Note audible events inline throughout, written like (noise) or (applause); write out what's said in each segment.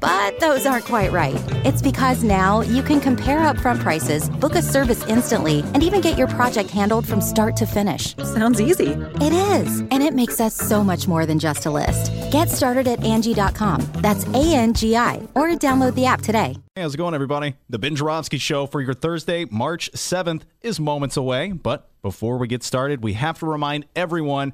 But those aren't quite right. It's because now you can compare upfront prices, book a service instantly, and even get your project handled from start to finish. Sounds easy. It is, and it makes us so much more than just a list. Get started at Angie.com. That's A N G I, or download the app today. Hey, how's it going, everybody? The Ben Joravsky Show for your Thursday, March 7th, is moments away. But before we get started, we have to remind everyone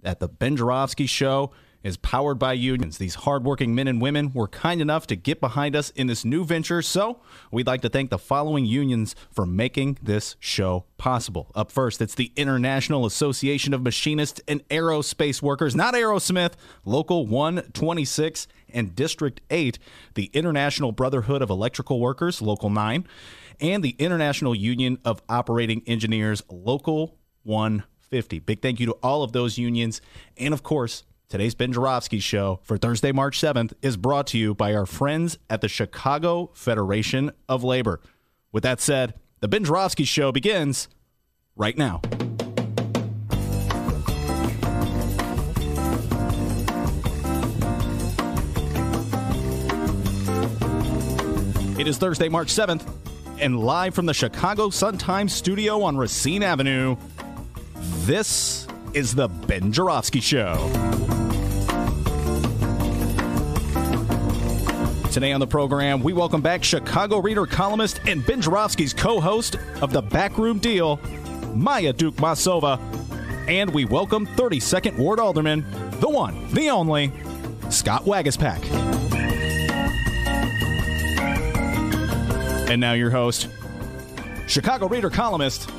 that the Ben Joravsky Show is powered by unions. These hardworking men and women were kind enough to get behind us in this new venture. So we'd like to thank the following unions for making this show possible. Up first, it's the International Association of Machinists and Aerospace Workers, not Aerosmith, Local 126 and District 8, the International Brotherhood of Electrical Workers, Local 9, and the International Union of Operating Engineers, Local 150. Big thank you to all of those unions. And of course, Today's Ben Joravsky Show for Thursday, March 7th is brought to you by our friends at the Chicago Federation of Labor. With that said, the Ben Joravsky Show begins right now. It is Thursday, March 7th, and live from the Chicago Sun-Times studio on Racine Avenue, this is the Ben Joravsky Show. Today on the program, we welcome back Chicago Reader columnist and Ben Joravsky's co-host of the Backroom Deal, Maya Dukmasova, and we welcome 32nd Ward Alderman, the one, the only, Scott Waguespack. And now your host, Chicago Reader columnist,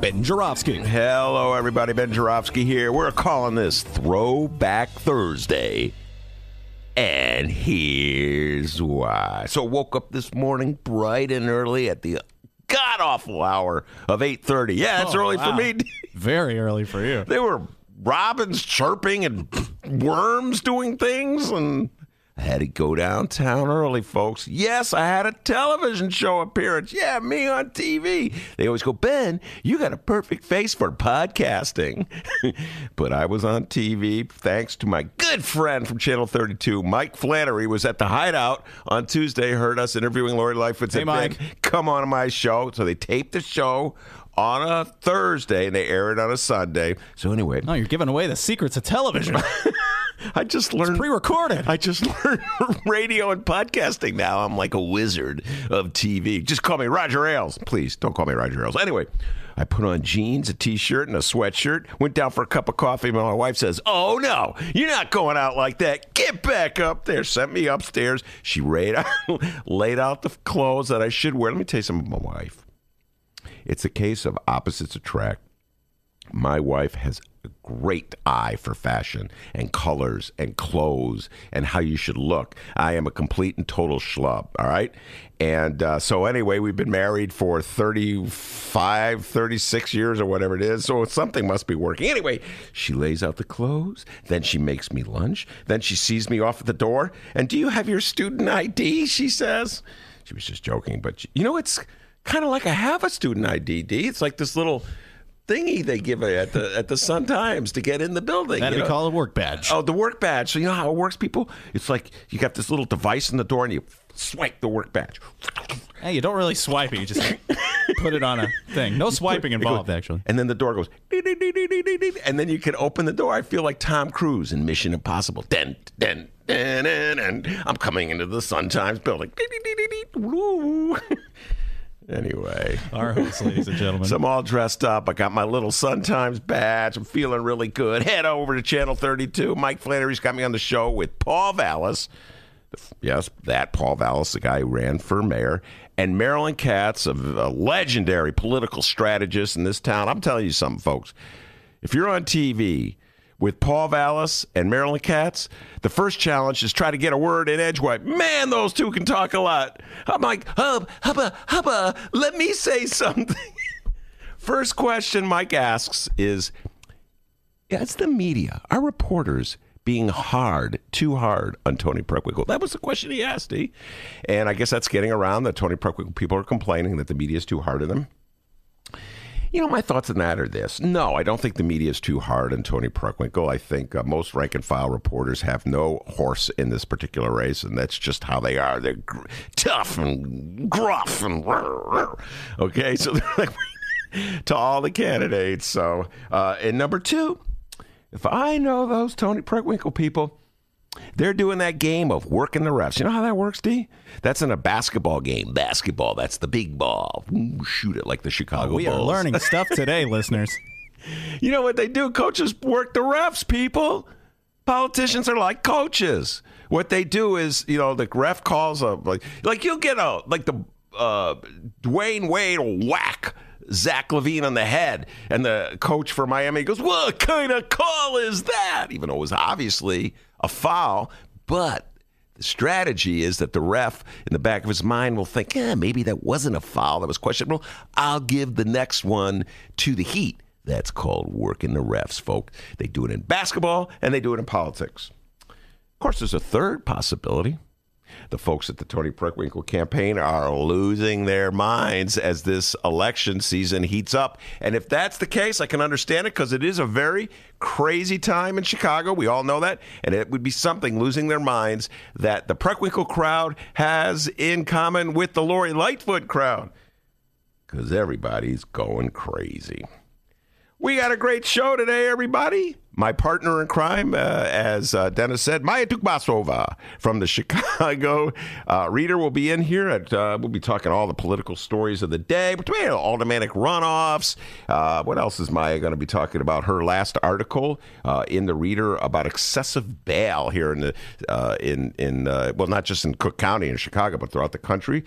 Ben Joravsky. Hello, everybody. Ben Joravsky here. We're calling this Throwback Thursday. And here's why. So woke up this morning bright and early at the god awful hour of 8:30. Yeah, it's Oh, early wow. for me. (laughs) Very early for you. There were robins chirping and worms doing things and I had to go downtown early, folks. Yes, I had a television show appearance. Yeah, me on TV. They always go, Ben, you got a perfect face for podcasting. (laughs) but I was on TV thanks to my good friend from Channel 32, Mike Flannery, was at the Hideout on Tuesday, heard us interviewing Lori Lightfoot. Hey, Mike. "Ben, come on to my show. So they taped the show on a Thursday and they air it on a Sunday. So anyway, No, you're giving away the secrets of television. (laughs) I just learned Pre-recorded. I just (laughs) learned radio and podcasting now. I'm like a wizard of TV. Just call me Roger Ailes. Please don't call me Roger Ailes. Anyway, I put on jeans, a t-shirt, and a sweatshirt. Went down for a cup of coffee. My wife says, "Oh no, you're not going out like that. Get back up there." Sent me upstairs. She laid (laughs) out, laid out the clothes that I should wear. Let me tell you something about my wife. It's a case of opposites attract my wife has great eye for fashion and colors and clothes and how you should look. I am a complete and total schlub, all right? And uh, so, anyway, we've been married for 35, 36 years or whatever it is. So, something must be working. Anyway, she lays out the clothes. Then she makes me lunch. Then she sees me off at the door. And do you have your student ID? She says. She was just joking, but you know, it's kind of like I have a student ID. D. It's like this little thingy they give at the at the Sun Times to get in the building. That'd be know? called a work badge. Oh, the work badge. So you know how it works, people? It's like you got this little device in the door and you swipe the work badge. Hey, you don't really swipe it. You just put it on a thing. No swiping involved, actually. And then the door goes, and then you can open the door. I feel like Tom Cruise in Mission Impossible. Den, den, den, den, den. I'm coming into the Sun Times building. (laughs) anyway. Our host, ladies and gentlemen. So I'm all dressed up. I got my little Sun Times badge. I'm feeling really good. Head over to Channel 32. Mike Flannery's got me on the show with Paul Vallas. Yes, that Paul Vallas, the guy who ran for mayor, and Marilyn Katz, a, a legendary political strategist in this town. I'm telling you something, folks. If you're on TV with Paul Vallas and Marilyn Katz, the first challenge is try to get a word in edgewise. Man, those two can talk a lot. I'm like, hub, hubba, hubba, let me say something. (laughs) First question Mike asks is Is the media, our reporters, being hard, too hard on Toni Preckwinkle? That was the question he asked, E. And I guess that's getting around that Toni Preckwinkle people are complaining that the media is too hard on them. You know, my thoughts on that are this. No, I don't think the media is too hard on Toni Preckwinkle. I think uh, most rank and file reporters have no horse in this particular race, and that's just how they are. They're gr- tough and gruff and (laughs) okay. So they're (laughs) like to all the candidates. So, uh, and number two, if I know those Toni Preckwinkle people, they're doing that game of working the refs. You know how that works, D? That's in a basketball game. Basketball, that's the big ball. Ooh, shoot it like the Chicago we Bulls. are learning (laughs) stuff today, listeners. You know what they do? Coaches work the refs, people. Politicians are like coaches. What they do is, you know, the ref calls a like, like you'll get a like the uh, Dwyane Wade will whack Zach LaVine on the head, and the coach for Miami goes, "What kind of call is that?" Even though it was obviously a foul, but the strategy is that the ref, in the back of his mind, will think, eh, maybe that wasn't a foul, that was questionable. I'll give the next one to the Heat. That's called working the refs, folks. They do it in basketball and they do it in politics. Of course, there's a third possibility. The folks at the Toni Preckwinkle campaign are losing their minds as this election season heats up. And if that's the case, I can understand it because it is a very crazy time in Chicago. We all know that. And it would be something losing their minds that the Preckwinkle crowd has in common with the Lori Lightfoot crowd because everybody's going crazy. We got a great show today, everybody. My partner in crime, uh, as uh, Dennis said, Maya Dukmasova from the (laughs) Chicago uh, Reader will be in here. At, uh, we'll be talking all the political stories of the day, between aldermanic runoffs. Uh, what else is Maya going to be talking about? Her last article uh, in the Reader about excessive bail here in the in in well, not just in Cook County in Chicago, but throughout the country.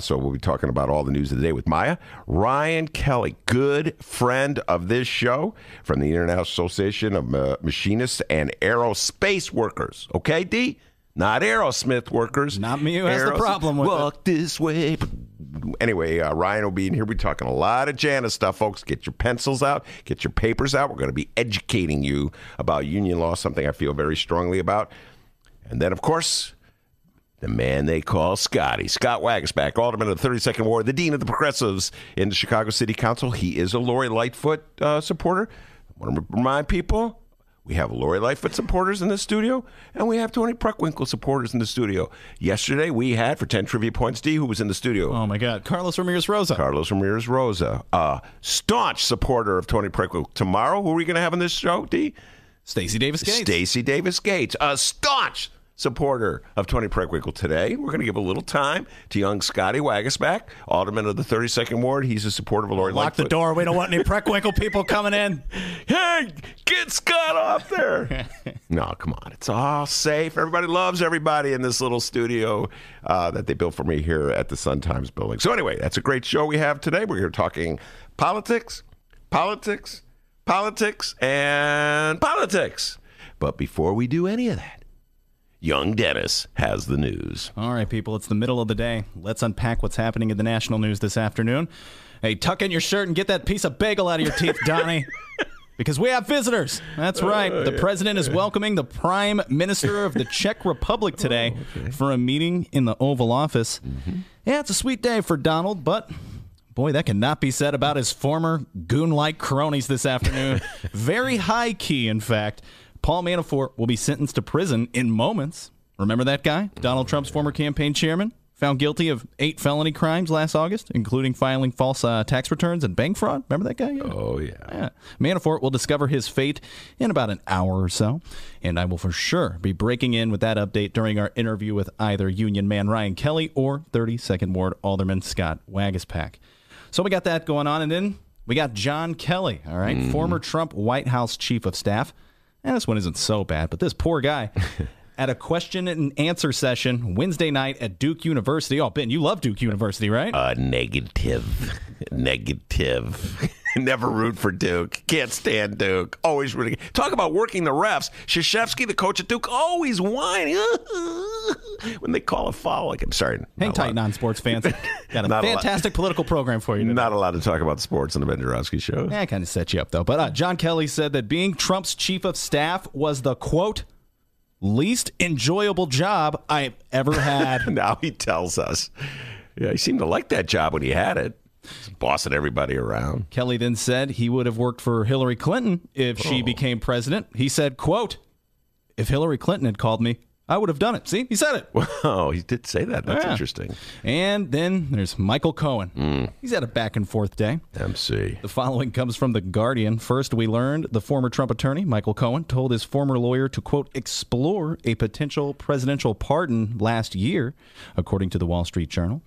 so we'll be talking about all the news of the day with Maya. Ryan Kelly, good friend of this show from the International Association of uh, Machinists and Aerospace Workers. Okay, D? Not Aerosmith workers. Not me who has the problem with it. Walk this way. Anyway, uh, Ryan will be in here. We're talking a lot of Janus stuff, folks. Get your pencils out, get your papers out. We're going to be educating you about union law, something I feel very strongly about. And then, of course, the man they call Scotty. Scott Waguespack, Alderman of the 32nd Ward, the Dean of the Progressives in the Chicago City Council. He is a Lori Lightfoot uh, supporter. Want to remind people we have Lori Lightfoot supporters in the studio, and we have Toni Preckwinkle supporters in the studio. Yesterday, we had, for 10 trivia points, D, who was in the studio. Oh, my God. Carlos Ramirez Rosa. Carlos Ramirez Rosa, a staunch supporter of Toni Preckwinkle. Tomorrow, who are we going to have on this show, D? Stacy Davis Gates. Stacy Davis Gates, a staunch supporter of Toni Preckwinkle today. We're going to give a little time to young Scotty Waguespack, alderman of the 32nd Ward. He's a supporter of Lori Lock Lightfoot. the door. We don't want any Preckwinkle people coming in. (laughs) Hey, get Scott off there. (laughs) no, come on. It's all safe. Everybody loves everybody in this little studio uh, that they built for me here at the Sun Times building. So, anyway, that's a great show we have today. We're here talking politics, politics, politics, and politics. But before we do any of that, Young Dennis has the news. All right, people, it's the middle of the day. Let's unpack what's happening in the national news this afternoon. Hey, tuck in your shirt and get that piece of bagel out of your teeth, Donnie. (laughs) Because we have visitors. That's oh, right. The president is welcoming the prime minister of the Czech Republic oh, today for a meeting in the Oval Office. Mm-hmm. Yeah, it's a sweet day for Donald, but boy, that cannot be said about his former goon like cronies this afternoon. (laughs) Very high key, in fact. Paul Manafort will be sentenced to prison in moments. Remember that guy? Donald Trump's former campaign chairman? Found guilty of eight felony crimes last August, including filing false uh, tax returns and bank fraud. Remember that guy? Yeah. Oh, yeah. Yeah. Manafort will discover his fate in about an hour or so, and I will for sure be breaking in with that update during our interview with either Union man Ryan Kelly or 32nd Ward Alderman Scott Waguespack. So we got that going on, and then we got John Kelly, all right? former Trump White House chief of staff. And this one isn't so bad, but this poor guy (laughs) at a question and answer session Wednesday night at Duke University. Oh, Ben, you love Duke University, right? Uh, negative. negative. (laughs) Never root for Duke. Can't stand Duke. Always rooting. Talk about working the refs. Krzyzewski, the coach at Duke, always whining (laughs) when they call a foul. Like, I'm sorry. Hang tight, non sports fans. (laughs) Got a fantastic political program for you today. Not allowed to talk about sports on the Ben Joravsky show. Yeah, I kind of set you up, though. But uh, John Kelly said that being Trump's chief of staff was the quote, least enjoyable job I've ever had. (laughs) now he tells us. Yeah, he seemed to like that job when he had it. He's bossing everybody around. Kelly then said he would have worked for Hillary Clinton if she oh. became president. He said, quote, if Hillary Clinton had called me, I would have done it. See, he said it. Wow, he did say that. That's Yeah. interesting. And then there's Michael Cohen. Mm. He's had a back and forth day. MC. The following comes from The Guardian. First, we learned the former Trump attorney, Michael Cohen, told his former lawyer to, quote, explore a potential presidential pardon last year, according to the Wall Street Journal.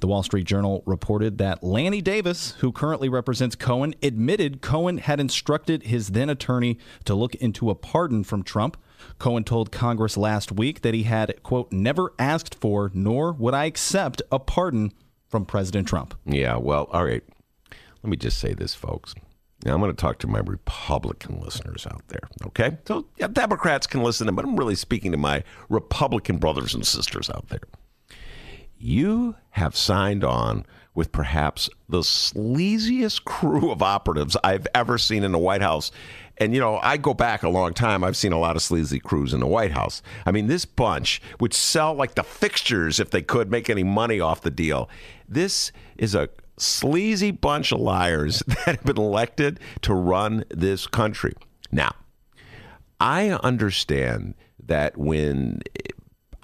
The Wall Street Journal reported that Lanny Davis, who currently represents Cohen, admitted Cohen had instructed his then attorney to look into a pardon from Trump. Cohen told Congress last week that he had, quote, never asked for, nor would I accept a pardon from President Trump. Yeah, well, all right. Let me just say this, folks. Now, I'm going to talk to my Republican listeners out there, okay? So, yeah, Democrats can listen, but I'm really speaking to my Republican brothers and sisters out there. You have signed on with perhaps the sleaziest crew of operatives I've ever seen in the White House. And, you know, I go back a long time. I've seen a lot of sleazy crews in the White House. I mean, this bunch would sell like the fixtures if they could make any money off the deal. This is a sleazy bunch of liars (laughs) that have been elected to run this country. Now, I understand that when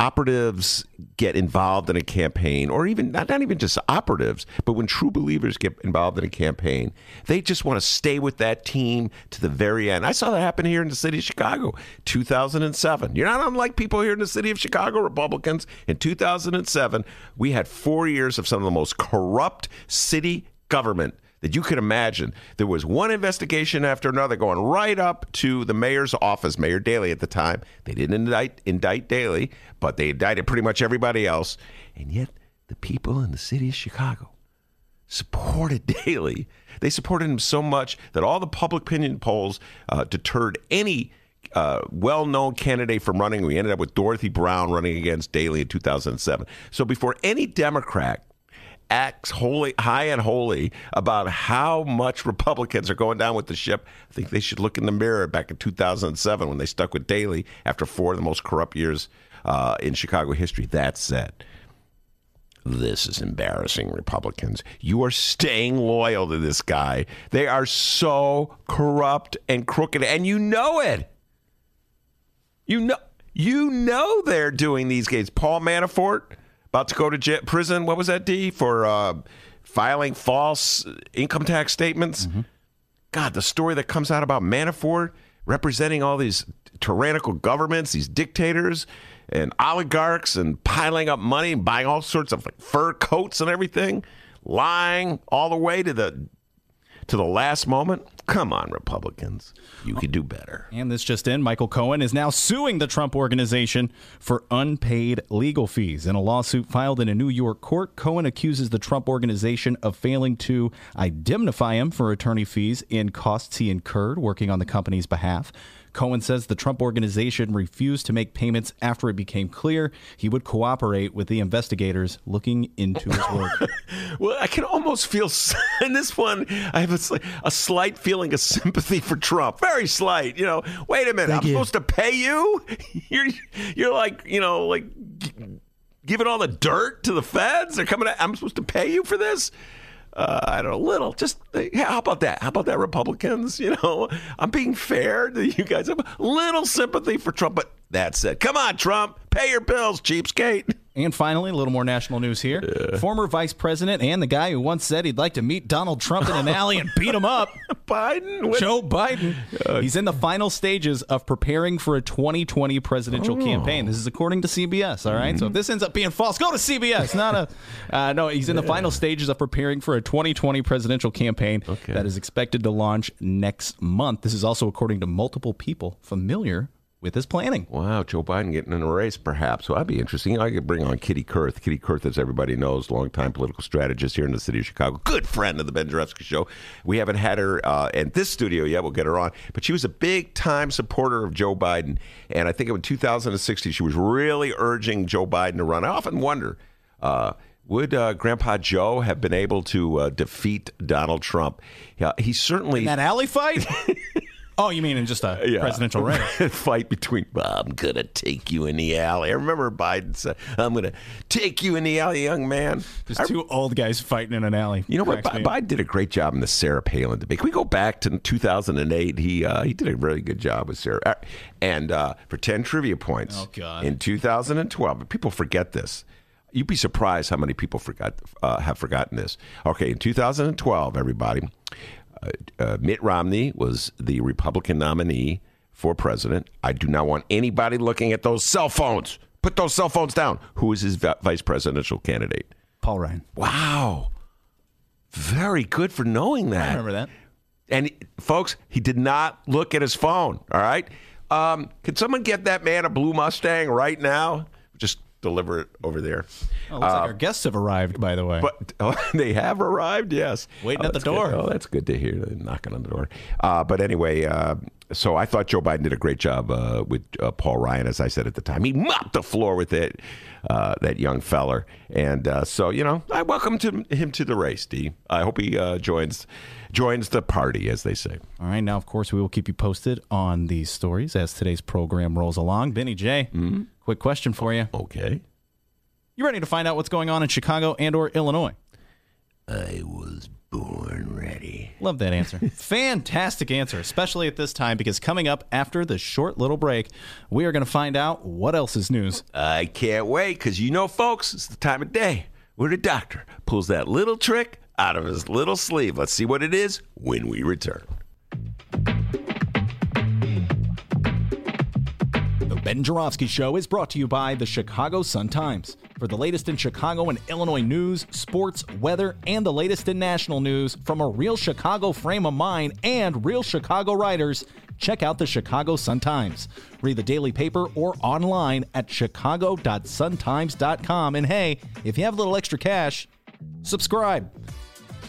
operatives get involved in a campaign, or even not, not even just operatives, but when true believers get involved in a campaign, they just want to stay with that team to the very end. I saw that happen here in the city of Chicago, 2007. You're not unlike people here in the city of Chicago, Republicans. In 2007, we had four years of some of the most corrupt city government that you could imagine. There was one investigation after another going right up to the mayor's office, Mayor Daley at the time. They didn't indict, indict Daley, but they indicted pretty much everybody else. And yet, the people in the city of Chicago supported (laughs) Daley. They supported him so much that all the public opinion polls uh, deterred any uh, well-known candidate from running. We ended up with Dorothy Brown running against Daley in 2007. So before any Democrat acts holy, high and holy about how much Republicans are going down with the ship, I think they should look in the mirror back in 2007 when they stuck with Daley after four of the most corrupt years uh, in Chicago history. That said, this is embarrassing, Republicans. You are staying loyal to this guy. They are so corrupt and crooked, and you know it. You know, you know they're doing these games. Paul Manafort about to go to j- prison. What was that, D for uh, filing false income tax statements? God, the story that comes out about Manafort representing all these tyrannical governments, these dictators and oligarchs, and piling up money and buying all sorts of like fur coats and everything, lying all the way to the to the last moment. Come on, Republicans, you could do better. And this just in Michael Cohen is now suing the Trump organization for unpaid legal fees. In a lawsuit filed in a New York court, Cohen accuses the Trump organization of failing to indemnify him for attorney fees and costs he incurred working on the company's behalf. Cohen says the Trump organization refused to make payments after it became clear he would cooperate with the investigators looking into his work. (laughs) Well, I can almost feel (laughs) in this one. I have a, a slight feeling of sympathy for Trump. Very slight. You know, wait a minute. I'm supposed to pay you. (laughs) You're you're like you know like giving all the dirt to the feds. They're coming. At, I'm supposed to pay you for this. Uh, I don't know, little. Just how about that? How about that, Republicans? (laughs) You know, I'm being fair to you guys. A little sympathy for Trump, but that's it. come on, Trump, pay your bills, cheapskate. (laughs) And finally, a little more national news here. Former vice president and the guy who once said he'd like to meet Donald Trump in an alley and beat him up, (laughs) Biden, Joe Biden. He's in the final stages of preparing for a 2020 presidential campaign. This is according to CBS. All right? So if this ends up being false, go to CBS. Not a. (laughs) Uh, no, he's in the final stages of preparing for a 2020 presidential campaign that is expected to launch next month. This is also according to multiple people familiar with his planning. Wow, Joe Biden getting in a race, perhaps. Well, that'd be interesting. I could bring on Kitty Kurth. Kitty Kurth, as everybody knows, longtime political strategist here in the city of Chicago. Good friend of the Ben Joravsky Show. We haven't had her uh, in this studio yet. We'll get her on. But she was a big time supporter of Joe Biden. And I think in 2016, she was really urging Joe Biden to run. I often wonder. Uh, would uh, Grandpa Joe have been able to uh, defeat Donald Trump? Yeah, he certainly That alley fight? (laughs) Oh, you mean in just a Yeah. presidential race? (laughs) fight between I'm gonna take you in the alley. I remember Biden said, "I'm gonna take you in the alley, young man." Just two old guys fighting in an alley. You know what? Biden did a great job in the Sarah Palin debate. Can we go back to 2008? He uh, he did a really good job with Sarah. Uh, And uh, for 10 trivia points, Oh, God. in 2012, people forget this. You'd be surprised how many people forgot uh, have forgotten this. Okay, in 2012, everybody, uh, uh, Mitt Romney was the Republican nominee for president. I do not want anybody looking at those cell phones. Put those cell phones down. Who is his vi- vice presidential candidate? Paul Ryan. Wow. Very good for knowing that. I remember that. And folks, he did not look at his phone. All right. Um, can someone get that man a blue Mustang right now? Just deliver it over there. Oh, looks like our guests have arrived, by the way. But (laughs) oh, they have arrived, yes. Waiting Oh, at the that's good. door. Oh, that's good to hear. They're knocking on the door. Uh, but anyway, uh, so I thought Joe Biden did a great job uh, with uh, Paul Ryan, as I said at the time. He mopped the floor with it, uh, that young feller. And uh, so, you know, I welcome to him to the race, D. I hope he uh, joins joins the party, as they say. All right, now of course we will keep you posted on these stories as today's program rolls along. Benny J, Mm-hmm. quick question for you: Okay. You ready to find out what's going on in Chicago and/or Illinois? I was born ready. Love that answer. (laughs) Fantastic answer, especially at this time because coming up after the short little break, we are going to find out what else is news. I can't wait because you know, folks, it's the time of day where the doctor pulls that little trick out of his little sleeve. Let's see what it is when we return. The Ben Joravsky Show is brought to you by the Chicago Sun-Times. For the latest in Chicago and Illinois news, sports, weather, and the latest in national news from a real Chicago frame of mind and real Chicago writers, check out the Chicago Sun-Times. Read the daily paper or online at chicago.suntimes.com. And hey, if you have a little extra cash, subscribe.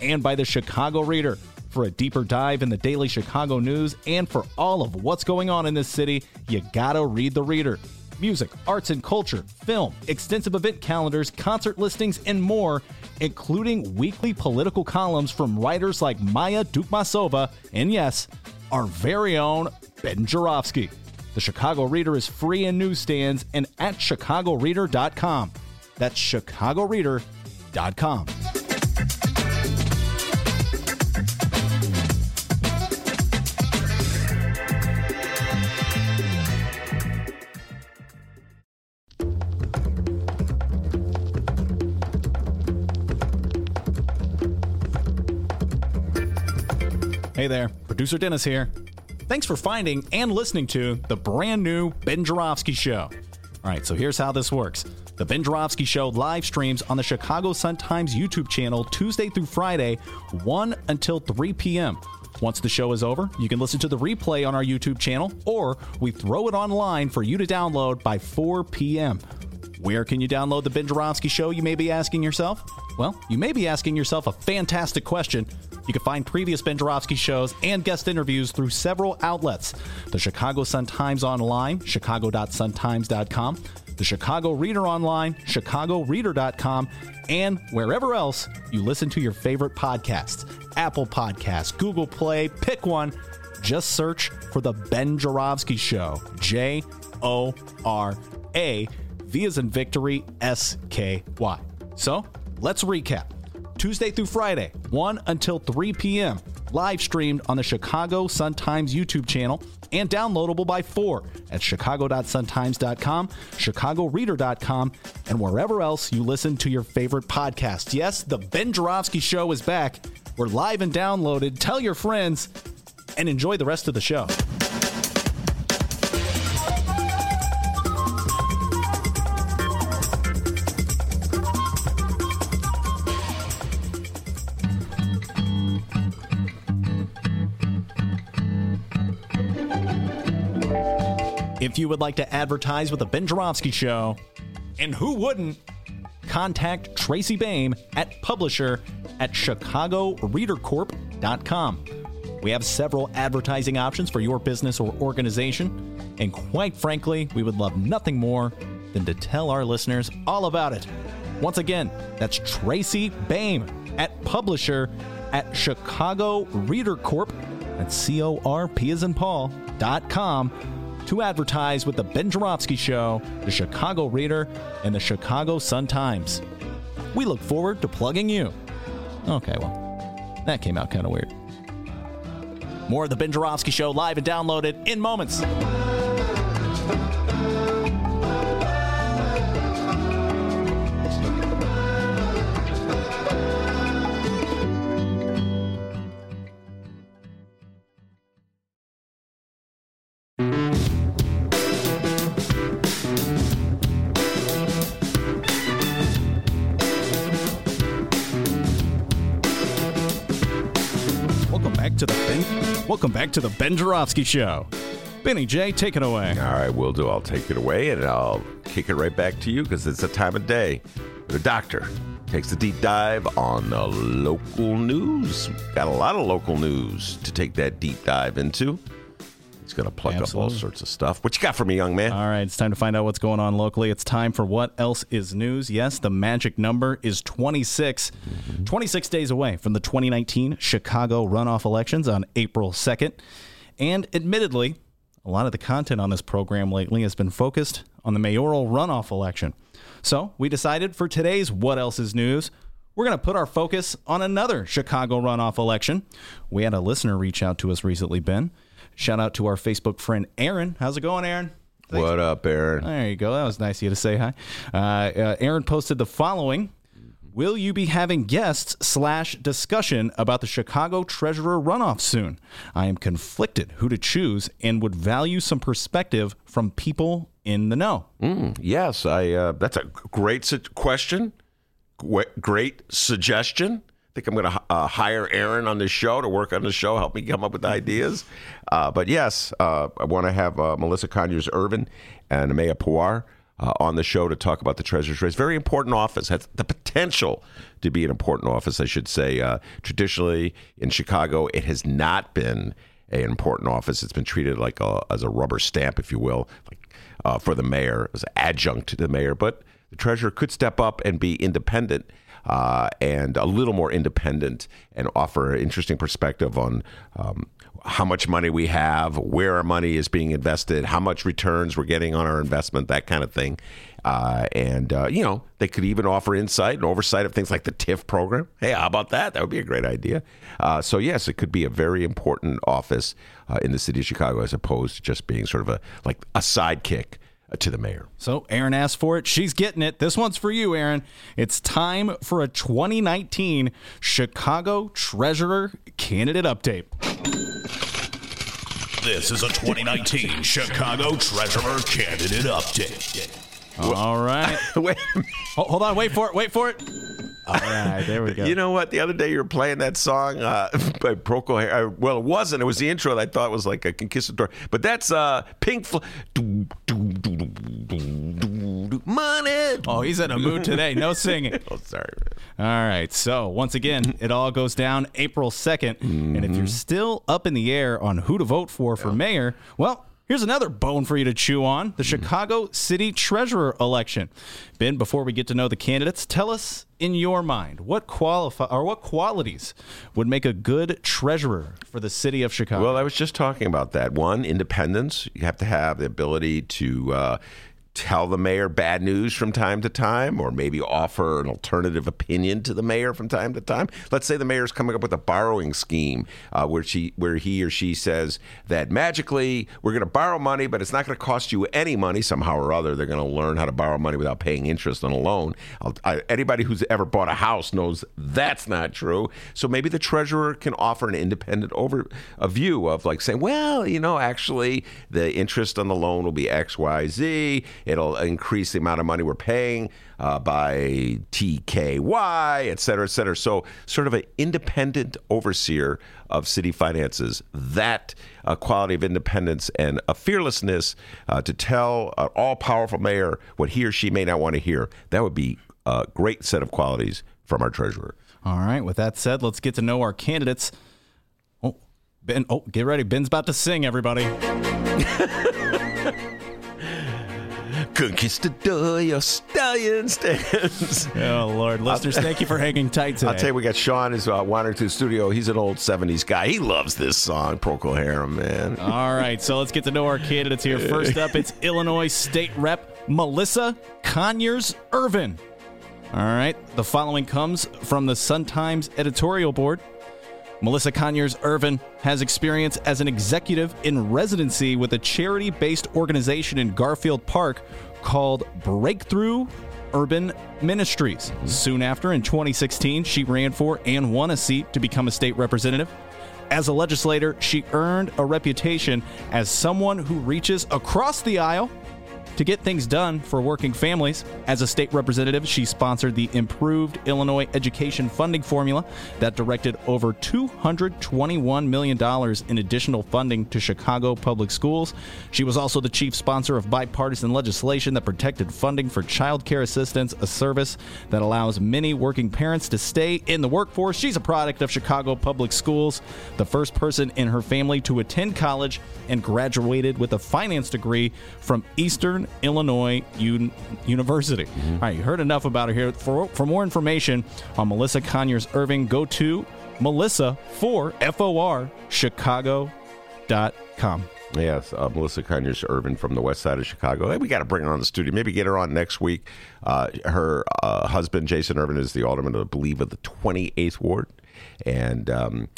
And by the Chicago Reader. For a deeper dive in the daily Chicago news and for all of what's going on in this city, you gotta read the Reader. Music, arts and culture, film, extensive event calendars, concert listings, and more, including weekly political columns from writers like Maya Dukmasova and yes, our very own Ben Joravsky. The Chicago Reader is free in newsstands and at chicagoreader.com. That's chicagoreader.com. Hey there, producer Dennis here. Thanks for finding and listening to the brand new Ben Joravsky Show. All right, so here's how this works. The Ben Joravsky Show live streams on the Chicago Sun-Times YouTube channel Tuesday through Friday, 1 until 3 p.m. Once the show is over, you can listen to the replay on our YouTube channel, or we throw it online for you to download by 4 p.m. Where can you download the Ben Show, you may be asking yourself? Well, you may be asking yourself a fantastic question. You can find previous Ben shows and guest interviews through several outlets the Chicago Sun-Times Online, chicago.suntimes.com, the Chicago Reader Online, chicagoreader.com, and wherever else you listen to your favorite podcasts Apple Podcasts, Google Play, pick one. Just search for The Ben Joravsky Show. J O R A, V as in victory, S K Y. So let's recap. Tuesday through Friday, 1 until 3 p.m., live streamed on the Chicago Sun-Times YouTube channel and downloadable by 4 at chicago.suntimes.com, chicagoreader.com, and wherever else you listen to your favorite podcast. Yes, the Ben Joravsky Show is back. We're live and downloaded. Tell your friends and enjoy the rest of the show. If you would like to advertise with the Ben Joravsky Show, and who wouldn't, contact Tracy Baim at publisher at chicagoreadercorp.com. We have several advertising options for your business or organization, and quite frankly, we would love nothing more than to tell our listeners all about it. Once again, that's Tracy Baim at publisher at Chicago Reader Corp. C O R P as in Paul dot com to advertise with the Ben Joravsky Show, the Chicago Reader, and the Chicago Sun Times. We look forward to plugging you. Okay, well, that came out kind of weird. More of the Ben Joravsky Show live and downloaded in moments. Welcome back to the Ben Joravsky Show. Benny J, take it away. All right, will do. I'll take it away and I'll kick it right back to you because it's the time of day. The doctor takes a deep dive on the local news. Got a lot of local news to take that deep dive into. He's going to plug up all sorts of stuff. What you got for me, young man? All right, it's time to find out what's going on locally. It's time for what else is news. Yes, the magic number is 26. Mm-hmm. 26 days away from the 2019 Chicago runoff elections on April 2nd. And admittedly, a lot of the content on this program lately has been focused on the mayoral runoff election. So we decided for today's What Else is News, we're going to put our focus on another Chicago runoff election. We had a listener reach out to us recently, Ben. Shout out to our Facebook friend Aaron. How's it going, Aaron? Thanks. what up, Aaron? There you go. That was nice of you to say hi. Uh, uh, Aaron posted the following. Will you be having guests slash discussion about the Chicago Treasurer runoff soon? I am conflicted who to choose and would value some perspective from people in the know. Yes, I. Uh, that's a great su- question. Great suggestion. Think I'm going to uh, hire Aaron on the show to work on the show, help me come up with ideas. Uh, but yes, uh, I want to have uh, Melissa Conyears Ervin and Ameya Pawar uh, on the show to talk about the treasurer's race. Very important office. Has the potential to be an important office, I should say. Uh, traditionally in Chicago, it has not been an important office. It's been treated like a, as a rubber stamp, if you will, like for the mayor as adjunct to the mayor. But the treasurer could step up and be independent uh, and a little more independent and offer an interesting perspective on um, how much money we have, where our money is being invested, how much returns we're getting on our investment, that kind of thing. Uh, and, uh, you know, they could even offer insight and oversight of things like the TIF program. Hey, how about that? That would be a great idea. Uh, so, yes, it could be a very important office uh, in the city of Chicago as opposed to just being sort of a like a sidekick Uh, to the mayor. So Aaron asked for it. She's getting it. This one's for you, Aaron. It's time for a 2019 Chicago Treasurer candidate update. This is a 2019 Chicago Treasurer Candidate Update. All right. (laughs) Wait, Ho- Hold on. Wait for it. Wait for it. All right. There we go. You know what? The other day you were playing that song uh, (laughs) by Procol Harum. Uh, well, it wasn't. It was the intro that I thought was like a conquistador. But that's uh, Pink Floyd. Money. Oh, he's in a mood today. No (laughs) singing. Oh, sorry. All right. So, once again, it all goes down April 2nd. And if you're still up in the air on who to vote for for mayor, well, here's another bone for you to chew on the Chicago City Treasurer election. Ben, before we get to know the candidates, tell us in your mind what qualify or what qualities would make a good treasurer for the city of Chicago. Well, I was just talking about that. One, independence. You have to have the ability to uh, tell the mayor bad news from time to time, or maybe offer an alternative opinion to the mayor from time to time. Let's say the mayor's coming up with a borrowing scheme uh, where she, where he or she says that magically we're going to borrow money, but it's not going to cost you any money somehow or other. They're going to learn how to borrow money without paying interest on a loan. I, anybody who's ever bought a house knows that's not true. So maybe the treasurer can offer an independent over a view of like saying, well, you know, actually the interest on the loan will be X, Y, Z. It'll increase the amount of money we're paying uh, by TKY, et cetera, et cetera. So sort of an independent overseer of city finances. That uh, quality of independence and a fearlessness uh, to tell an all-powerful mayor what he or she may not want to hear. That would be a great set of qualities from our treasurer. All right. With that said, let's get to know our candidates. Oh, Ben. Oh, get ready. Ben's about to sing, everybody. (laughs) Conquistador, your stallion stands. Oh, Lord. Listeners, thank you for hanging tight today. I'll tell you, we got Sean is uh, wandering through the studio. He's an old 70s guy. He loves this song, Procol Harum, man. All right, so let's get to know our candidates here. First up, it's (laughs) Illinois State Rep Melissa Conyears Ervin. All right, the following comes from the Sun Times editorial board. Melissa Conyears Ervin has experience as an executive in residency with a charity based organization in Garfield Park called Breakthrough Urban Ministries. Soon after, in 2016, she ran for and won a seat to become a state representative. As a legislator, she earned a reputation as someone who reaches across the aisle to get things done for working families. As a state representative, she sponsored the Improved Illinois Education Funding Formula that directed over $221 million in additional funding to Chicago public schools. She was also the chief sponsor of bipartisan legislation that protected funding for child care assistance, a service that allows many working parents to stay in the workforce. She's a product of Chicago public schools, the first person in her family to attend college and graduated with a finance degree from Eastern Illinois Un- University. All right, you heard enough about her here. For, for more information on Melissa Conyears Irving, go to Melissa for F-O-R Chicago.com. Yes, uh, Melissa Conyears Ervin from the west side of Chicago. Hey, we got to bring her on the studio. Maybe get her on next week. Uh, her uh, husband, Jason Ervin, is the alderman, I believe, of the 28th Ward. And. Um,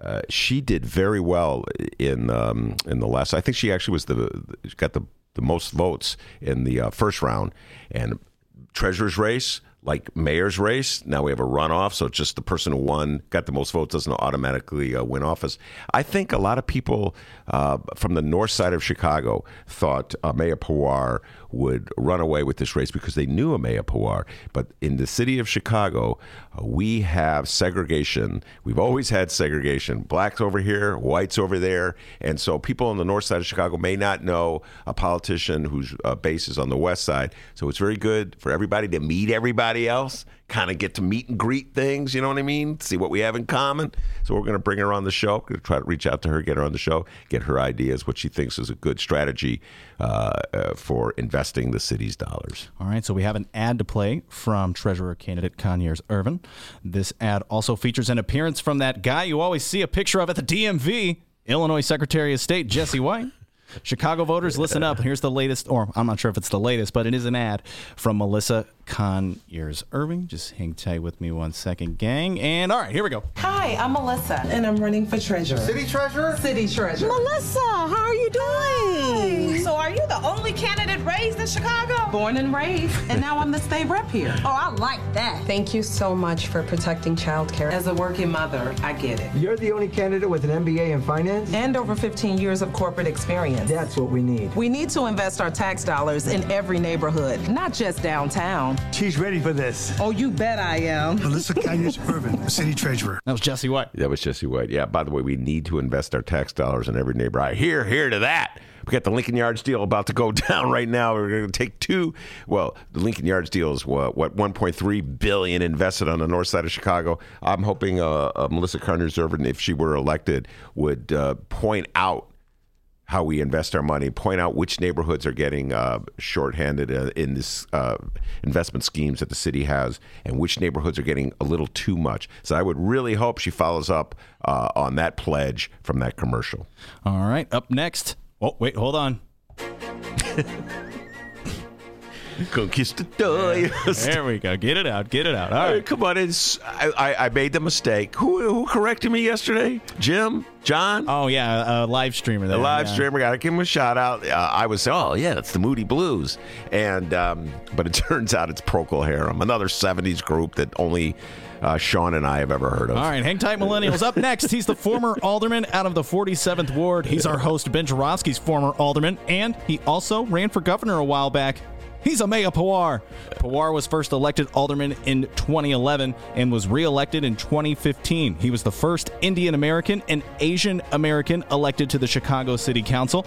uh, she did very well in um, in the last. I think she actually was the got the the most votes in the uh, first round. And treasurer's race, like mayor's race, now we have a runoff. So it's just the person who won, got the most votes, doesn't automatically uh, win office. I think a lot of people uh, from the north side of Chicago thought uh, Ameya Pawar would run away with this race because they knew Ameya Pawar. But in the city of Chicago, uh, we have segregation. We've always had segregation. Blacks over here, whites over there. And so people on the north side of Chicago may not know a politician whose uh, base is on the west side. So it's very good for everybody to meet everybody else kind of get to meet and greet things. You know what I mean? See what we have in common. So we're going to bring her on the show. Going to try to reach out to her, get her on the show, get her ideas, what she thinks is a good strategy uh, uh, for investing the city's dollars. All right. So we have an ad to play from Treasurer candidate Conyears Ervin. This ad also features an appearance from that guy you always see a picture of at the DMV, Illinois Secretary of State Jesse White. Chicago voters, listen up. Here's the latest, or I'm not sure if it's the latest, but it is an ad from Melissa Conyears Irving. Just hang tight with me one second, gang. And all right, here we go. Hi, I'm Melissa. And I'm running for treasurer. City treasurer? City treasurer. Melissa, how are you doing? So are you the only candidate raised in Chicago? Born and raised, and now I'm the state rep here. Oh, I like that. Thank you so much for protecting childcare. As a working mother, I get it. You're the only candidate with an MBA in finance? And over 15 years of corporate experience. That's what we need. We need to invest our tax dollars in every neighborhood, not just downtown. She's ready for this. Oh, you bet I am. Melissa Conyears Ervin, (laughs) city treasurer. That was Jesse White. That was Jesse White. Yeah, by the way, we need to invest our tax dollars in every neighborhood. I hear, hear to that. We got the Lincoln Yards deal about to go (laughs) down right now. We're going to take two. Well, the Lincoln Yards deal is what, what 1.3 billion invested on the north side of Chicago. I'm hoping uh, uh, Melissa Conyears Ervin, if she were elected, would uh, point out how we invest our money, point out which neighborhoods are getting uh, shorthanded uh, in this uh, investment schemes that the city has, and which neighborhoods are getting a little too much. So I would really hope she follows up uh, on that pledge from that commercial. All right, up next. Oh, wait, hold on. (laughs) Conquistadores. There we go. Get it out. Get it out. All right. Come on, it's I, I, I made the mistake. Who who corrected me yesterday? Jim, John. Oh yeah, a live streamer. There. The live yeah. streamer, gotta give him a shout out. Uh, I was, oh yeah, it's the Moody Blues, and um, but it (laughs) turns out it's Procol Harum, another '70s group that only uh, Sean and I have ever heard of. All right, hang tight, millennials. Up next, he's the former (laughs) alderman out of the 47th ward. He's our host, Ben Joravsky's former alderman, and he also ran for governor a while back. He's Ameya Pawar. Pawar was first elected alderman in 2011 and was reelected in 2015. He was the first Indian American and Asian American elected to the Chicago City Council.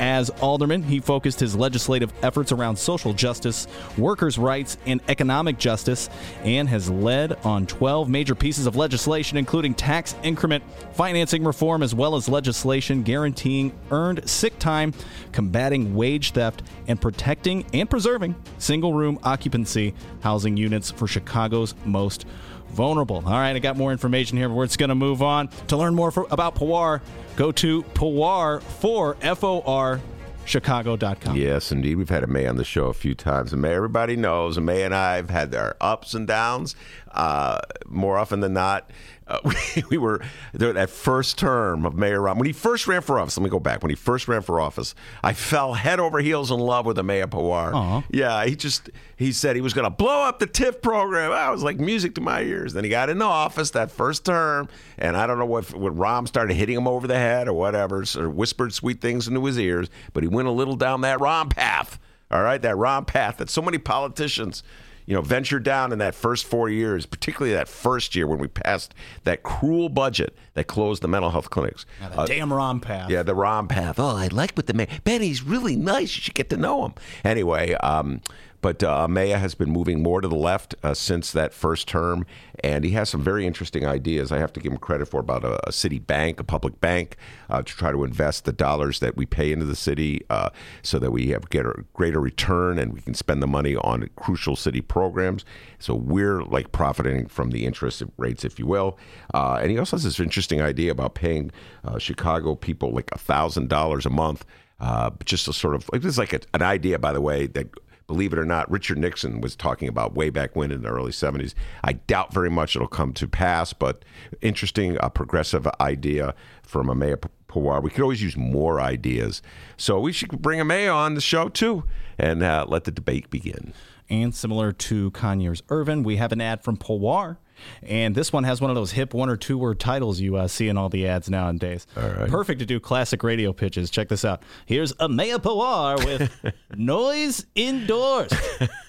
As alderman, he focused his legislative efforts around social justice, workers' rights, and economic justice, and has led on 12 major pieces of legislation, including tax increment financing reform, as well as legislation guaranteeing earned sick time, combating wage theft, and protecting and preserving single room occupancy housing units for Chicago's most vulnerable. All right, I got more information here, but we're just going to move on. To learn more for, about Pawar, go to Pawar for F O R Chicago.com. Yes, indeed. We've had a May on the show a few times. And May, everybody knows, and May and I have had our ups and downs. Uh, more often than not, uh, (laughs) we, we, were there that first term of Mayor Rahm. When he first ran for office, let me go back. When he first ran for office, I fell head over heels in love with the Ameya Pawar. Aww. Yeah, he just he said he was going to blow up the TIF program. I was like music to my ears. Then he got into office that first term, and I don't know what when Rahm started hitting him over the head or whatever, or whispered sweet things into his ears, but he went a little down that Rahm path. All right, that Rahm path that so many politicians you know, ventured down in that first four years, particularly that first year when we passed that cruel budget that closed the mental health clinics. Now, the uh, damn Rahm path. Yeah, the Rahm path. Oh, I like what the man. Benny's really nice. You should get to know him. Anyway, um, but uh, Ameya has been moving more to the left uh, since that first term, and he has some very interesting ideas. I have to give him credit for about a, a city bank, a public bank, uh, to try to invest the dollars that we pay into the city, uh, so that we have get a greater return and we can spend the money on crucial city programs. So we're like profiting from the interest rates, if you will. Uh, and he also has this interesting idea about paying uh, Chicago people like a thousand dollars a month. Uh, just a sort of, is like a, an idea, by the way, that believe it or not, Richard Nixon was talking about way back when in the early 70s. I doubt very much it'll come to pass, but interesting, a progressive idea from Ameya Pawar. We could always use more ideas. So we should bring Ameya on the show too and uh, let the debate begin. And similar to Conyears Ervin, we have an ad from Pawar and this one has one of those hip one or two word titles you uh, see in all the ads nowadays. All right. Perfect to do classic radio pitches. Check this out. Here's Ameya Pawar with (laughs) Noise Indoors.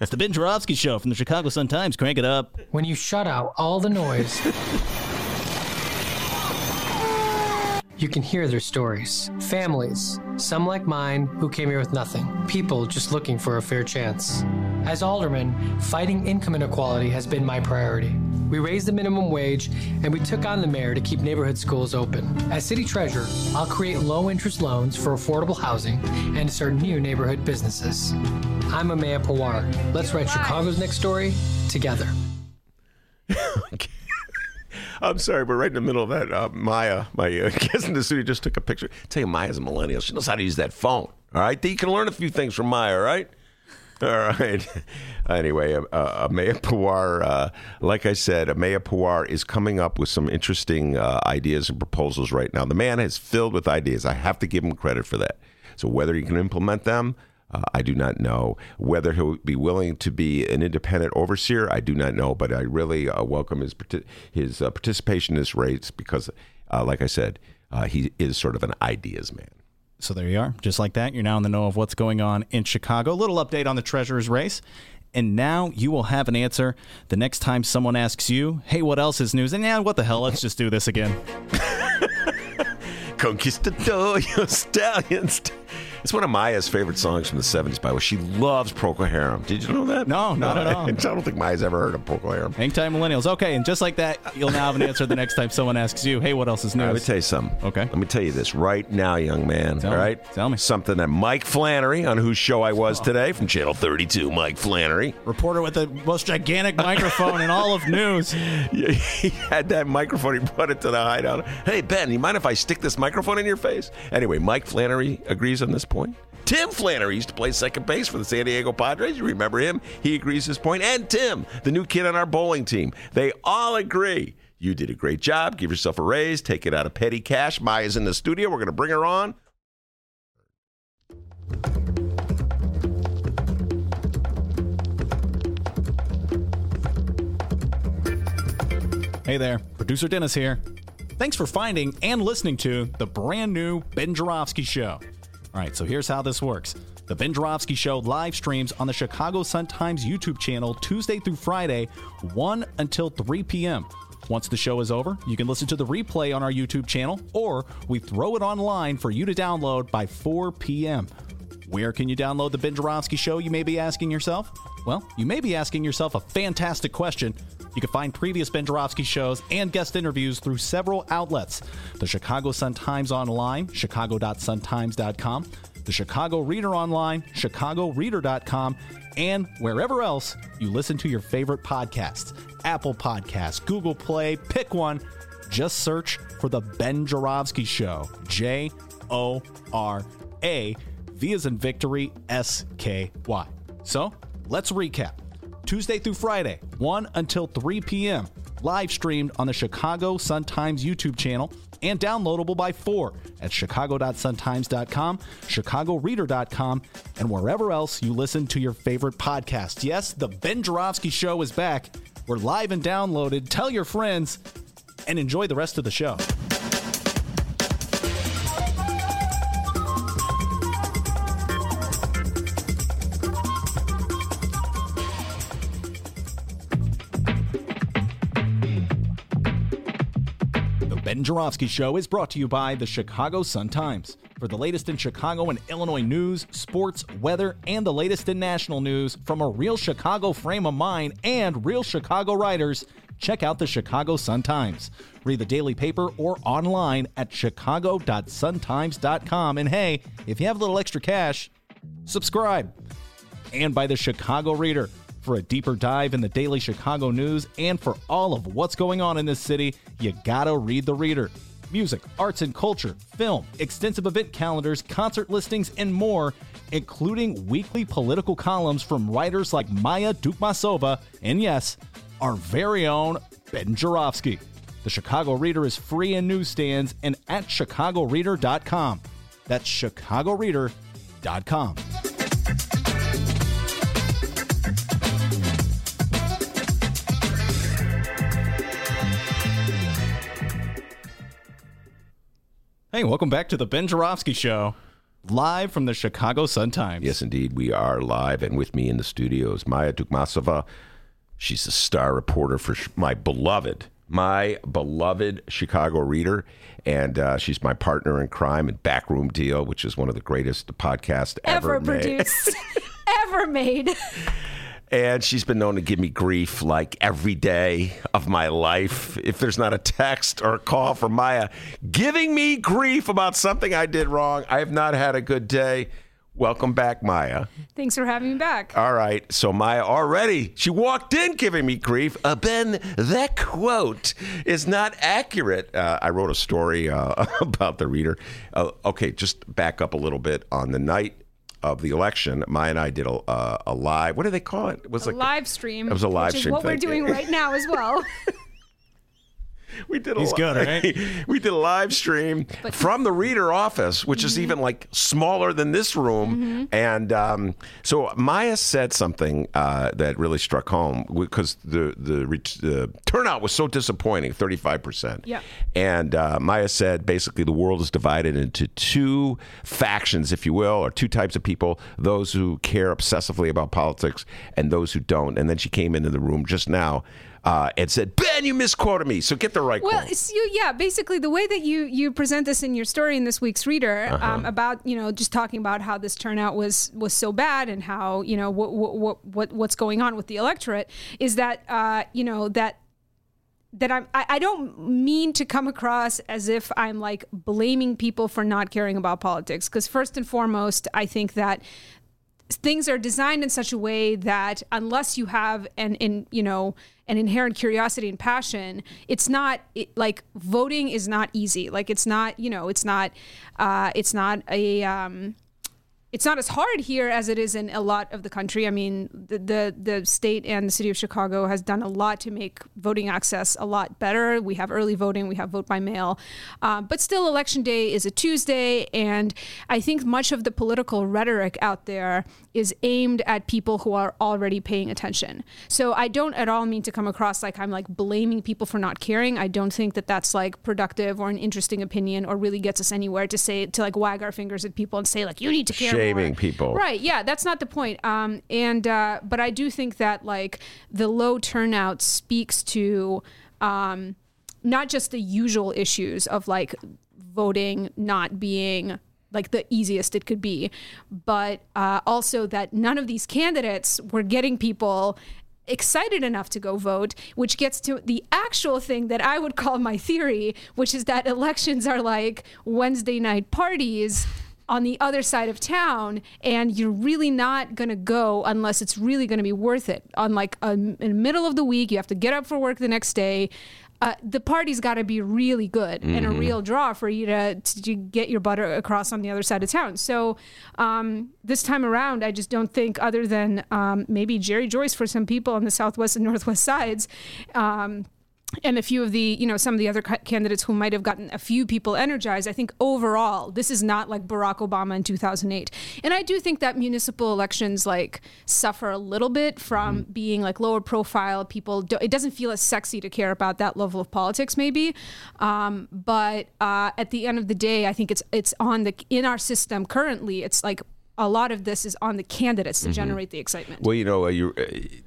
It's the Ben Joravsky Show from the Chicago Sun-Times. Crank it up. When you shut out all the noise, (laughs) you can hear their stories. Families, some like mine, who came here with nothing. People just looking for a fair chance. As alderman, fighting income inequality has been my priority. We raised the minimum wage and we took on the mayor to keep neighborhood schools open. As city treasurer, I'll create low interest loans for affordable housing and start new neighborhood businesses. I'm Ameya Pawar. Let's write Chicago's next story together. (laughs) okay. I'm sorry, but right in the middle of that, uh, Maya, my uh, (laughs) guest in the studio, just took a picture. tell you, Maya's a millennial. She knows how to use that phone. All right, you can learn a few things from Maya. All right. (laughs) All right. (laughs) anyway, uh, uh, Ameya Pawar, uh, like I said, Ameya Pawar is coming up with some interesting uh, ideas and proposals right now. The man is filled with ideas. I have to give him credit for that. So whether he can implement them, uh, I do not know. Whether he'll be willing to be an independent overseer, I do not know. But I really uh, welcome his his participation in this race because, like I said, he is sort of an ideas man. So there you are. Just like that, you're now in the know of what's going on in Chicago. A little update on the Treasurer's race. And now you will have an answer the next time someone asks you, hey, what else is news? And yeah, what the hell? Let's just do this again. (laughs) Conquistador, stallions. It's one of Maya's favorite songs from the 70s, by the way. She loves Procol Harum. Did you know that? No, not no, at all. (laughs) I don't think Maya's ever heard of Procol Harum. Hang time millennials. Okay, and just like that, you'll now have an answer the next time someone asks you, hey, what else is new? Let me tell you something. Okay. Let me tell you this right now, young man. Tell all me. Tell me. Something that Mike Flannery, on whose show I was oh. today from Channel 32, Mike Flannery. Reporter with the most gigantic microphone in all of news. (laughs) Yeah, he had that microphone. He brought it to the hideout. Hey, Ben, you mind if I stick this microphone in your face? Anyway, Mike Flannery agrees on this point. Tim Flannery used to play second base for the San Diego Padres. You remember him? He agrees his point. And Tim, the new kid on our bowling team. They all agree. You did a great job. Give yourself a raise. Take it out of petty cash. Maya's in the studio. We're going to bring her on. Hey there, producer Dennis here. Thanks for finding and listening to the brand new Ben Joravsky Show. All right, so here's how this works. The Ben Joravsky Show live streams on the Chicago Sun-Times YouTube channel Tuesday through Friday, 1 until 3 p.m. Once the show is over, you can listen to the replay on our YouTube channel, or we throw it online for you to download by 4 p.m. Where can you download the Ben Joravsky Show, you may be asking yourself? Well, you may be asking yourself a fantastic question. You can find previous Ben Joravsky shows and guest interviews through several outlets the Chicago Sun-Times Online, chicago.suntimes.com, the Chicago Reader Online, chicagoreader.com, and wherever else you listen to your favorite podcasts Apple Podcasts, Google Play, pick one. Just search for The Ben Joravsky Show. J O R A, V as in victory, S K Y. So let's recap. Tuesday through Friday, 1 until 3 p.m. Live streamed on the Chicago Sun-Times YouTube channel and downloadable by 4 at chicago.suntimes.com, chicagoreader.com, and wherever else you listen to your favorite podcast. Yes, the Ben Joravsky Show is back. We're live and downloaded. Tell your friends and enjoy the rest of the show. The Ben Joravsky Show is brought to you by the Chicago Sun-Times. For the latest in Chicago and Illinois news, sports, weather, and the latest in national news from a real Chicago frame of mind and real Chicago writers, check out the Chicago Sun-Times. Read the daily paper or online at chicago.suntimes.com. And hey, if you have a little extra cash, subscribe. And by the Chicago Reader. For a deeper dive in the daily Chicago news and for all of what's going on in this city, you gotta read the Reader. Music, arts and culture, film, extensive event calendars, concert listings, and more, including weekly political columns from writers like Maya Dukmasova and yes, our very own Ben Joravsky. The Chicago Reader is free in newsstands and at chicagoreader.com. That's chicagoreader.com. Hey, welcome back to the Ben Joravsky Show, live from the Chicago Sun-Times. Yes, indeed. We are live, and with me in the studios, Maya Dukmasova. She's a star reporter for my beloved, my beloved Chicago Reader, and uh, she's my partner in crime in Backroom Deal, which is one of the greatest podcasts ever, ever made. produced, (laughs) (laughs) ever made. And she's been known to give me grief like every day of my life. If there's not a text or a call from Maya giving me grief about something I did wrong, I have not had a good day. Welcome back, Maya. Thanks for having me back. All right. So, Maya already, she walked in giving me grief. Uh, ben, that quote is not accurate. Uh, I wrote a story uh, (laughs) about the reader. Uh, okay, just back up a little bit. On the night of the election, Maya and I did a, uh, a live. What do they call it? It was a like live stream. It was a live which stream. Is what we're doing right now as well. (laughs) (laughs) We did a He's li- good, right? (laughs) we did a live stream But- from the reader office, which is even like smaller than this room. And um, so Maya said something uh, that really struck home because the the, ret- the turnout was so disappointing, thirty five percent. Yeah. And uh, Maya said basically the world is divided into two factions, if you will, or two types of people: those who care obsessively about politics and those who don't. And then she came into the room just now. Uh, and said, "Ben, you misquoted me. So get the right Well, quote." it's yeah, basically the way that you you present this in your story in this week's reader Uh-huh. um, about you know just talking about how this turnout was was so bad and how you know what what what what's going on with the electorate is that uh, you know that that I'm, I, I don't mean to come across as if I'm like blaming people for not caring about politics. Because first and foremost, I think that things are designed in such a way that unless you have an in you know an inherent curiosity and passion it's not it, like voting is not easy. Like it's not you know it's not uh it's not a um it's not as hard here as it is in a lot of the country. I mean, the, the the state and the city of Chicago has done a lot to make voting access a lot better. We have early voting, we have vote by mail, um, but still, election day is a Tuesday, and I think much of the political rhetoric out there is aimed at people who are already paying attention. So I don't at all mean to come across like I'm like blaming people for not caring. I don't think that that's like productive or an interesting opinion or really gets us anywhere to say to like wag our fingers at people and say like you need to care shaming people. Right. Yeah, that's not the point. Um, and uh, but I do think that like the low turnout speaks to um, not just the usual issues of like voting not being like the easiest it could be, but uh, also that none of these candidates were getting people excited enough to go vote, which gets to the actual thing that I would call my theory, which is that elections are like Wednesday night parties on the other side of town and you're really not going to go unless it's really going to be worth it on like a, in the middle of the week you have to get up for work the next day uh, the party's got to be really good and a Mhm. real draw for you to, to get your butter across on the other side of town. So um, this time around, I just don't think, other than um, maybe Jerry Joyce for some people on the southwest and northwest sides. Um, and a few of the, you know, some of the other candidates who might have gotten a few people energized. I think overall, this is not like Barack Obama in 2008. And I do think that municipal elections like suffer a little bit from being like lower profile. People, do, it doesn't feel as sexy to care about that level of politics, maybe. Um, but uh, at the end of the day, I think it's it's on the in our system currently. It's like a lot of this is on the candidates to Mhm. generate the excitement. Well, you know, uh, you uh, would-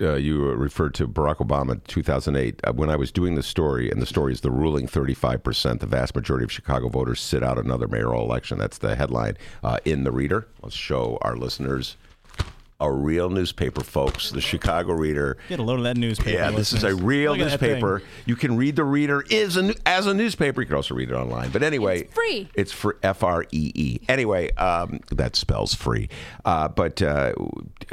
uh, you referred to Barack Obama in 2008. Uh, when I was doing the story, and the story is the ruling 35%, the vast majority of Chicago voters sit out another mayoral election. That's the headline uh, in the Reader. Let's show our listeners a real newspaper, folks. The Chicago Reader. Get a load of that newspaper. Yeah, this is a real Look newspaper. You can read the Reader is a, as a newspaper. You can also read it online. But anyway, It's free. It's for F R E E. Anyway, um, that spells free. Uh, but uh,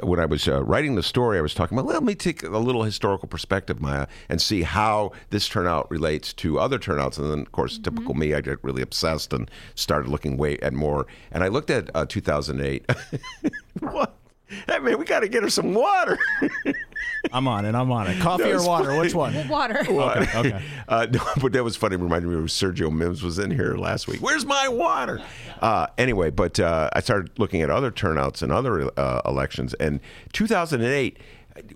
when I was uh, writing the story, I was talking about, let me take a little historical perspective, Maya, and see how this turnout relates to other turnouts. And then, of course, typical me, I get really obsessed and started looking way at more. And I looked at uh, 2008. (laughs) what? Hey, man, we got to get her some water. (laughs) I'm on it. I'm on it. Coffee No, or water? fine. Which one? Water. (laughs) What? Okay, okay. Uh, no, but that was funny. It reminded me of Sergio Mims was in here last week. Where's my water? Uh, anyway, but uh, I started looking at other turnouts and other uh, elections, and 2008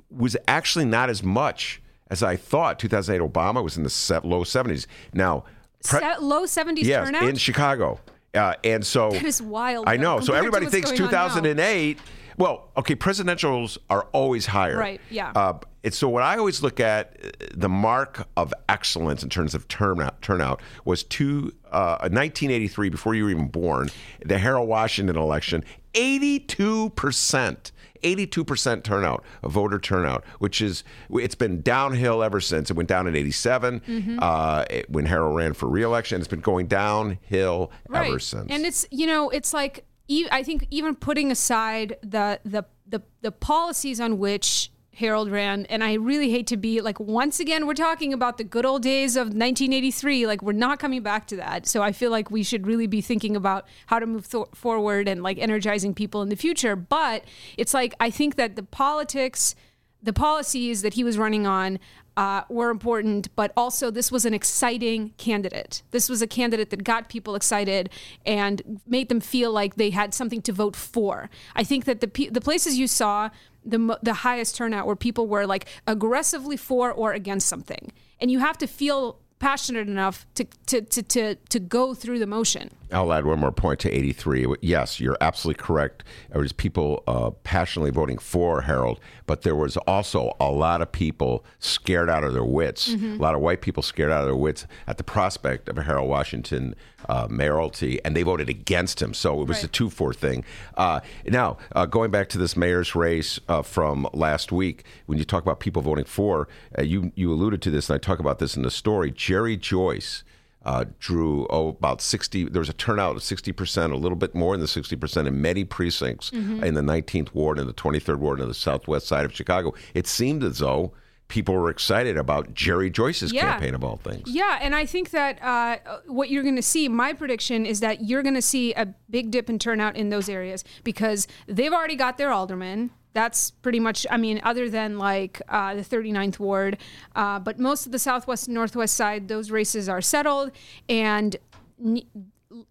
was actually not as much as I thought. 2008 Obama was in the se- low 70s. Now, pre- Se- low 70s yes, turnout? in Chicago, uh, and so That is wild, I know. So everybody thinks going now. 2008. Well, okay, presidentials are always higher. Right, yeah. Uh, it's so what I always look at uh, the mark of excellence in terms of turnout turnout was two uh, 1983 before you were even born the Harold Washington election 82 percent 82% turnout, a voter turnout, which is, it's been downhill ever since. It went down in 87 Mhm. uh, it- when Harold ran for reelection. It's been going downhill ever since. And it's you know it's like e- I think even putting aside the the the the policies on which Harold ran, and I really hate to be like once again we're talking about the good old days of 1983. Like we're not coming back to that. So I feel like we should really be thinking about how to move th- forward and like energizing people in the future. But it's like I think that the politics the policies that he was running on uh, were important, but also this was an exciting candidate. This was a candidate that got people excited and made them feel like they had something to vote for. I think that the the places you saw the the highest turnout where people were like aggressively for or against something, and you have to feel passionate enough to to to to, to go through the motion. I'll add one more point to 83. Yes, you're absolutely correct. There was people uh, passionately voting for Harold, but there was also a lot of people scared out of their wits. Mhm. A lot of white people scared out of their wits at the prospect of a Harold Washington uh, mayoralty, and they voted against him. So it was a two-four thing. Uh, now, uh, going back to this mayor's race uh, from last week, when you talk about people voting for, uh, you you alluded to this, and I talk about this in the story. Jerry Joyce uh, drew oh about 60 there was a turnout of 60% a little bit more than the 60% in many precincts Mhm. in the 19th ward and the 23rd ward on the southwest side of chicago it seemed as though people were excited about jerry joyce's Yeah. campaign of all things Yeah, and I think that uh, what you're going to see, my prediction is that you're going to see a big dip in turnout in those areas because they've already got their aldermen. That's pretty much, I mean, other than like uh, the 39th ward, uh, but most of the southwest and northwest side, those races are settled, and n-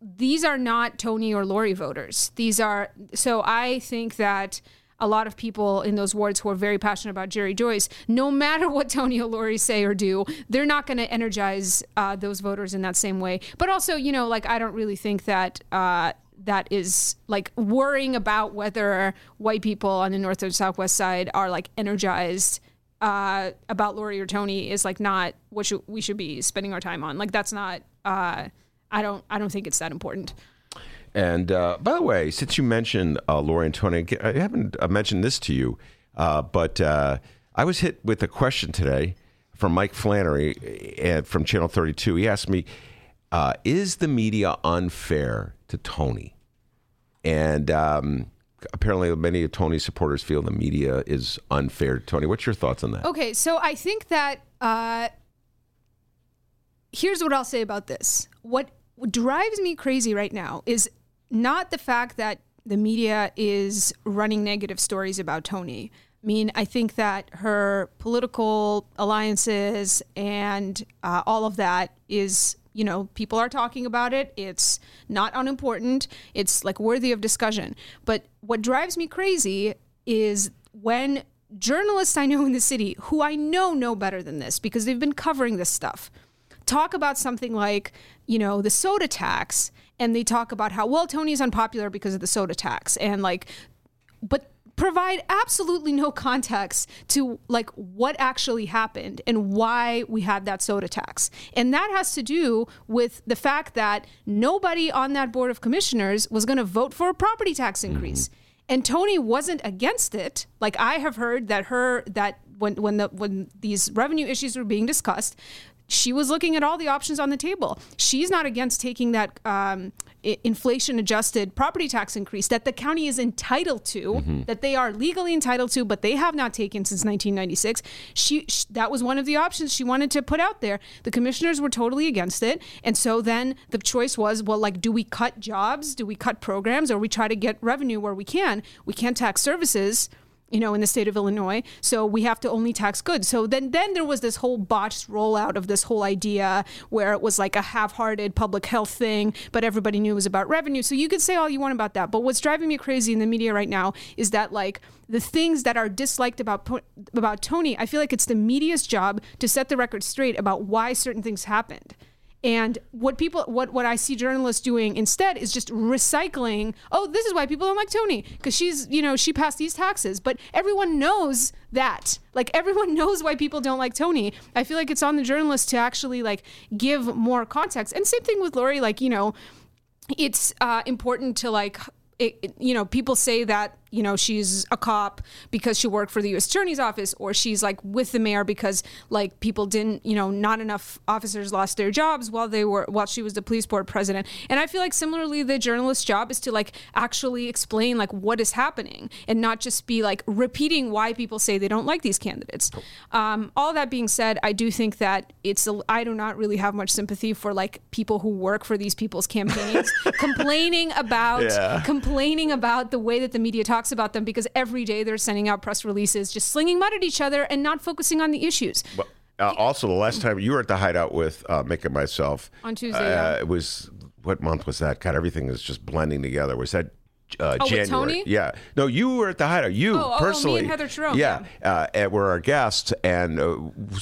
these are not Toni or Lori voters. These are so I think that a lot of people in those wards who are very passionate about Jerry Joyce, no (laughs) matter what Toni or Lori say or do, they're not going to energize uh, those voters in that same way. But also, you know, like I don't really think that uh, that is like worrying about whether white people on the north or southwest side are like energized uh, about Lori or Toni is like not what should, we should be spending our time on. Like that's not. Uh, I don't. I don't think it's that important. And uh, by the way, since you mentioned uh, Lori and Toni, I haven't mentioned this to you, uh, but uh, I was hit with a question today from Mike Flannery uh, from Channel 32. He asked me, uh, "Is the media unfair to Toni?" And um, apparently, many of Toni's supporters feel the media is unfair to Toni. What's your thoughts on that? Okay, so I think that uh, here's what I'll say about this. What drives me crazy right now is not the fact that the media is running negative stories about Toni. I mean, I think that her political alliances and uh, all of that is, you know, people are talking about it. It's not unimportant. It's like worthy of discussion. But what drives me crazy is when journalists I know in the city, who I know know better than this because they've been covering this stuff, talk about something like, you know, the soda tax, and they talk about how, well, Toni's unpopular because of the soda tax. And like, but provide absolutely no context to like what actually happened and why we had that soda tax. And that has to do with the fact that nobody on that board of commissioners was going to vote for a property tax increase. And Toni wasn't against it. Like I have heard that her that when when the when these revenue issues were being discussed, she was looking at all the options on the table. She's not against taking that um, inflation adjusted property tax increase that the county is entitled to, Mhm. that they are legally entitled to, but they have not taken since 1996. She, sh that was one of the options she wanted to put out there. The commissioners were totally against it, and so then the choice was, well, like, do we cut jobs? Do we cut programs, or we try to get revenue where we can? We can't tax services you know, in the state of Illinois. So we have to only tax goods. So then, then there was this whole botched rollout of this whole idea where it was like a half-hearted public health thing, but everybody knew it was about revenue. So you could say all you want about that. But what's driving me crazy in the media right now is that like the things that are disliked about about Toni, I feel like it's the media's job to set the record straight about why certain things happened. And what people, what what I see journalists doing instead is just recycling. Oh, this is why people don't like Toni because she's, you know, she passed these taxes. But everyone knows that. Like everyone (laughs) knows why people don't like Toni. I feel like it's on the journalists to actually like give more context. And same thing with Lori. Like you know, it's uh, important to like. It, it- you know, people say that you know she's a cop because she worked for the U.S. Attorney's office, or she's like with the mayor because like people didn't, you know, not enough officers lost their jobs while they were while she was the police board president. And I feel like similarly, the journalist's job is to like actually explain like what is happening and not just be like repeating why people say they don't like these candidates. Um, all that being said, I do think that it's a, I do not really have much sympathy for like people who work for these people's campaigns (laughs) complaining about Yeah. complaining about the way that the media talks about them because every day they're sending out press releases just slinging mud at each other and not focusing on the issues. Well, uh, also, the last time you were at the hideout with uh, Mick and myself On Tuesday, uh, yeah. it was what month was that? God, everything is just blending together. Was that? Uh, Oh, January. Toni? Yeah. No, you were at the hideout. You Oh, oh, me and personally. Heather Jerome, Yeah. Uh, were our guests, and uh,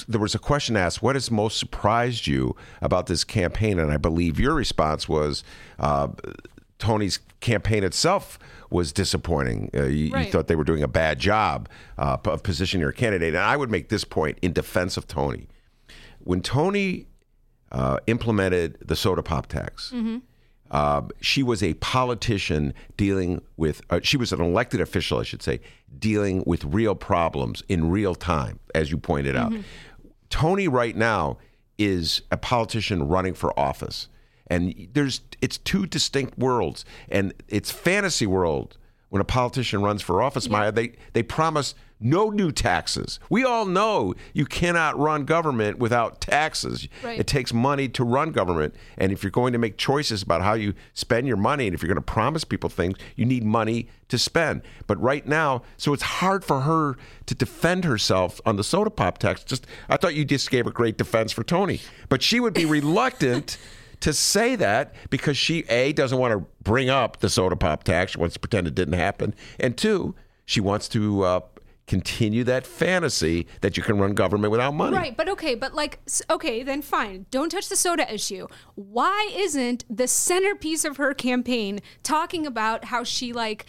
there was a question asked: What has most surprised you about this campaign? And I believe your response was uh, Toni's campaign itself was disappointing. Uh, you, you thought they were doing a bad job uh, of positioning your candidate. And I would make this point in defense of Toni. When Toni uh, implemented the soda pop tax, Mm-hmm. um, she was a politician dealing with, uh, she was an elected official, I should say, dealing with real problems in real time, as you pointed out. Mhm. Toni, right now, is a politician running for office. And there's, it's two distinct worlds. And it's fantasy world when a politician runs for office, Maya, they, they promise no new taxes. We all know you cannot run government without taxes. Right. It takes money to run government. And if you're going to make choices about how you spend your money, and if you're going to promise people things, you need money to spend. But right now, so it's hard for her to defend herself on the soda pop tax. Just I thought you just gave a great defense for Toni. But she would be (laughs) reluctant to say that because she a doesn't want to bring up the soda pop tax. She wants to pretend it didn't happen, and two, she wants to uh, continue that fantasy that you can run government without money. Right, but okay, but like, okay, then fine. Don't touch the soda issue. Why isn't the centerpiece of her campaign talking about how she like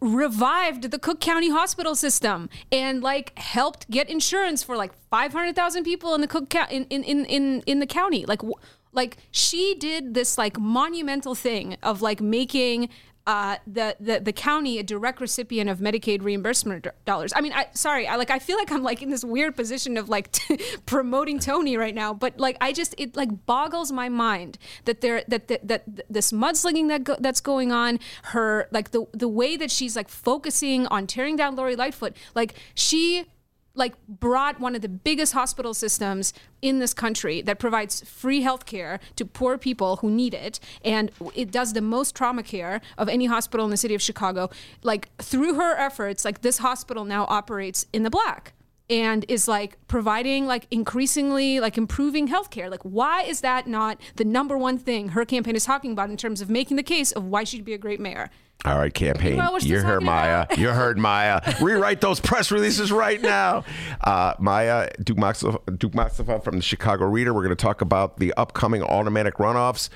revived the Cook County hospital system and like helped get insurance for like 500,000 people in the Cook County in, in, in, in, the county? Like, wh- like she did this like monumental thing of like making uh, the, the the county a direct recipient of Medicaid reimbursement dollars. I mean, I sorry, I like I feel like I'm like in this weird position of like (laughs) promoting Toni right now, but like I just it like boggles my mind that there that that, that this mudslinging that go, that's going on, her like the the way that she's like focusing on tearing down Lori Lightfoot, like she like brought one of the biggest hospital systems in this country that provides free health care to poor people who need it. And it does the most trauma care of any hospital in the city of Chicago. Like through her efforts like this hospital now operates in the black and is like providing like increasingly like improving healthcare. Like why is that not the number one thing her campaign is talking about in terms of making the case of why she'd be a great mayor All right, campaign. know what we're still You heard Maya. about? You heard Maya. Rewrite those press releases right now. Uh, Maya Dukmasova, Duke Maxima from the Chicago Reader. We're going to talk about the upcoming aldermanic runoffs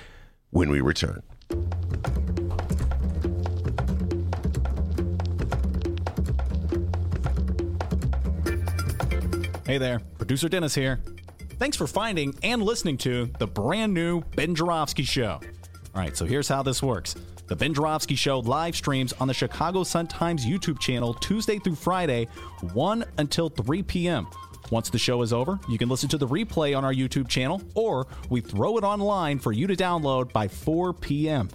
when we return. Hey there, producer Dennis here. Thanks for finding and listening to the brand new Ben Joravsky Show. All right, so here's how this works. The Ben Joravsky Show live streams on the Chicago Sun-Times YouTube channel Tuesday through Friday, 1 until 3 p.m. Once the show is over, you can listen to the replay on our YouTube channel, or we throw it online for you to download by 4 p.m.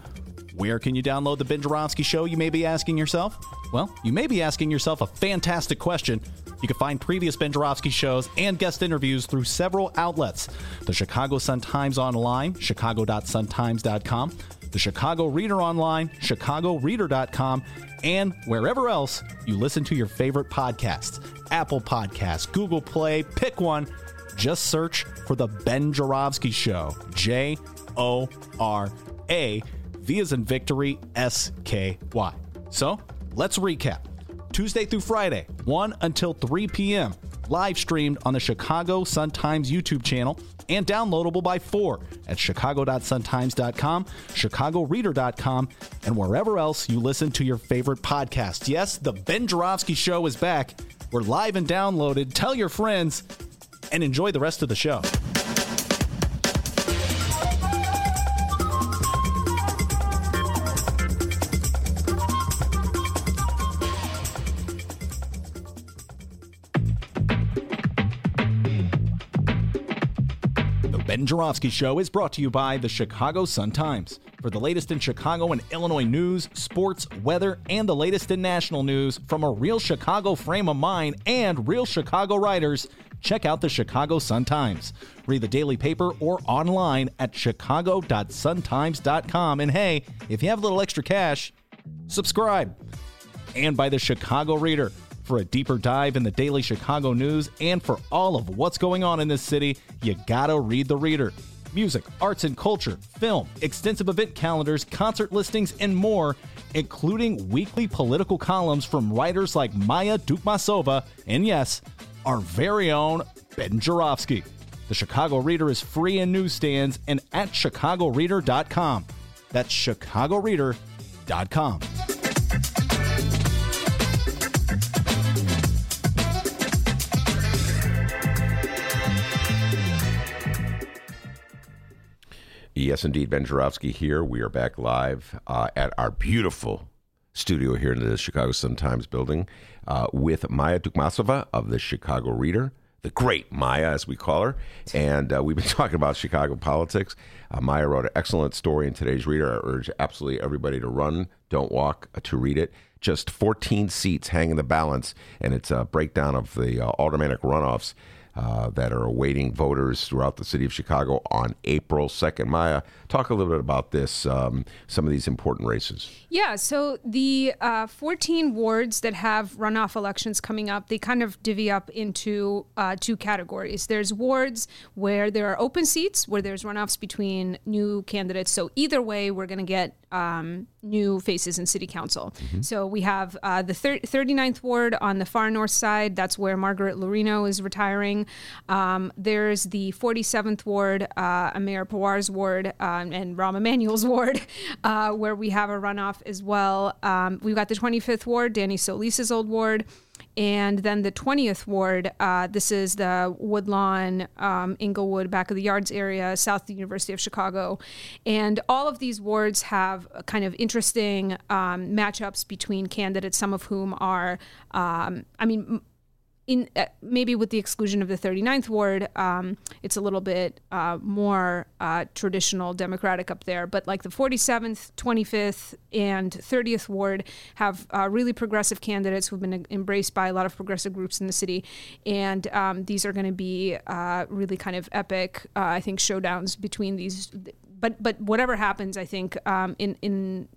Where can you download the Ben Joravsky Show, you may be asking yourself? Well, you may be asking yourself a fantastic question. You can find previous Ben Joravsky shows and guest interviews through several outlets the Chicago Sun-Times Online, chicago.suntimes.com, the Chicago Reader Online, chicagoreader.com, and wherever else you listen to your favorite podcasts Apple Podcasts, Google Play, pick one. Just search for The Ben Joravsky Show. J O R A, V as in victory, S K Y. So let's recap. Tuesday through Friday, 1 until 3 p.m. Live streamed on the Chicago Sun-Times YouTube channel and downloadable by 4 at chicago.suntimes.com, chicagoreader.com, and wherever else you listen to your favorite podcast. Yes, the Ben Joravsky Show is back. We're live and downloaded. Tell your friends and enjoy the rest of the show. Ben Joravsky Show is brought to you by the Chicago Sun-Times. For the latest in Chicago and Illinois news, sports, weather, and the latest in national news from a real Chicago frame of mind and real Chicago writers, check out the Chicago Sun-Times. Read the daily paper or online at chicago.suntimes.com. And hey, if you have a little extra cash, subscribe. And by the Chicago Reader. For a deeper dive in the daily Chicago news and for all of what's going on in this city, you gotta read the Reader. Music, arts and culture, film, extensive event calendars, concert listings, and more, including weekly political columns from writers like Maya Dukmasova and yes, our very own Ben Joravsky. The Chicago Reader is free in newsstands and at chicagoreader.com. That's chicagoreader.com. Yes, indeed. Ben Joravsky here. We are back live uh, at our beautiful studio here in the Chicago Sun-Times building uh, with Maya Dukmasova of the Chicago Reader, the great Maya, as we call her. And uh, we've been (laughs) talking about Chicago politics. Uh, Maya wrote an excellent story in today's Reader. I urge absolutely everybody to run, don't walk, uh, to read it. Just 14 seats hang in the balance, and it's a breakdown of the uh, aldermanic runoffs uh, that are awaiting voters throughout the city of Chicago on April 2nd. Maya, talk a little bit about this, um, some of these important races. Yeah, so the uh, 14 wards that have runoff elections coming up, they kind of divvy up into uh, two categories. There's wards where there are open seats, where there's runoffs between new candidates. So either way, we're going to get um, new faces in city council. So we have uh, the thir- 39th ward on the far north side. That's where Margaret Laurino is retiring. Um, there's the 47th ward, uh, Ameya Pawar's ward, um, and Rahm Emanuel's (laughs) ward, uh, where we have a runoff as well. Um, we've got the 25th ward, Danny Solis's old ward. And then the 20th ward, uh, this is the Woodlawn, um, Englewood, back of the yards area, south of the University of Chicago. And all of these wards have kind of interesting um, matchups between candidates, some of whom are, um, I mean, in uh, maybe with the exclusion of the 39th ward, um, it's a little bit uh, more uh, traditional Democratic up there. But like the 47th, 25th, and 30th ward have uh, really progressive candidates who've been embraced by a lot of progressive groups in the city, and um, these are going to be uh, really kind of epic, uh, I think, showdowns between these. But but whatever happens, I think um, in in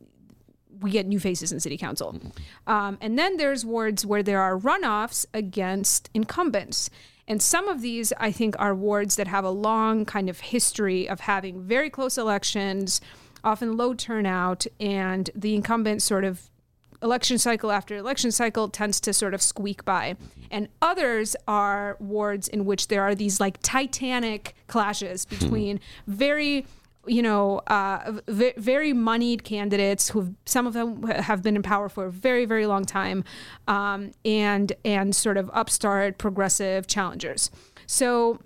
we get new faces in city council. Mm-hmm. Um, and then there's wards where there are runoffs against incumbents. And some of these, I think, are wards that have a long kind of history of having very close elections, often low turnout, and the incumbent sort of election cycle after election cycle tends to sort of squeak by. Mm-hmm. And others are wards in which there are these like titanic clashes hmm. between very you know, uh, v- very moneyed candidates who some of them have been in power for a very, very long time, um, and and sort of upstart progressive challengers. So.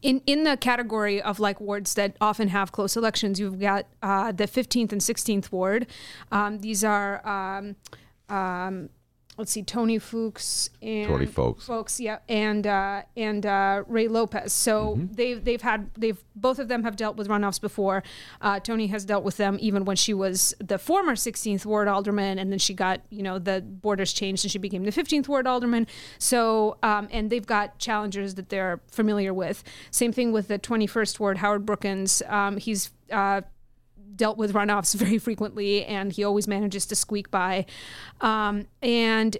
In, in the category of like wards that often have close elections, you've got uh, the 15th and 16th ward. Um, these are um, um, let's see, Toni Foulkes and Toni Foulkes. Foulkes, yeah, and uh, and uh, Ray Lopez. So Mm-hmm. they've they've had they've both of them have dealt with runoffs before. Uh, Toni has dealt with them even when she was the former 16th ward alderman, and then she got you know the borders changed and she became the 15th ward alderman. So um, and they've got challengers that they're familiar with. Same thing with the 21st ward, Howard Brookins. Um, he's uh, dealt with runoffs (laughs) very frequently, and he always manages to squeak by. Um, and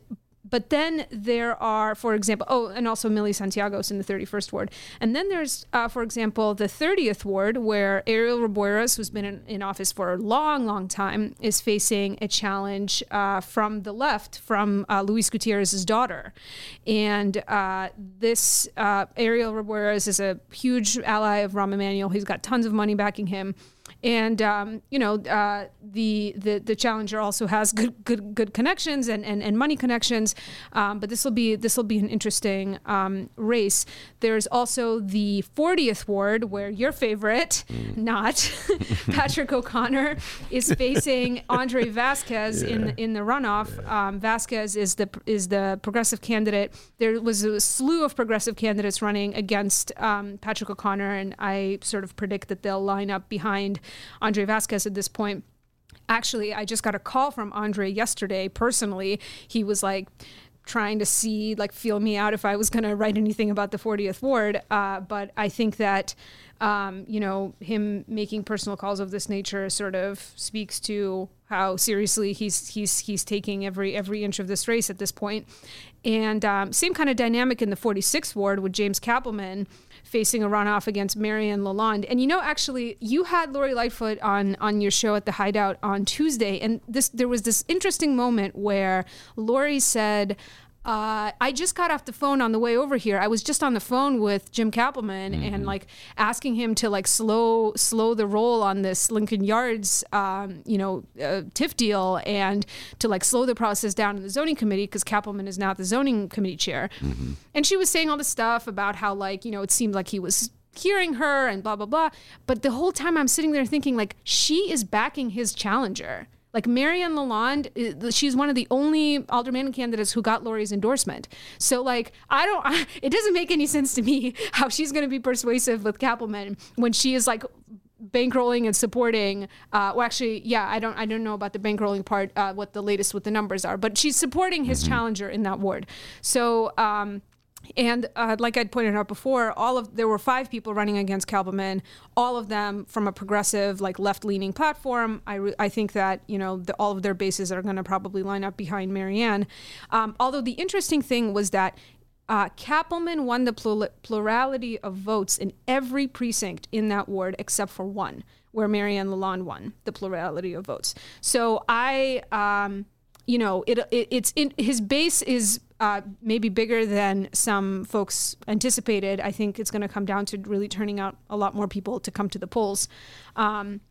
but then there are, for example, oh, and also Millie Santiago's in the 31st ward. And then there's, uh, for example, the 30th ward, where Ariel Reboyras, who's been in, in office for a long, long time, is facing a challenge uh, from the left, from uh, Luis Gutierrez's daughter. And uh, this uh, Ariel Reboyras is a huge ally of Rahm Emanuel. He's got tons of money backing him and um, you know uh, the, the the challenger also has good good good connections and and, and money connections. Um, but this will be this will be an interesting um, race. There's also the 40th ward where your favorite not (laughs) Patrick O'Connor is (laughs) facing Andre Vasquez in in the runoff. Um, Vasquez is the is the progressive candidate. There was a slew of progressive candidates running against um, Patrick O'Connor and I sort of predict that they'll line up behind Andre Vasquez at this point. Actually, I just got a call from Andre yesterday personally. He was like, trying to see, like, feel me out if I was going to write anything about the 40th ward. Uh, but I think that, um, you know, him making personal calls of this nature sort of speaks to how seriously he's he's he's taking every every inch of this race at this point. And um, same kind of dynamic in the 46th ward with James Cappleman facing a runoff against Marianne Lalonde. And you know, actually, you had Lori Lightfoot on on your show at the Hideout on Tuesday, and this there was this interesting moment where Lori said. Uh, I just got off the phone on the way over here. I was just on the phone with Jim Cappleman and like asking him to like slow slow the roll on this Lincoln Yards, um, you know, uh, TIF deal and to like slow the process down in the zoning committee because Cappleman is now the zoning committee chair. And she was saying all this stuff about how like you know it seemed like he was hearing her and blah blah blah. But the whole time I'm sitting there thinking like she is backing his challenger. Like Marianne Lalonde, she's one of the only alderman candidates who got Lori's endorsement. So like I don't, (laughs) it doesn't make any sense to me (laughs) how she's going to be persuasive with Cappleman when she is like bankrolling and supporting. Uh, well, actually, yeah, I don't, I don't know about the bankrolling part, uh, what the latest with the numbers are, but she's supporting his challenger in that ward. So. Um, and uh, like I'd pointed out before, all of there were five people running against Cappleman, all of them from a progressive, like left-leaning platform. I, re- I think that you know the, all of their bases are going to probably line up behind Marianne. Um, although the interesting thing was that uh, Cappleman won the plurality of votes in every precinct in that ward except for one, where Marianne Lalonde won the plurality of votes. So I, um, you know, it, it it's in, his base is uh, maybe bigger than some folks anticipated. I think it's going to come down to really turning out a lot more people to come to the polls. Um,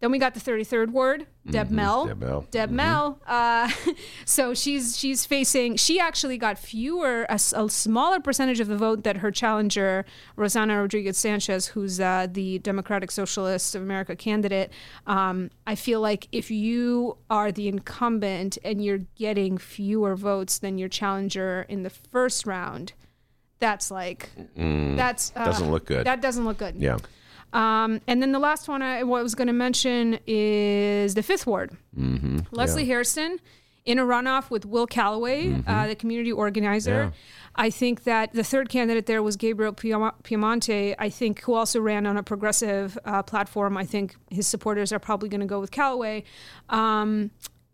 then we got the 33rd ward, Deb Mell. Deb Mell. Deb Mell. Uh, (laughs) so she's she's facing. She actually got fewer, a smaller percentage of the vote that her challenger, Rosana Rodriguez Sanchez, who's uh, the Democratic Socialist of America candidate. Um, I feel like if you are the incumbent and you're getting fewer votes than your challenger in the first round, that's like Mm, that's uh, doesn't look good. That doesn't look good. Yeah. Um, and then the last one I I was going to mention is the fifth ward. Mm-hmm. Leslie Hairston, in a runoff with Will Calloway, uh, the community organizer. Mm-hmm. Yeah. I think that the third candidate there was Gabriel Piemonte, I think, who also ran on a progressive uh, platform. I think his supporters are probably going to go with Calloway. Um,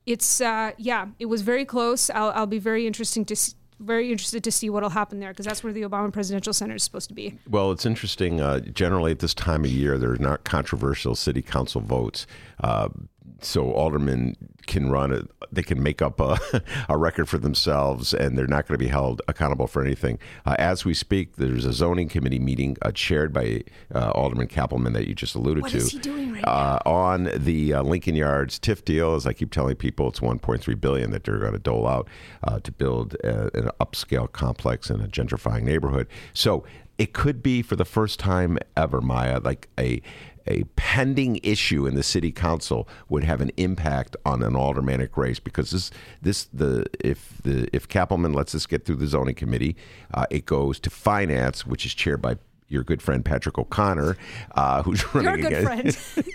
it's, uh, yeah, it was very close. I'll, I'll be very interesting to s- very interested to see what'll happen there because that's where the Obama Presidential Center is supposed to be. Well, it's interesting. Uh, generally, at this time of year, there are not controversial city council votes. Uh, so aldermen can run. They can make up a, (laughs) a record for themselves, and they're not going to be held accountable for anything. Uh, as we speak, there's a zoning committee meeting uh, chaired by uh, Alderman Cappleman that you just alluded What to. is he doing right uh, on the uh, Lincoln Yards TIF deal, as I keep telling people, it's 1.3 billion that they're going to dole out uh, to build uh an upscale complex in a gentrifying neighborhood. So it could be for the first time ever, Maya, like a a pending issue in the city council would have an impact on an aldermanic race because this this the if the if Cappleman lets us get through the zoning committee, uh, it goes to finance, which is chaired by your good friend Patrick O'Connor, uh, who's running good against friend.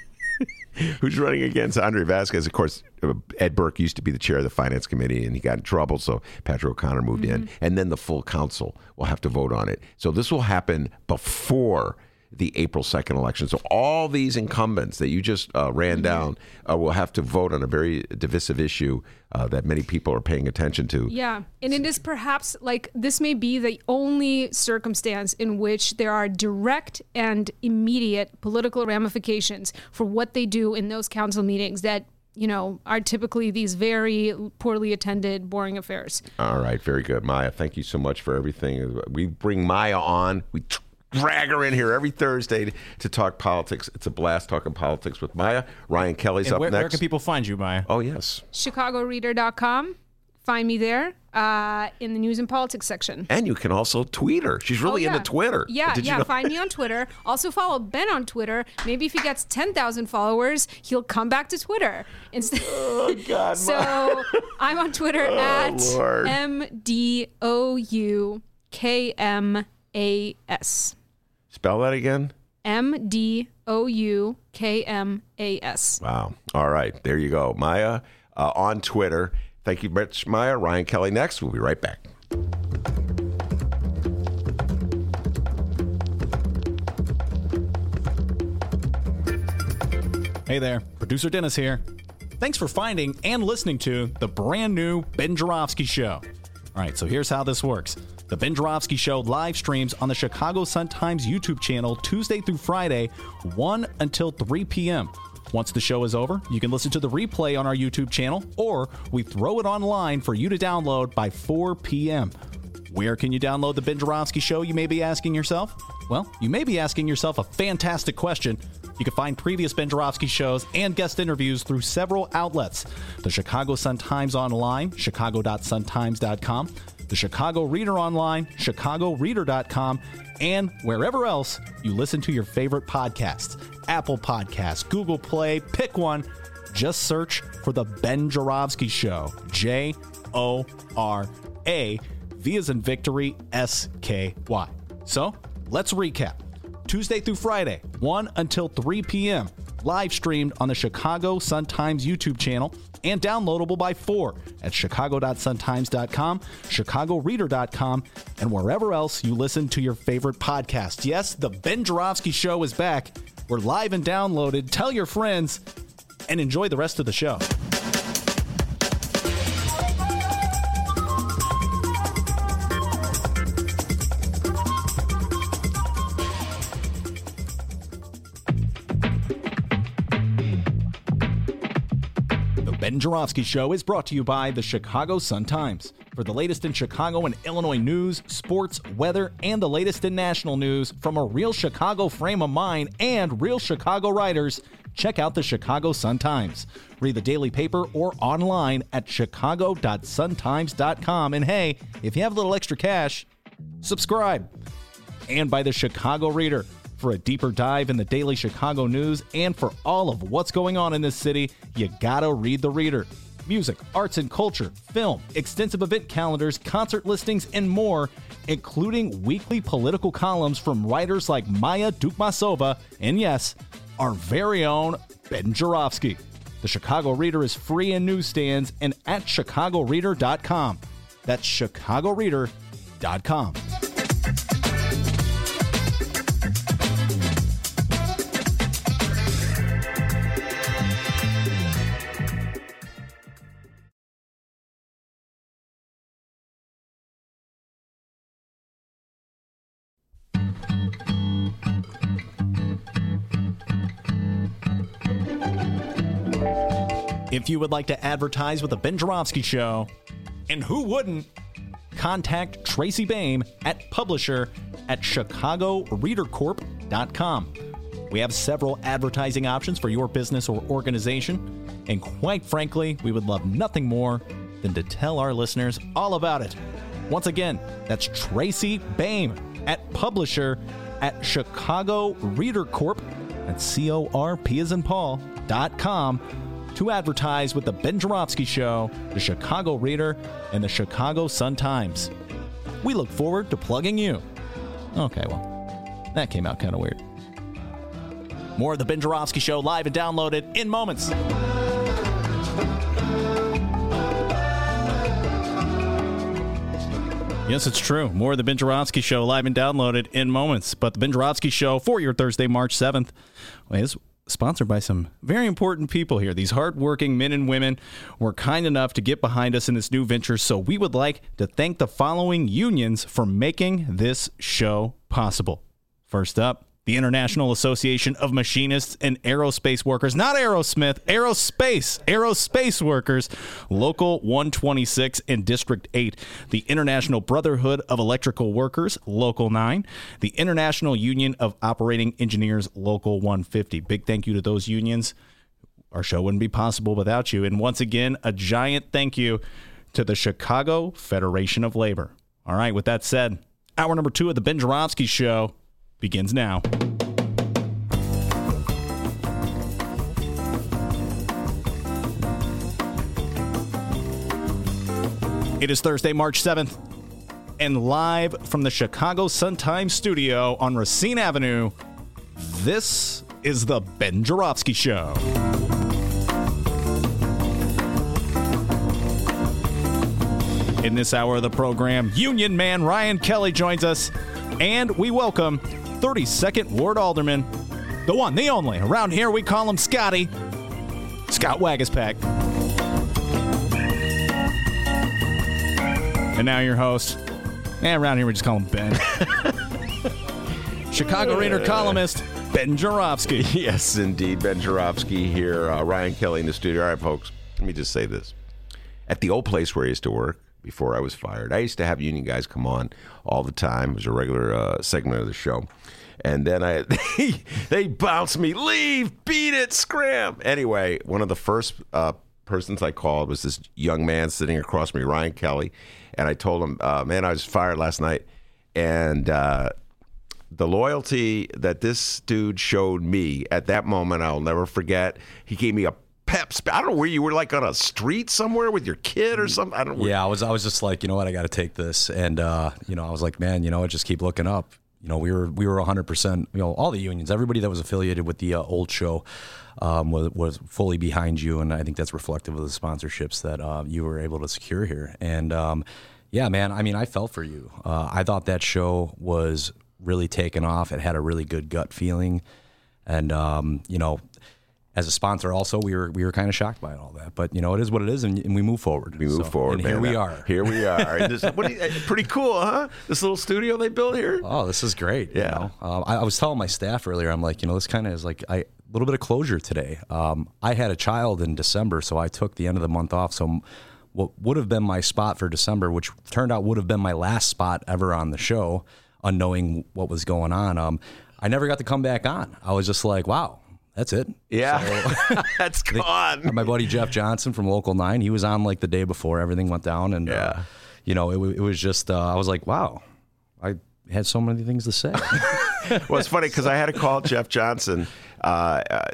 (laughs) who's running against Andre Vasquez. Of course, uh, Ed Burke used to be the chair of the finance committee, and he got in trouble, so Patrick O'Connor moved in, and then the full council will have to vote on it. So this will happen before the April second election. So all these incumbents that you just uh, ran down uh, will have to vote on a very divisive issue uh, that many people are paying attention to. Yeah. And it is perhaps like this may be the only circumstance in which there are direct and immediate political ramifications for what they do in those council meetings that, you know, are typically these very poorly attended, boring affairs. All right, very good, Maya. Thank you so much for everything. We bring Maya on. We drag her in here every Thursday to talk politics. It's a blast talking politics with Maya. Ryan Kelly's And up where, next. where can people find you, Maya? oh yes, ChicagoReader.com. Find me there uh, in the news and politics section. and you can also tweet her. She's really Oh, yeah. into Twitter. Yeah, Did you yeah. know- Find me on Twitter. Also follow Ben on Twitter. Maybe if he gets ten thousand followers, he'll come back to Twitter instead. (laughs) Oh God, (laughs) so I'm on Twitter Oh, at m d o u k m a s. Spell that again. M D O U K M A S. Wow. All right, there you go, Maya uh, on Twitter. Thank you much, Maya. Ryan Kelly next. We'll be right back. Hey there, producer Dennis here. Thanks for finding and listening to the brand new Ben Joravsky Show. All right, so here's how this works. The Ben Joravsky Show live streams on the Chicago Sun-Times YouTube channel Tuesday through Friday, 1 until 3 p.m. Once the show is over, you can listen to the replay on our YouTube channel, or we throw it online for you to download by 4 p.m. Where can you download the Ben Joravsky Show, you may be asking yourself? Well, you may be asking yourself a fantastic question. You can find previous Ben Joravsky shows and guest interviews through several outlets the Chicago Sun-Times Online, chicago.suntimes.com, the Chicago Reader Online, chicagoreader.com, and wherever else you listen to your favorite podcasts Apple Podcasts, Google Play, pick one. Just search for The Ben Joravsky Show. J O R A, V as in victory, S K Y. So let's recap. Tuesday through Friday, 1 until 3 p.m., live streamed on the Chicago Sun-Times YouTube channel and downloadable by 4 at chicago.suntimes.com, chicagoreader.com, and wherever else you listen to your favorite podcast. Yes, the Ben Joravsky Show is back. We're live and downloaded. Tell your friends and enjoy the rest of the show. Joravsky Show is brought to you by the Chicago Sun-Times. For the latest in Chicago and Illinois news, sports, weather, and the latest in national news from a real Chicago frame of mind and real Chicago writers, check out the Chicago Sun-Times. Read the daily paper or online at chicago.suntimes.com. And hey, if you have a little extra cash, subscribe. And by the Chicago Reader. For a deeper dive in the daily Chicago news and for all of what's going on in this city, you gotta read the Reader. Music, arts and culture, film, extensive event calendars, concert listings, and more, including weekly political columns from writers like Maya Dukmasova and yes, our very own Ben Joravsky. The Chicago Reader is free in newsstands and at chicagoreader.com. That's chicagoreader.com. If you would like to advertise with the Ben Joravsky Show, and who wouldn't, contact Tracy Baim at publisher at chicagoreadercorp.com. We have several advertising options for your business or organization, and quite frankly, we would love nothing more than to tell our listeners all about it. Once again, that's Tracy Baim at publisher at Chicago Reader Corp at C O R P as in Paul dot com to advertise with the Ben Joravsky Show, the Chicago Reader, and the Chicago Sun Times. We look forward to plugging you. Okay, well, that came out kind of weird. More of the Ben Joravsky Show live and downloaded in moments. Yes, it's true. More of the Ben Joravsky Show live and downloaded in moments. But the Ben Joravsky Show for your Thursday, March 7th is sponsored by some very important people here. These hardworking men and women were kind enough to get behind us in this new venture. So we would like to thank the following unions for making this show possible. First up, the International Association of Machinists and Aerospace Workers, not Aerosmith, Aerospace, Aerospace Workers, Local 126 and District 8, the International Brotherhood of Electrical Workers, Local 9, the International Union of Operating Engineers, Local 150. Big thank you to those unions. Our show wouldn't be possible without you. And once again, a giant thank you to the Chicago Federation of Labor. All right, with that said, hour number two of the Ben Joravsky Show begins now. It is Thursday, March 7th, and live from the Chicago Sun-Times studio on Racine Avenue, this is the Ben Joravsky Show. In this hour of the program, Union Man Ryan Kelly joins us, and we welcome 32nd Ward Alderman, the one, the only. Around here, we call him Scotty. Scott Waguespack. And now your host. And around here, we just call him Ben. (laughs) Chicago Reader columnist, Ben Joravsky. (laughs) Yes, indeed. Ben Joravsky here. Uh, Ryan Kelly in the studio. All right, folks, let me just say this. At the old place where I used to work, before I was fired. I used to have union guys come on all the time. It was a regular uh, segment of the show. And then I (laughs) they, they bounced me, leave, beat it, scram. Anyway, one of the first uh, persons I called was this young man sitting across me, Ryan Kelly. And I told him, uh, man, I was fired last night. And uh, the loyalty that this dude showed me at that moment, I'll never forget. He gave me a pep. Sp- I don't know where you were, like on a street somewhere with your kid or something. I don't. know. Yeah, I was. I was just like, you know what, I got to take this, and uh, you know, I was like, man, you know, what, just keep looking up. You know, we were we were 100. percent You know, all the unions, everybody that was affiliated with the uh, old show. Um, was, was fully behind you, and I think that's reflective of the sponsorships that uh, you were able to secure here. And um, yeah, man, I mean, I felt for you. Uh, I thought that show was really taken off. It had a really good gut feeling, and um, you know, as a sponsor, also we were we were kind of shocked by all that. But you know, it is what it is, and, and we move forward. We move So- forward. here we are. Here we (laughs) are. This, what you, uh, pretty cool, huh? This little studio they built here. Oh, this is great. you Yeah. know? Um, I, I was telling my staff earlier, I'm like, you know, this kind of is like I little bit of closure today. Um, I had a child in December, so I took the end of the month off. So what would have been my spot for December, which turned out would have been my last spot ever on the show, unknowing what was going on. Um, I never got to come back on. I was just like, wow, that's it. Yeah, So- (laughs) (laughs) that's gone. my buddy Jeff Johnson from Local Nine, he was on like the day before everything went down, and Yeah. uh, you know, it, it was just uh, I was like, wow, I had so many things to say. (laughs) well, it's funny because I had to call Jeff Johnson uh, uh,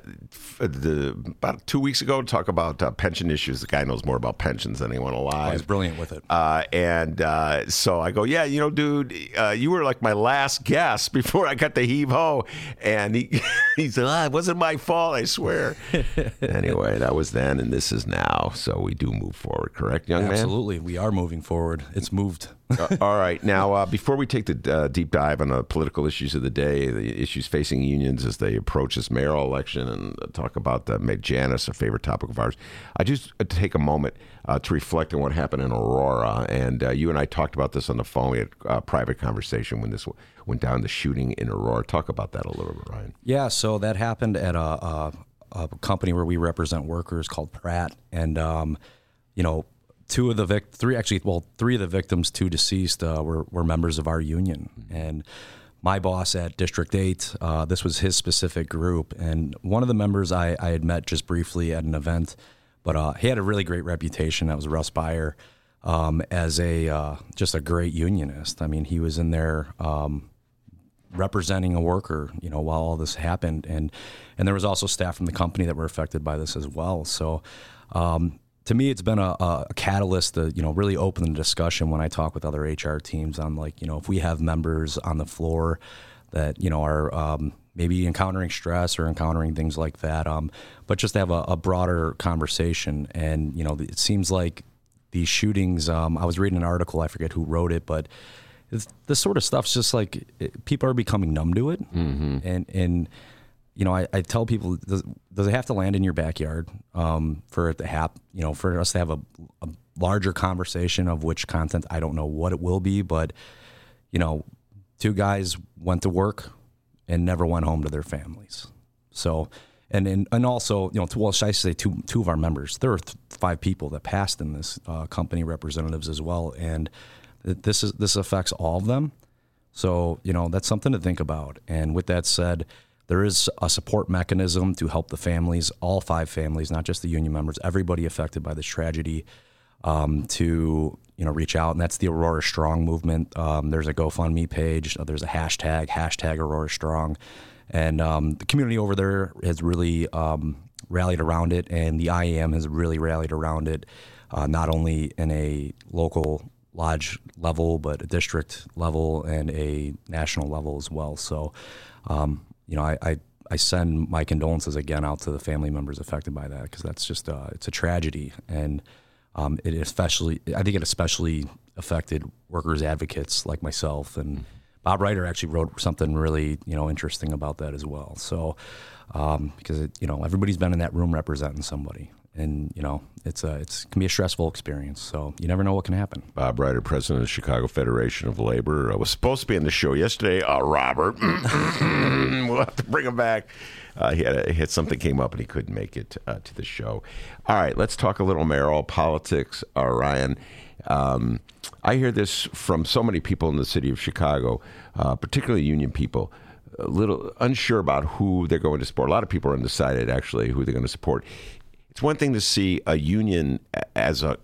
the, about two weeks ago to talk about uh, pension issues. The guy knows more about pensions than anyone alive. He's brilliant with it. Uh, and uh, so I go, yeah, you know, dude, uh, you were like my last guest (laughs) before I got the heave ho. And he, (laughs) he said, ah, it wasn't my fault, I swear. (laughs) anyway, that was then, and this is now. So we do move forward, correct, young man? Absolutely, we are moving forward. It's moved. Uh, all right. Now, uh, before we take the uh, deep dive on the political issues of the day, the issues facing unions as they approach this mayoral election, and uh, talk about the Mayor Janus, a favorite topic of ours, I just uh, take a moment uh, to reflect on what happened in Aurora. And you and I talked about this on the phone. We had a private conversation when this went down, the shooting in Aurora. Talk about that a little bit, Ryan. Yeah, so that happened at a, a, a company where we represent workers called Pratt, and um, you know, two of the vic, three actually, well, three of the victims, two deceased, uh, were were members of our union, and my boss at District Eight, uh, this was his specific group, and one of the members I, I had met just briefly at an event, but uh, he had a really great reputation. That was Russ Beyer. Um, as a uh, just a great unionist. I mean, he was in there um, representing a worker, you know, while all this happened, and and there was also staff from the company that were affected by this as well. So, um, to me, it's been a, a catalyst to you know really open the discussion when I talk with other HR teams on like you know if we have members on the floor that you know are um, maybe encountering stress or encountering things like that, um, but just to have a, a broader conversation. And you know, it seems like these shootings. Um, I was reading an article, I forget who wrote it, but it's, this sort of stuff's just like it, people are becoming numb to it, mm-hmm. and and you know I, I tell people does, does it have to land in your backyard um, for it to happen? You know, for us to have a, a larger conversation of which content I don't know what it will be, but you know, two guys went to work and never went home to their families, so. And, and, and also, you know, well, should I say two, two of our members? There were th- five people that passed in this uh, company representatives as well, and this is this affects all of them. So you know that's something to think about. And with that said, there is a support mechanism to help the families, all five families, not just the union members, everybody affected by this tragedy, um, to you know reach out. And that's the Aurora Strong movement. Um, there's a GoFundMe page. uh, There's a hashtag hashtag Aurora Strong, and um, the community over there has really um, rallied around it, and the IAM has really rallied around it. Uh, not only in a local lodge level, but a district level and a national level as well. So, um, you know, I, I, I send my condolences again out to the family members affected by that because that's just uh, it's a tragedy, and um, it especially I think it especially affected workers advocates like myself and. Bob Reiter actually wrote something really, you know, interesting about that as well. So, um, because it, you know everybody's been in that room representing somebody, and you know it's a it's can be a stressful experience. So you never know what can happen. Bob Reiter, president of the Chicago Federation of Labor, uh, was supposed to be in the show yesterday. Uh, Robert, (laughs) we'll have to bring him back. Uh, he, had a, he had something came up and he couldn't make it uh, to the show. All right, let's talk a little mayoral politics. Uh, Ryan, um, I hear this from so many people in the city of Chicago, uh, particularly union people. A little unsure about who they're going to support. A lot of people are undecided, actually, who they're going to support. It's one thing to see a union as a,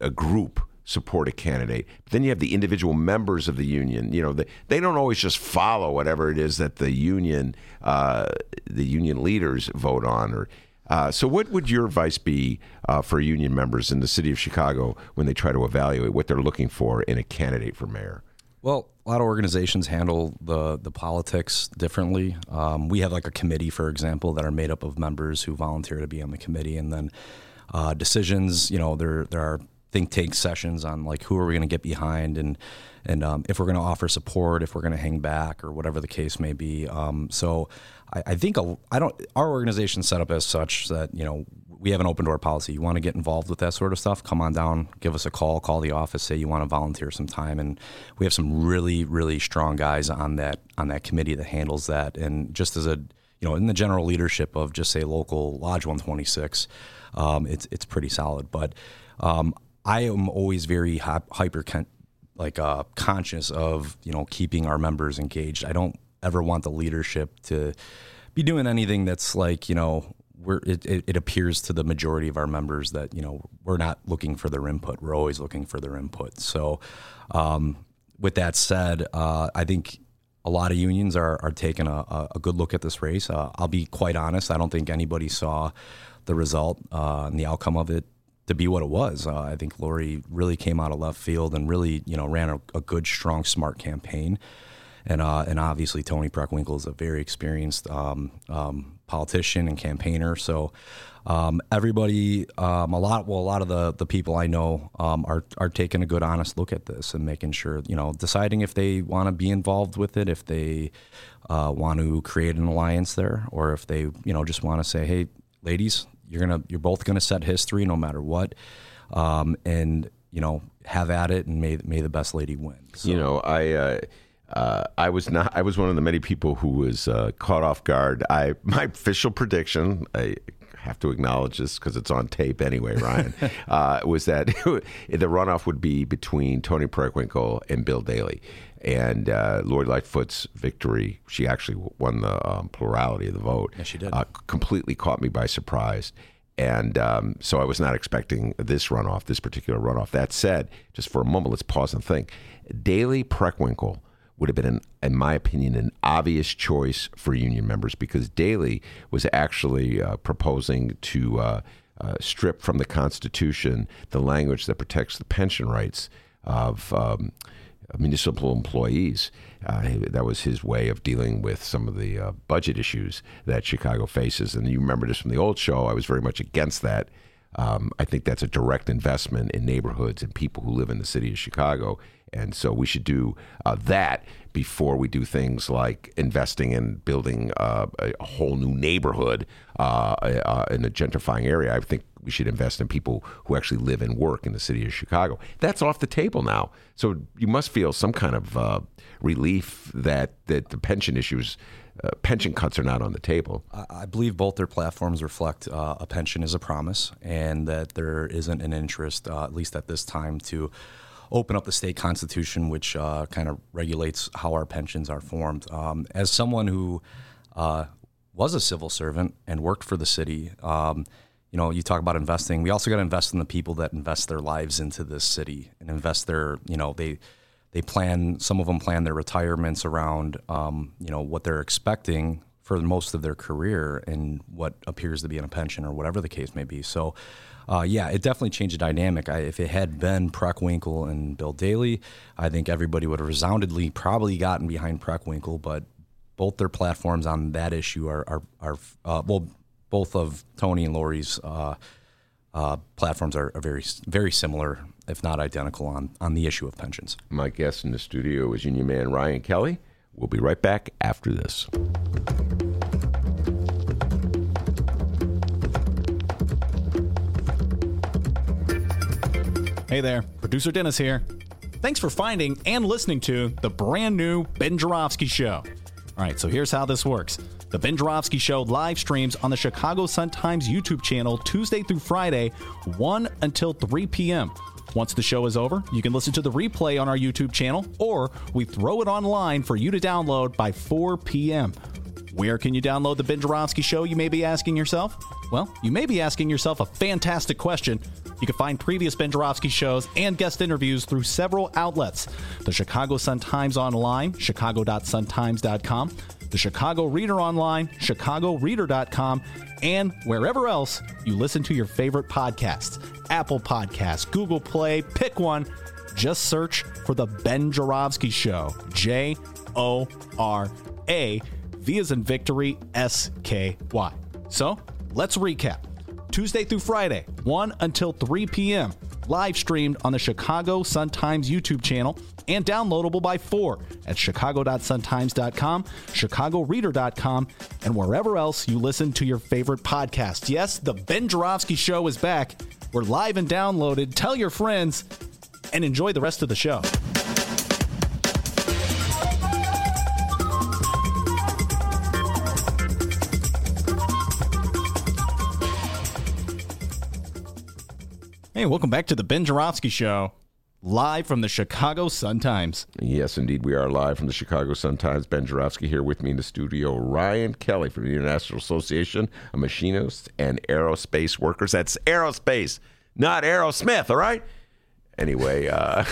a group support a candidate. But then you have the individual members of the union. You know, they, they don't always just follow whatever it is that the union uh, the union leaders vote on. Or uh, so, what would your advice be uh, for union members in the city of Chicago when they try to evaluate what they're looking for in a candidate for mayor? Well, a lot of organizations handle the the politics differently. Um, we have like a committee, for example, that are made up of members who volunteer to be on the committee, and then uh, decisions. You know, there there are think tank sessions on like who are we going to get behind and and um, if we're going to offer support, if we're going to hang back, or whatever the case may be. Um, so I, I think I don't. Our organization set up as such that you know we have an open door policy. You want to get involved with that sort of stuff? Come on down, give us a call, call the office, say you want to volunteer some time, and we have some really really strong guys on that on that committee that handles that. And just as a you know, in the general leadership of just say local Lodge 126, um, it's it's pretty solid. But um, I am always very hyper like uh, conscious of you know keeping our members engaged. I don't ever want the leadership to be doing anything that's like you know we're it, it, appears to the majority of our members that you know we're not looking for their input. We're always looking for their input. So, um, with that said, uh, I think a lot of unions are are taking a, a, a good look at this race. Uh, I'll be quite honest. I don't think anybody saw the result uh, and the outcome of it to be what it was. Uh, I think Lori really came out of left field and really you know ran a, a good, strong, smart campaign. And, uh, and obviously Toni Preckwinkle is a very experienced um, um, politician and campaigner. So um, everybody, um, a lot, well, a lot of the, the people I know um, are are taking a good, honest look at this and making sure, you know, deciding if they want to be involved with it, if they uh, want to create an alliance there, or if they, you know, just want to say, hey, ladies, you're gonna, you're both gonna set history no matter what, um, and you know, have at it, and may may the best lady win. So, You know, I. Uh, uh, I was not. I was one of the many people who was uh, caught off guard. I my official prediction. I have to acknowledge this because it's on tape anyway. Ryan (laughs) uh, was that (laughs) the runoff would be between Toni Preckwinkle and Bill Daley, and uh, Lori Lightfoot's victory. She actually won the um, plurality of the vote. Yes, she did. Uh, completely caught me by surprise. And um, so I was not expecting this runoff, this particular runoff. That said, just for a moment, let's pause and think. Daley Preckwinkle would have been, an, in my opinion, an obvious choice for union members because Daley was actually uh, proposing to uh, uh, strip from the Constitution the language that protects the pension rights of um, municipal employees. Uh, that was his way of dealing with some of the uh, budget issues that Chicago faces. And you remember this from the old show. I was very much against that. Um, I think that's a direct investment in neighborhoods and people who live in the city of Chicago. And so we should do uh, that before we do things like investing in building uh, a, whole new neighborhood uh, uh, in a gentrifying area. I think we should invest in people who actually live and work in the city of Chicago. That's off the table now. So you must feel some kind of uh, relief that, that the pension issues. Uh, pension cuts are not on the table. I, I believe both their platforms reflect uh, a pension is a promise, and that there isn't an interest, uh, at least at this time, to open up the state constitution, which uh, kind of regulates how our pensions are formed. Um, as someone who uh, was a civil servant and worked for the city, um, you know, you talk about investing. We also got to invest in the people that invest their lives into this city and invest their, you know, they they plan. Some of them plan their retirements around, um, you know, what they're expecting for most of their career and what appears to be in a pension or whatever the case may be. So, uh, yeah, it definitely changed the dynamic. I, if it had been Preckwinkle and Bill Daley, I think everybody would have resoundedly probably gotten behind Preckwinkle. But both their platforms on that issue are are, are uh, well, both of Toni and Lori's uh, uh, platforms are, are very very similar, if not identical, on on the issue of pensions. My guest in the studio is Union Man Ryan Kelly. We'll be right back after this. Hey there, producer Dennis here. Thanks for finding and listening to the brand new Ben Joravsky Show. All right, so here's how this works. The Ben Joravsky Show live streams on the Chicago Sun-Times YouTube channel Tuesday through Friday, 1 until 3 p.m. Once the show is over, you can listen to the replay on our YouTube channel, or we throw it online for you to download by 4 p.m. Where can you download the Ben Joravsky Show, you may be asking yourself? Well, you may be asking yourself a fantastic question. You can find previous Ben Joravsky shows and guest interviews through several outlets the Chicago Sun Times Online, chicago.suntimes.com, the Chicago Reader Online, chicagoreader.com, and wherever else you listen to your favorite podcasts Apple Podcasts, Google Play, pick one. Just search for The Ben Joravsky Show. J O R A, V as in victory, S K Y. So let's recap. Tuesday through Friday, 1 until 3 p.m. Live streamed on the Chicago Sun-Times YouTube channel and downloadable by 4 at chicago.suntimes.com, chicagoreader.com, and wherever else you listen to your favorite podcast. Yes, the Ben Joravsky Show is back. We're live and downloaded. Tell your friends and enjoy the rest of the show. Hey, welcome back to the Ben Joravsky Show, live from the Chicago Sun-Times. Yes, indeed, we are live from the Chicago Sun-Times. Ben Joravsky here with me in the studio. Ryan Kelly from the International Association of Machinists and Aerospace Workers. That's aerospace, not Aerosmith, all right? Anyway, uh,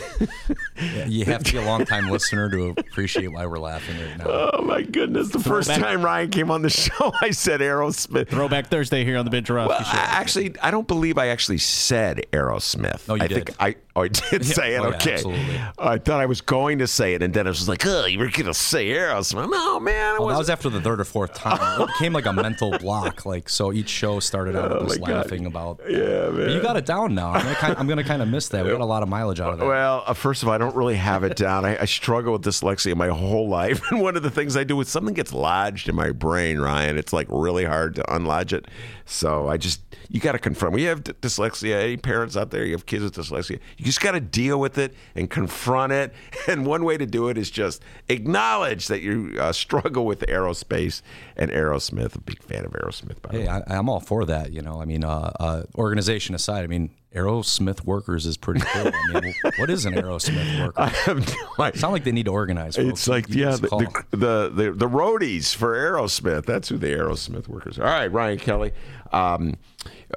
Yeah, (laughs) you have to be a long-time listener to appreciate why we're laughing right now. oh my goodness, the first time Ryan came on the show, (laughs) I said Aerosmith. Throwback Thursday here on the Ben Joravsky Well, I, actually, I don't believe I actually said Aerosmith. Oh, you I did. think I, oh, I did say it. Oh, yeah, okay. absolutely. I thought I was going to say it, and then I was like, oh, you were going to say Aerosmith. No, man. Well, that was after the third or fourth time. It (laughs) became like a mental block. Like so, each show started out with us Oh God. laughing about. Yeah, But man. you got it down now. I'm gonna, kind, I'm gonna kind of miss that. We got a lot of mileage out of that. Well, uh, first of all, I don't really have it down. I, I struggle with dyslexia my whole life. (laughs) And one of the things I do is something gets lodged in my brain, Ryan. It's like really hard to unlodge it. So I just, you got to confront. When you have d- dyslexia, any parents out there, you have kids with dyslexia, you just got to deal with it and confront it. (laughs) And one way to do it is just acknowledge that you uh, struggle with aerospace and Aerosmith. A big fan of Aerosmith, by the way. I, I'm all for that. You know, I mean, uh, uh, organization aside, I mean, Aerosmith workers is pretty cool. I mean, (laughs) what is an Aerosmith worker? I have no idea. Sound like they need to organize. Folks. It's like You yeah, the, the, the the the roadies for Aerosmith. That's who the Aerosmith workers are. All right, Ryan Kelly. Um,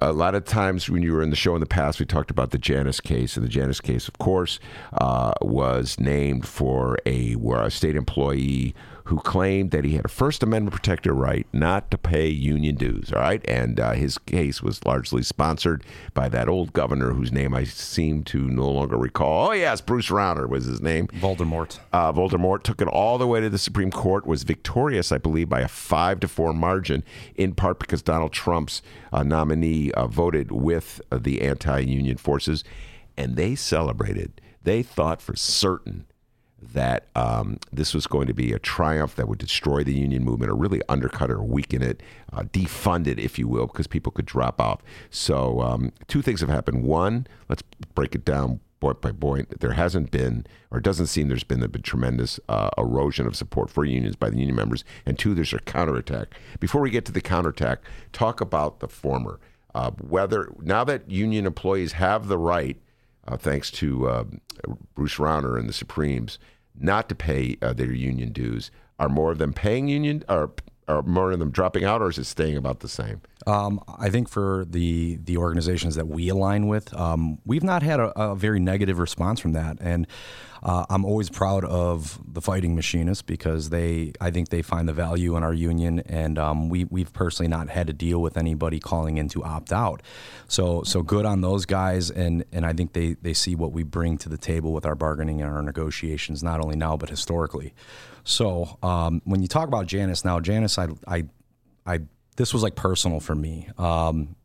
a lot of times when you were in the show in the past, we talked about the Janus case, and the Janus case, of course, uh, was named for a, where a state employee who claimed that he had a First Amendment protected right not to pay union dues. All right, and uh, his case was largely sponsored by that old governor whose name I seem to no longer recall. Oh yes, Bruce Rauner was his name. Voldemort. Uh, Voldemort took it all the way to the Supreme Court, was victorious, I believe, by a five to four margin, in part because Donald Trump's uh, nominee uh, voted with uh, the anti-union forces, and they celebrated. They thought for certain that um, this was going to be a triumph that would destroy the union movement or really undercut or weaken it, uh, defund it, if you will, because people could drop off. So, um, two things have happened. One, let's break it down point by point. There hasn't been, or it doesn't seem there's been a tremendous uh, erosion of support for unions by the union members. And two, there's a counterattack. Before we get to the counterattack, talk about the former. Uh, whether now that union employees have the right uh, thanks to uh, Bruce Rauner and the Supremes, not to pay uh, their union dues. Are more of them paying union, or are more of them dropping out, or is it staying about the same? Um, I think for the the organizations that we align with, um, we've not had a, a very negative response from that, and uh, I'm always proud of the fighting machinists because they, I think they find the value in our union, and um, we we've personally not had to deal with anybody calling in to opt out. So so good on those guys, and and I think they they see what we bring to the table with our bargaining and our negotiations, not only now but historically. So um, when you talk about Janus now, Janus, I I I this was like personal for me. Um,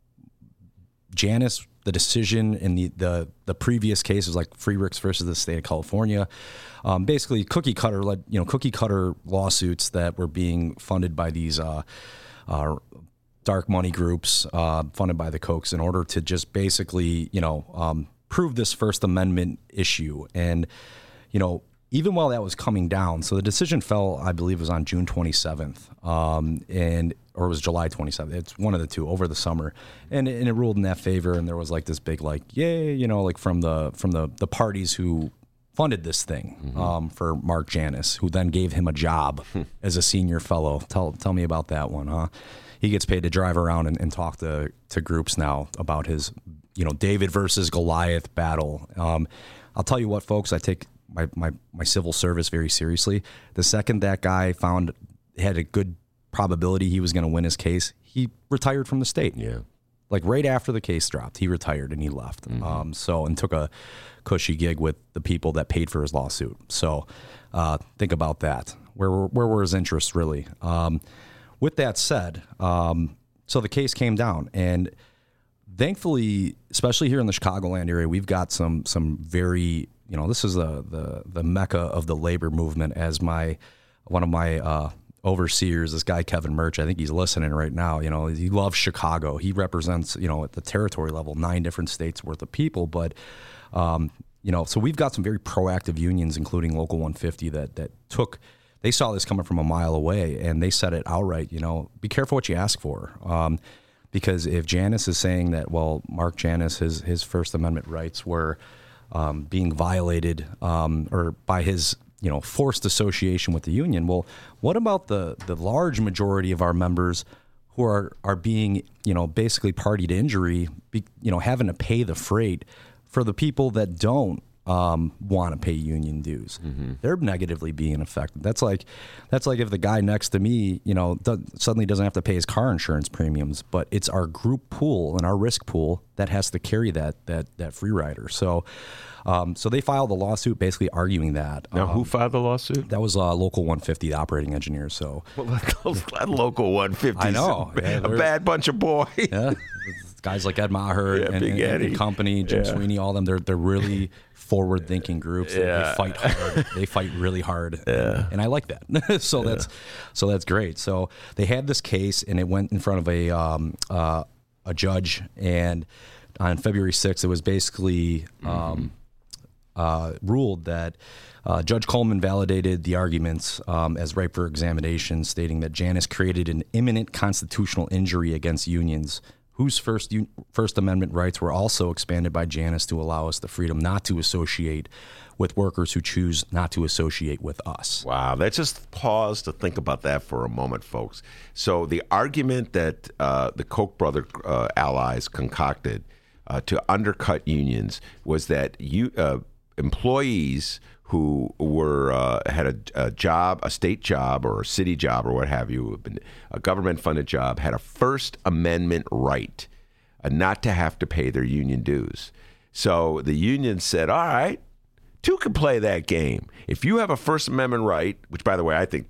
Janus, the decision in the, the the previous case was like Friedrichs versus the state of California. Um, basically, cookie cutter led you know cookie cutter lawsuits that were being funded by these uh, uh, dark money groups uh, funded by the Kochs in order to just basically you know um, prove this First Amendment issue and you know even while that was coming down, so the decision fell, I believe, was on June 27th, um, and or it was July 27th. It's one of the two over the summer, and, and it ruled in that favor. And there was like this big like, yay, you know, like from the from the the parties who funded this thing um, for Mark Janus, who then gave him a job (laughs) as a senior fellow. Tell tell me about that one, huh? He gets paid to drive around and, and talk to to groups now about his, you know, David versus Goliath battle. Um, I'll tell you what, folks, I take my, my, my civil service very seriously. The second that guy found had a good probability he was going to win his case, he retired from the state. Yeah. Like right after the case dropped, he retired and he left. Um, so and took a cushy gig with the people that paid for his lawsuit. So uh, think about that. Where were, where were his interests really? Um, with that said, um, so the case came down and thankfully, especially here in the Chicagoland area, we've got some some very you know this is the the the mecca of the labor movement. As my one of my uh, overseers, this guy Kevin Murch, I think he's listening right now. You know, he loves Chicago. He represents you know at the territory level nine different states worth of people, but. Um, you know, so we've got some very proactive unions, including Local 150, that that took they saw this coming from a mile away and they said it outright. You know, be careful what you ask for. Um, because if Janus is saying that, well, Mark Janus, his his First Amendment rights were um, being violated, um, or by his you know forced association with the union, well, what about the the large majority of our members? Who are, are being, you know, basically party to injury, be, you know, having to pay the freight for the people that don't um, want to pay union dues. They're negatively being affected. That's like that's like if the guy next to me, you know, suddenly doesn't have to pay his car insurance premiums, but it's our group pool and our risk pool that has to carry that that that free rider. So. Um, so they filed a lawsuit basically arguing that. Now, who Um, filed the lawsuit? That was uh, local 150, the operating engineers. So Well, that (laughs) local 150. I know. Yeah, a bad bunch of boys. (laughs) yeah, guys like Ed Maher Yeah, and, Big and- and company, Jim Yeah. Sweeney, all them. They're they're really (laughs) forward thinking groups. They- Yeah. They fight hard. they fight really hard. Yeah. And I like that. so that's so that's great. So they had this case and it went in front of a um, uh, a judge and on February 6th it was basically um, uh, ruled that uh, Judge Coleman validated the arguments um, as ripe for examination, stating that Janus created an imminent constitutional injury against unions whose First, Un- First Amendment rights were also expanded by Janus to allow us the freedom not to associate with workers who choose not to associate with us. Wow, let's just pause to think about that for a moment, folks. So the argument that uh, the Koch brother uh, allies concocted uh, to undercut unions was that you uh, employees who were uh, had a, a job, a state job or a city job or what have you, a government funded job, had a First Amendment right uh, not to have to pay their union dues. So the union said, "All right, two can play that game. If you have a First Amendment right, which by the way, I think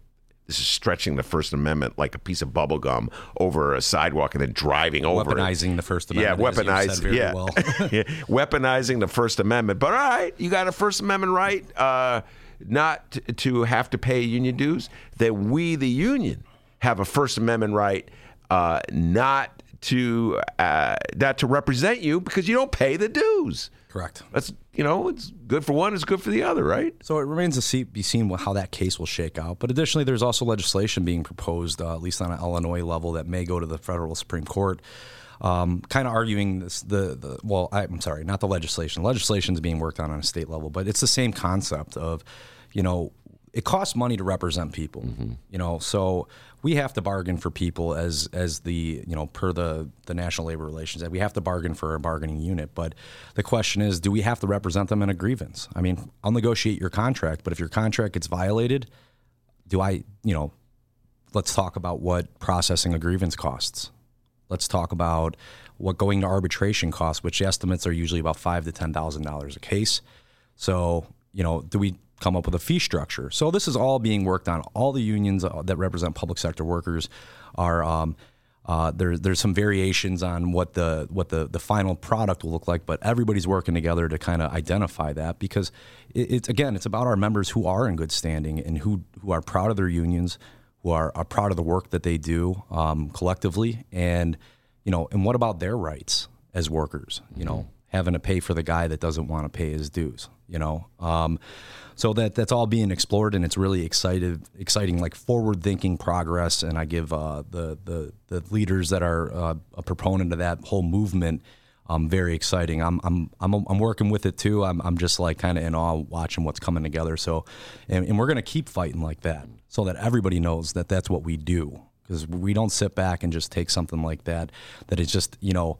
this is stretching the First Amendment like a piece of bubble gum over a sidewalk and then driving over it. Weaponizing the First Amendment, as weaponize. you've said very Yeah. well. (laughs) Yeah, weaponizing the First Amendment. But all right, you got a First Amendment right uh, not to have to pay union dues. Then we, the union, have a First Amendment right uh, not to uh, not to represent you because you don't pay the dues. Correct. That's you know, it's good for one, it's good for the other, right? So it remains to see, be seen how that case will shake out. But additionally, there's also legislation being proposed, uh, at least on an Illinois level, that may go to the federal Supreme Court, um, kind of arguing this. The, the well, I, I'm sorry, not the legislation. Legislation is being worked on on a state level, but it's the same concept of, you know, it costs money to represent people. Mm-hmm. You know, so we have to bargain for people as as the you know per the the National Labor Relations Act. We have to bargain for a bargaining unit. But the question is, do we have to represent them in a grievance? I mean, I'll negotiate your contract, but if your contract gets violated, do I you know? Let's talk about what processing a grievance costs. Let's talk about what going to arbitration costs, which estimates are usually about five to ten thousand dollars a case. So, you know, do we come up with a fee structure? So this is all being worked on. All the unions uh, that represent public sector workers are um, uh, there, there's some variations on what the what the, the final product will look like, but everybody's working together to kind of identify that because it, it's again it's about our members who are in good standing and who who are proud of their unions, who are, are proud of the work that they do um, collectively, and you know, and what about their rights as workers? You know, having to pay for the guy that doesn't want to pay his dues. You know, um, so that that's all being explored, and it's really excited, exciting, like forward-thinking progress. And I give uh, the the the leaders that are uh, a proponent of that whole movement. Um, very exciting. I'm I'm I'm I'm working with it too. I'm I'm just like kind of in awe watching what's coming together. So, and, and we're gonna keep fighting like that, so that everybody knows that that's what we do. Because we don't sit back and just take something like that. That is just you know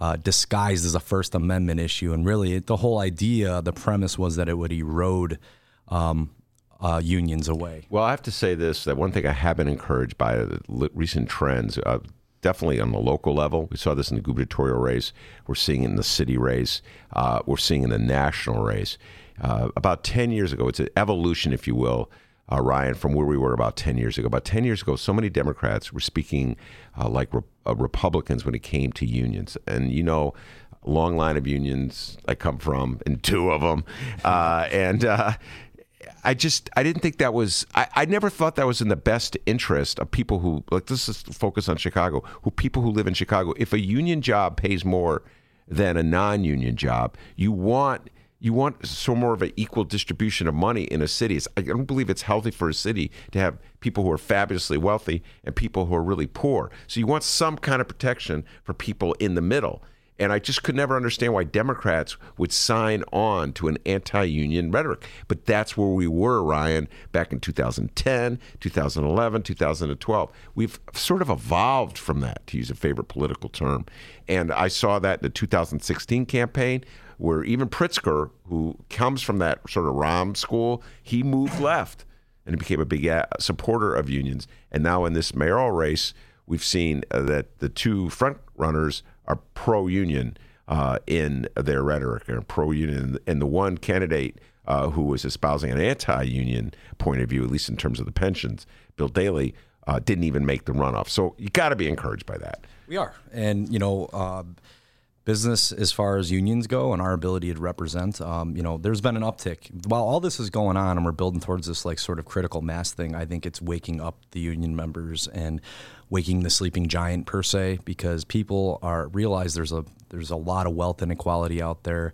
uh, disguised as a First Amendment issue, and really it, the whole idea, the premise was that it would erode um, uh, unions away. Well, I have to say this: that one thing I have been encouraged by the recent trends, uh, definitely on the local level. We saw this in the gubernatorial race. We're seeing in the city race. Uh, we're seeing in the national race. Uh, about ten years ago, it's an evolution, if you will. Uh, Ryan, from where we were about 10 years ago. About 10 years ago, so many Democrats were speaking uh, like re- uh, Republicans when it came to unions. And, you know, long line of unions I come from, and two of them. Uh, (laughs) and, uh, I just I didn't think that was I, I never thought that was in the best interest of people who like this is focus on Chicago who people who live in Chicago if a union job pays more than a non-union job you want You want so more of an equal distribution of money in a city. It's, I don't believe it's healthy for a city to have people who are fabulously wealthy and people who are really poor. So you want some kind of protection for people in the middle. And I just could never understand why Democrats would sign on to an anti union rhetoric. But that's where we were, Ryan, back in 2010, 2011, 2012. We've sort of evolved from that, to use a favorite political term. And I saw that in the 2016 campaign, where even Pritzker, who comes from that sort of Rahm school, he moved left and he became a big supporter of unions. And now in this mayoral race, we've seen uh, that the two front runners are pro union uh, in their rhetoric or pro union. And the one candidate uh, who was espousing an anti union point of view, at least in terms of the pensions, Bill Daley, uh, didn't even make the runoff. So you got to be encouraged by that. We are. And, you know, uh, business as far as unions go and our ability to represent, um, you know, there's been an uptick. While all this is going on and we're building towards this like sort of critical mass thing, I think it's waking up the union members and waking the sleeping giant per se, because people are realize there's a there's a lot of wealth inequality out there.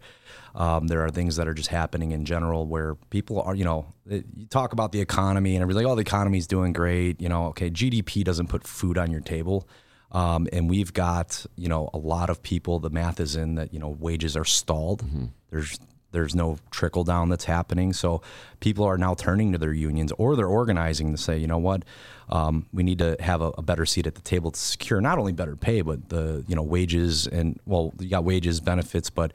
Um, there are things that are just happening in general where people are, you know, it, you talk about the economy and everything. Like, oh, the economy's doing great. You know, okay, GDP doesn't put food on your table. Um, and we've got, you know, a lot of people. The math is in that you know wages are stalled. There's there's no trickle down that's happening. So people are now turning to their unions or they're organizing to say, you know what, um, we need to have a, a better seat at the table to secure not only better pay but the you know wages and well you got wages benefits, but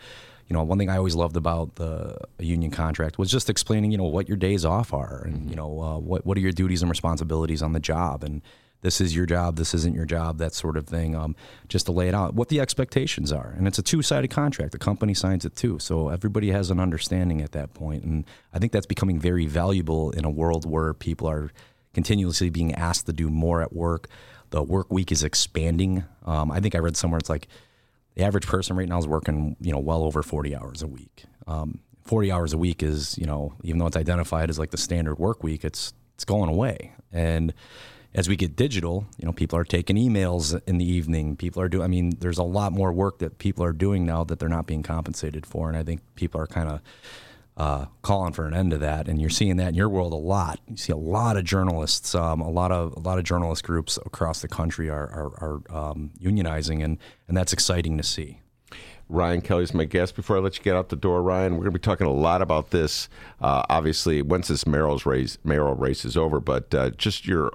you know one thing I always loved about the union contract was just explaining you know what your days off are and you know uh, what what are your duties and responsibilities on the job and this is your job, this isn't your job, that sort of thing, um, just to lay it out, what the expectations are. And it's a two sided contract. The company signs it too. So everybody has an understanding at that point. And I think that's becoming very valuable in a world where people are continuously being asked to do more at work. The work week is expanding. Um, I think I read somewhere it's like the average person right now is working, you know, well over 40 hours a week. Um, 40 hours a week is, you know, even though it's identified as like the standard work week, it's it's going away. And as we get digital, you know, people are taking emails in the evening. People are doing. I mean, there's a lot more work that people are doing now that they're not being compensated for, and I think people are kind of uh, calling for an end to that. And you're seeing that in your world a lot. You see a lot of journalists, um, a lot of a lot of journalist groups across the country are are, are um, unionizing, and and that's exciting to see. Ryan Kelly's my guest. Before I let you get out the door, Ryan, we're going to be talking a lot about this. Uh, obviously, once this mayoral race, mayoral race is over, but uh, just your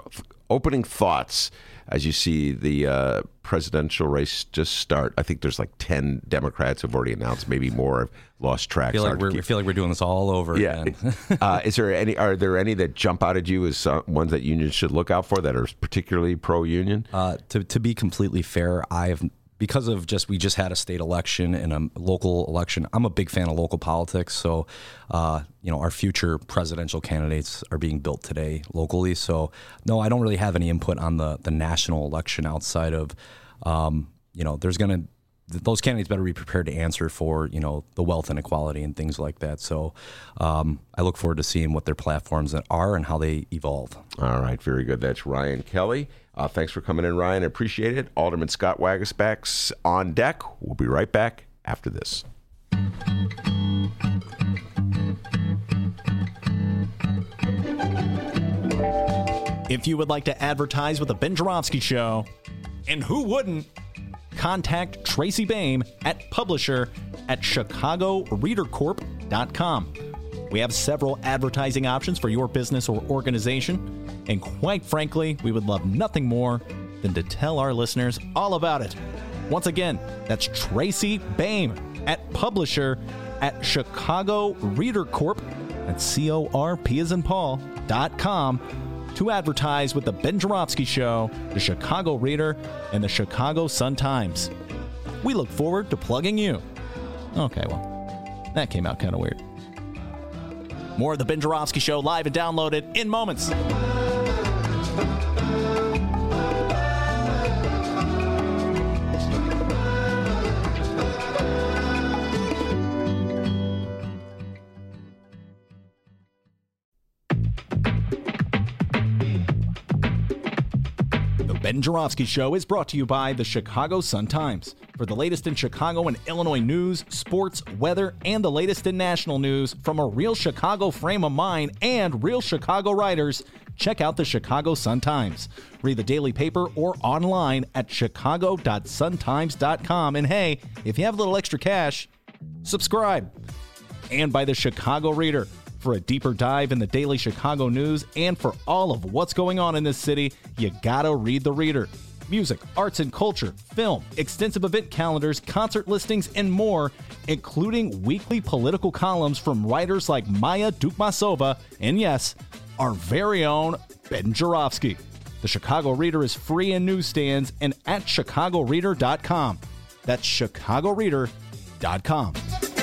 opening thoughts as you see the uh, presidential race just start. I think there's like ten Democrats who've already announced, maybe more. I've lost track. I feel, like we're, keep- feel like we're doing this all over yeah. again. (laughs) uh, is there any? Are there any that jump out at you as uh, ones that unions should look out for that are particularly pro-union? Uh, to to be completely fair, I've because of just we just had a state election and a local election. I'm a big fan of local politics, so uh, you know our future presidential candidates are being built today locally. So no, I don't really have any input on the the national election outside of um, you know there's to those candidates better be prepared to answer for you know the wealth inequality and things like that. So um, I look forward to seeing what their platforms are and how they evolve. All right, very good. That's Ryan Kelly. Uh, thanks for coming in, Ryan. I appreciate it. Alderman Scott Waguespack's on deck. We'll be right back after this. If you would like to advertise with the Ben Joravsky Show, and who wouldn't, contact Tracy Baim at publisher at chicagoreadercorp.com. We have several advertising options for your business or organization, and quite frankly, we would love nothing more than to tell our listeners all about it. Once again, that's Tracy Baim at publisher at Chicago Reader Corp at C O R P as in Paul dot com to advertise with the Ben Joravsky Show, the Chicago Reader, and the Chicago Sun Times. We look forward to plugging you. Okay, well, that came out kind of weird. More of the Ben Joravsky Show live and downloaded in moments. The Ben Joravsky Show is brought to you by the Chicago Sun-Times. For the latest in Chicago and Illinois news, sports, weather, and the latest in national news from a real Chicago frame of mind and real Chicago writers, check out the Chicago Sun-Times. Read the daily paper or online at chicago.suntimes.com. And hey, if you have a little extra cash, subscribe. And by the Chicago Reader. For a deeper dive in the daily Chicago news and for all of what's going on in this city, you gotta read the Reader. Music, arts and culture, film, extensive event calendars, concert listings, and more, including weekly political columns from writers like Maya Dukmasova and yes, our very own Ben Joravsky. The Chicago Reader is free in newsstands and at chicagoreader.com. That's chicagoreader.com.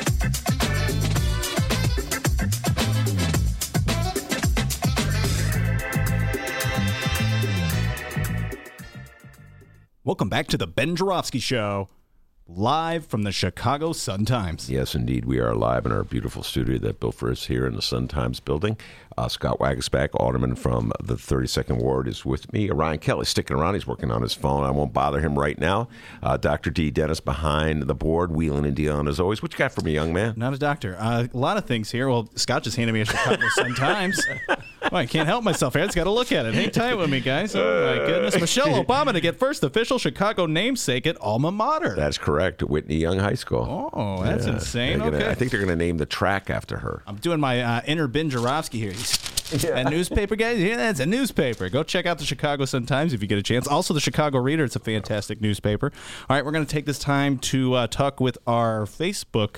Welcome back to the Ben Joravsky Show, live from the Chicago Sun-Times. Yes, indeed. We are live in our beautiful studio that built for us here in the Sun Times building. Uh, Scott Waguespack, alderman from the 32nd Ward, is with me. Ryan Kelly sticking around. He's working on his phone. I won't bother him right now. Uh, Dr. D. Dennis behind the board, wheeling and dealing as always. What you got for me, young man? Not a doctor. Uh, a lot of things here. Well, Scott just handed me a Chicago Sun-Times. (laughs) well, I can't help myself. I just got to look at it. Hang tight with me, guys. Oh, my goodness. Michelle Obama to get first official Chicago namesake at Alma Mater. That's correct. Whitney Young High School. Oh, that's Yeah. insane. Gonna- okay. I think they're going to name the track after her. I'm doing my uh, inner Ben Joravsky here. He's- That newspaper, guys, yeah, that's a newspaper. Go check out the Chicago Sun-Times if you get a chance. Also, the Chicago Reader. It's a fantastic newspaper. All right, we're going to take this time to uh, talk with our Facebook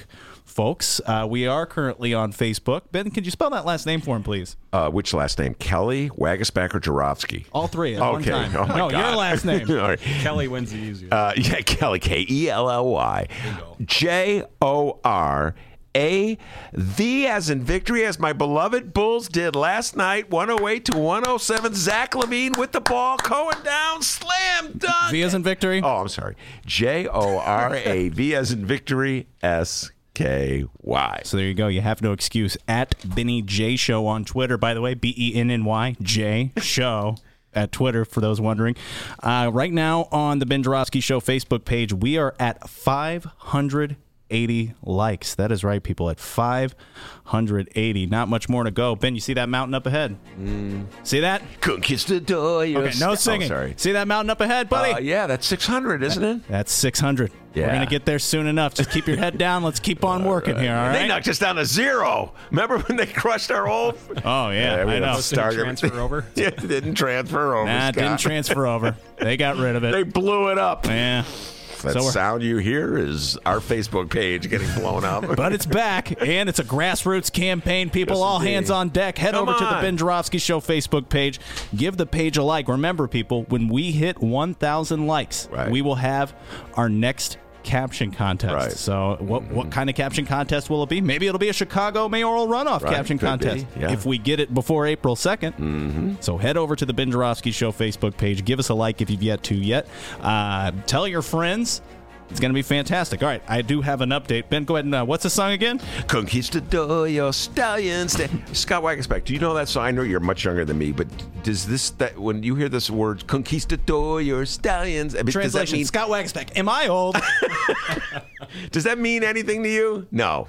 folks. Uh, we are currently on Facebook. Ben, could you spell that last name for him, please? Uh, which last name? Kelly, Waguespack, or Joravsky? All three at one okay. time. Oh my no, God. your last name. (laughs) All right. Kelly wins the easiest. Uh, (laughs) yeah, Kelly, K E L L Y. J O R A V as in victory, as my beloved Bulls did last night, 108 to 107. Zach LaVine with the ball, going down, slam dunk. V as in victory. Oh, I'm sorry. J O R A V as in victory, S K Y. So there you go. You have no excuse. At Benny J Show on Twitter, by the way, B E N N Y J Show at Twitter for those wondering. Uh, right now on the Ben Joravsky Show Facebook page, we are at 580 likes. That is right, people. At 580. Not much more to go. Ben, you see that mountain up ahead? See that? Conquistador. Okay, no singing. Oh, sorry. See that mountain up ahead, buddy? Uh, yeah, that's 600, isn't it? That's 600. We're going to get there soon enough. Just keep your head down. Let's keep on working here, all They knocked us down to zero. Remember when they crushed our old? (laughs) Oh, yeah, we I had to know. start Didn't transfer (laughs) over? yeah, it didn't transfer over. Nah, it didn't transfer over. They got rid of it. They blew it up. yeah. That So sound you hear is our Facebook page getting blown up. (laughs) But it's back, and it's a grassroots campaign. People, Yes, all indeed. hands on deck. Head Come over to the on. Ben Joravsky Show Facebook page. Give the page a like. Remember, people, when we hit 1,000 likes, Right. we will have our next caption contest. Right. So, what what kind of caption contest will it be? Maybe it'll be a Chicago mayoral runoff Right, caption could contest yeah. if we get it before April 2nd. Mm-hmm. So, head over to the Ben Joravsky Show Facebook page. Give us a like if you've yet to yet. Uh, tell your friends. It's going to be fantastic. All right, I do have an update. Ben, go ahead and uh, what's the song again? Conquistador, your stallions. Scott Waguespack, do you know that song? I know you're much younger than me, but does this that when you hear this word "conquistador, your stallions"? I mean, does that Translation: mean Scott Waguespack. Am I old? (laughs) does that mean anything to you? No,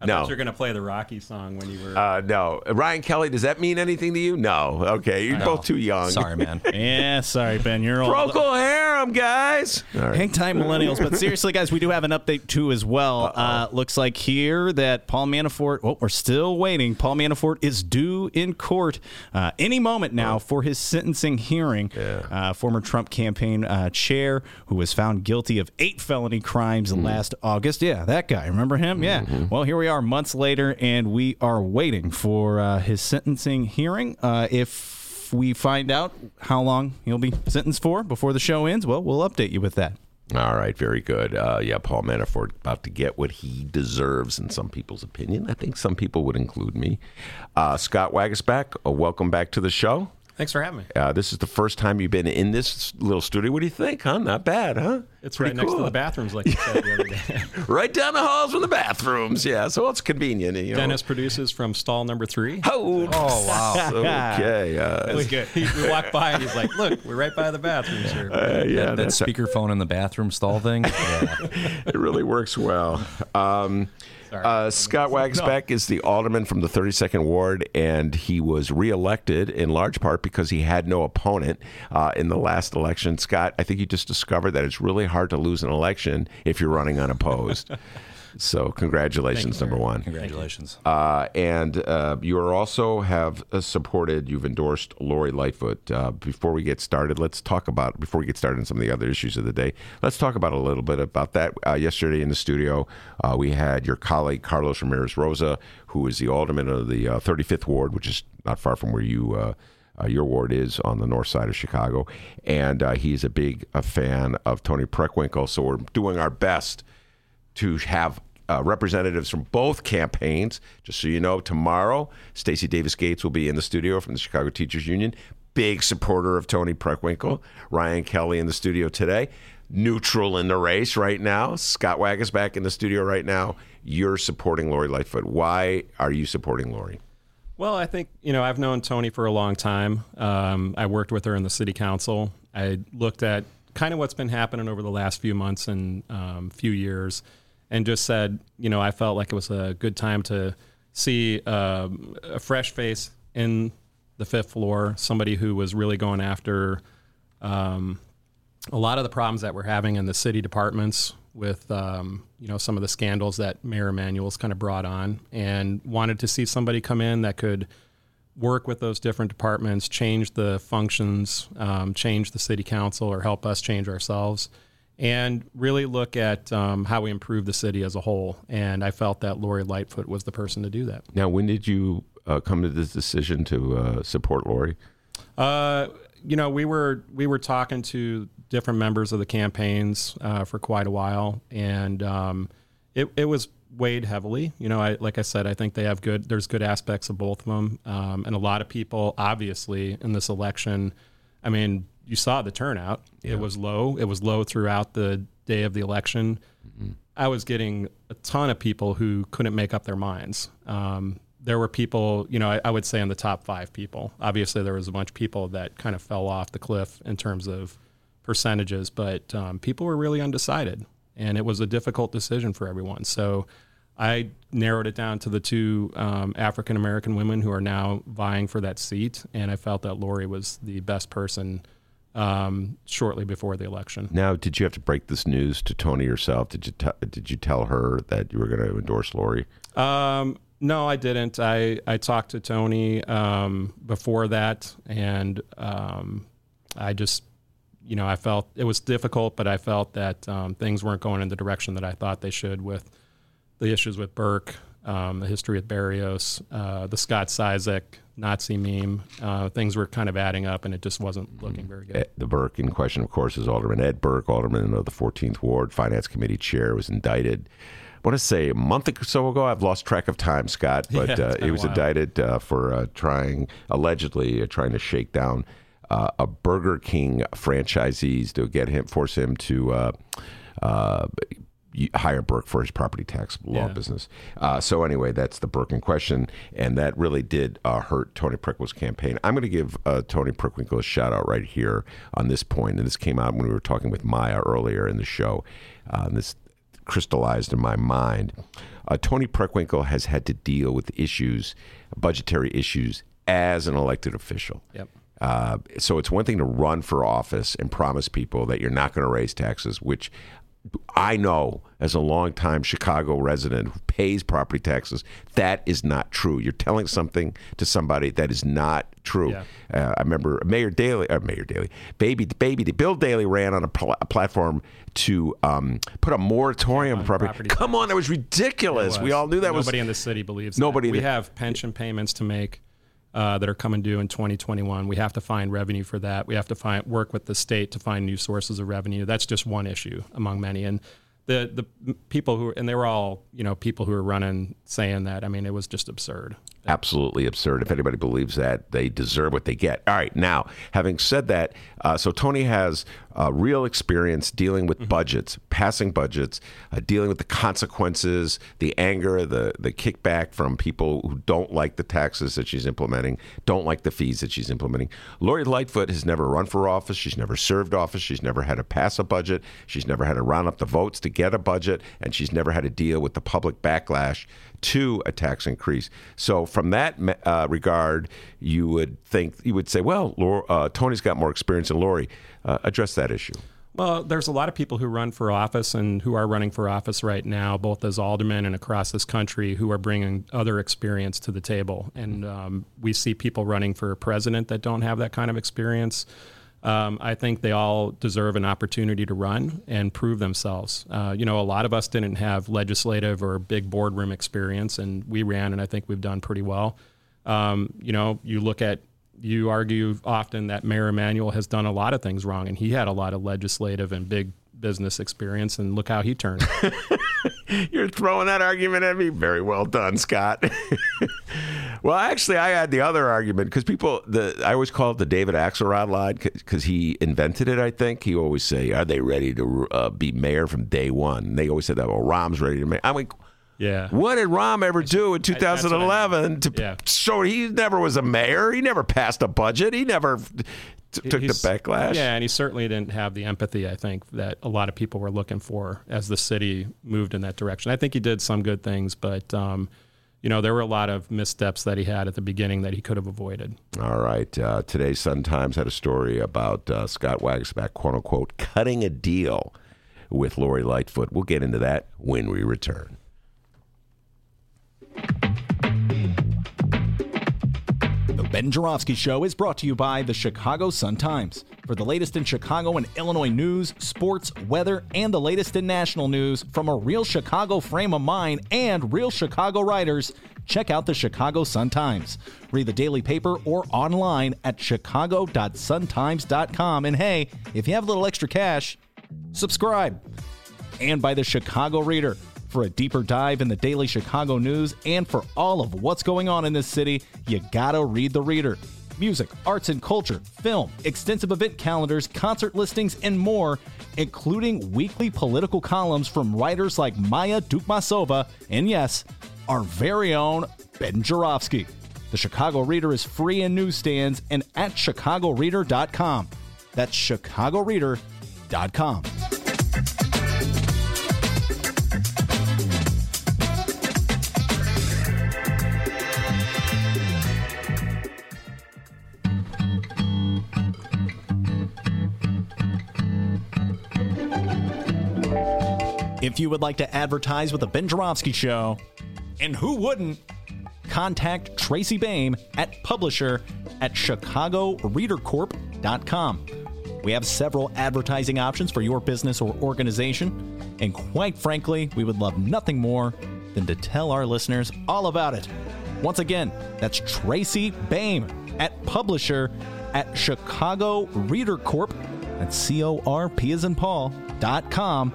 I no. thought you were going to play the Rocky song when you were. Uh, no, Ryan Kelly. Does that mean anything to you? No. Okay, you're both too young. Sorry, man. (laughs) yeah, sorry, Ben. You're old. Procol Harum, guys. All right. Hang time, millennials. But seriously, guys, we do have an update too as well. Uh, looks like here that Paul Manafort. Well, we're still waiting. Paul Manafort is due in court uh, any moment now for his sentencing hearing. Uh, former Trump campaign uh, chair who was found guilty of eight felony crimes last August. Yeah, that guy. Remember him? Yeah. Well, here we are months later, and we are waiting for uh, his sentencing hearing. Uh, if we find out how long he'll be sentenced for before the show ends, well, we'll update you with that. All right, very good. Uh, yeah, Paul Manafort about to get what he deserves in some people's opinion. I think some people would include me. Uh, Scott Waguespack, uh, welcome back to the show. Thanks for having me. Uh, this is the first time you've been in this little studio. What do you think, huh? Not bad, huh? It's Pretty right next to the bathrooms, like you said the other day. (laughs) right down the halls from the bathrooms. Yeah, so it's convenient. You know. Dennis produces from stall number three. Oh, Oh, wow. okay. Uh, It was good. He, we walked by and he's like, "Look, we're right by the bathrooms here." uh, yeah, that that's speakerphone in the bathroom stall thing. (laughs) Yeah. it really works well. Um, uh, Scott Waguespack is the alderman from the 32nd Ward, and he was reelected in large part because he had no opponent uh, in the last election. Scott, I think you just discovered that it's really hard to lose an election if you're running unopposed. (laughs) so, congratulations, number one. Congratulations. Uh, and uh, you are also have uh, supported, you've endorsed Lori Lightfoot. Uh, before we get started, let's talk about, before we get started on some of the other issues of the day, let's talk about a little bit about that. Uh, yesterday in the studio, uh, we had your colleague Carlos Ramirez Rosa, who is the alderman of the uh, 35th Ward, which is not far from where you. Uh, uh, your ward is on the north side of Chicago, and uh, he's a big a fan of Toni Preckwinkle. So we're doing our best to have uh, representatives from both campaigns. Just so you know, tomorrow, Stacy Davis Gates will be in the studio from the Chicago Teachers Union. Big supporter of Toni Preckwinkle. Ryan Kelly in the studio today. Neutral in the race right now. Scott Waguespack in the studio right now. You're supporting Lori Lightfoot. Why are you supporting Lori? Well, I think you know I've known Toni for a long time. Um, I worked with her in the city council. I looked at kind of what's been happening over the last few months and um, few years, and just said, you know, I felt like it was a good time to see um, a fresh face in the fifth floor, somebody who was really going after um, a lot of the problems that we're having in the city departments with um, you know some of the scandals that Mayor Emanuel's kind of brought on, and wanted to see somebody come in that could work with those different departments, change the functions, um, change the city council, or help us change ourselves, and really look at um, how we improve the city as a whole. And I felt that Lori Lightfoot was the person to do that. Now, when did you uh, come to this decision to uh, support Lori? Uh, you know, we were we were talking to different members of the campaigns uh, for quite a while, and um, it it was weighed heavily. You know, I like I said, I think they have good. There's good aspects of both of them, um, and a lot of people, obviously, in this election. I mean, you saw the turnout. It was low. It was low throughout the day of the election. I was getting a ton of people who couldn't make up their minds. Um, there were people, you know, I, I would say in the top five people. Obviously, there was a bunch of people that kind of fell off the cliff in terms of percentages, but um, people were really undecided, and it was a difficult decision for everyone. So I narrowed it down to the two um, African American women who are now vying for that seat, and I felt that Lori was the best person um, shortly before the election. Now, did you have to break this news to Toni yourself? Did you t- did you tell her that you were going to endorse Lori? Um, no, I didn't. I, I talked to Toni um, before that, and um, I just, you know, I felt it was difficult, but I felt that um, things weren't going in the direction that I thought they should with the issues with Burke, um, the history with Barrios, uh, the Scott Cisek Nazi meme. Uh, things were kind of adding up, and it just wasn't looking very good. The Burke in question, of course, is Alderman Ed Burke, Alderman of the 14th Ward, Finance Committee Chair, was indicted. I want to say a month or so ago. I've lost track of time, Scott, (laughs) but Yeah, uh, he was indicted uh, for uh, trying, allegedly, uh, trying to shake down uh, a Burger King franchisees to get him, force him to. Uh, uh, hire Burke for his property tax law Yeah. business. Uh, so anyway, that's the Burke in question, and that really did uh, hurt Toni Preckwinkle's campaign. I'm going to give uh, Toni Preckwinkle a shout out right here on this point. and this came out when we were talking with Maya earlier in the show. Uh, and this crystallized in my mind. Uh, Toni Preckwinkle has had to deal with issues, budgetary issues, as an elected official. Yep. Uh, so it's one thing to run for office and promise people that you're not going to raise taxes, which I know as a longtime Chicago resident who pays property taxes, that is not true. You're telling something to somebody that is not true. Yeah. Uh, I remember Mayor Daley, uh, Mayor Daley, baby, baby, Bill Daley ran on a, pl- a platform to um, put a moratorium on property. property Come on, that was ridiculous. It We all knew that was nobody in the city believes. Nobody That. We have pension payments to make uh, that are coming due in 2021. We have to find revenue for that. We have to find work with the state to find new sources of revenue. That's just one issue among many. And the the people who and they were all you know people who were running saying that. I mean, it was just absurd. Absolutely absurd. If anybody believes that, they deserve what they get. All right, now, having said that, uh, so Toni has uh, real experience dealing with budgets, passing budgets, uh, dealing with the consequences, the anger, the, the kickback from people who don't like the taxes that she's implementing, don't like the fees that she's implementing. Lori Lightfoot has never run for office. She's never served office. She's never had to pass a budget. She's never had to round up the votes to get a budget. And she's never had to deal with the public backlash to a tax increase. So, from that uh, regard, you would think you would say, well, uh, Toni's got more experience than Lori. Uh, address that issue. Well, there's a lot of people who run for office and who are running for office right now, both as aldermen and across this country, who are bringing other experience to the table. And um, we see people running for president that don't have that kind of experience. Um, I think they all deserve an opportunity to run and prove themselves. Uh, you know, a lot of us didn't have legislative or big boardroom experience, and we ran, and I think we've done pretty well. Um, you know, you look at, you argue often that Mayor Emanuel has done a lot of things wrong, and he had a lot of legislative and big business experience, and look how he turned. (laughs) You're throwing that argument at me. Very well done, Scott. (laughs) well, actually, I had the other argument because people, the I always call it the David Axelrod line because he invented it. I think he always say, "Are they ready to uh, be mayor from day one?" And they always said that. Well, Rahm's ready to mayor. I mean. Yeah. What did Rahm ever do in 2011 I mean. to yeah. show he never was a mayor? He never passed a budget. He never t- took He's, the backlash. Yeah, and he certainly didn't have the empathy, I think, that a lot of people were looking for as the city moved in that direction. I think he did some good things, but. Um, you know, there were a lot of missteps that he had at the beginning that he could have avoided. All right. Uh, Sun Times had a story about uh, Scott Waguespack, quote unquote, cutting a deal with Lori Lightfoot. We'll get into that when we return. Ben Joravsky Show is brought to you by the Chicago Sun-Times. For the latest in Chicago and Illinois news, sports, weather, and the latest in national news from a real Chicago frame of mind and real Chicago writers, check out the Chicago Sun-Times. Read the daily paper or online at chicago.suntimes.com. And hey, if you have a little extra cash, subscribe. And by the Chicago Reader for a deeper dive in the daily Chicago news and for all of what's going on in this city, you gotta read The Reader. Music, arts and culture, film, extensive event calendars, concert listings, and more, including weekly political columns from writers like Maya Dukmasova and, yes, our very own Ben Joravsky. The Chicago Reader is free in newsstands and at chicagoreader.com. That's chicagoreader.com. If you would like to advertise with the Ben Joravsky Show, and who wouldn't, contact Tracy Baim at publisher at chicagoreadercorp.com. We have several advertising options for your business or organization, and quite frankly, we would love nothing more than to tell our listeners all about it. Once again, that's Tracy Baim at publisher at Chicago Reader Corp. That's C O R P as in Paul dot com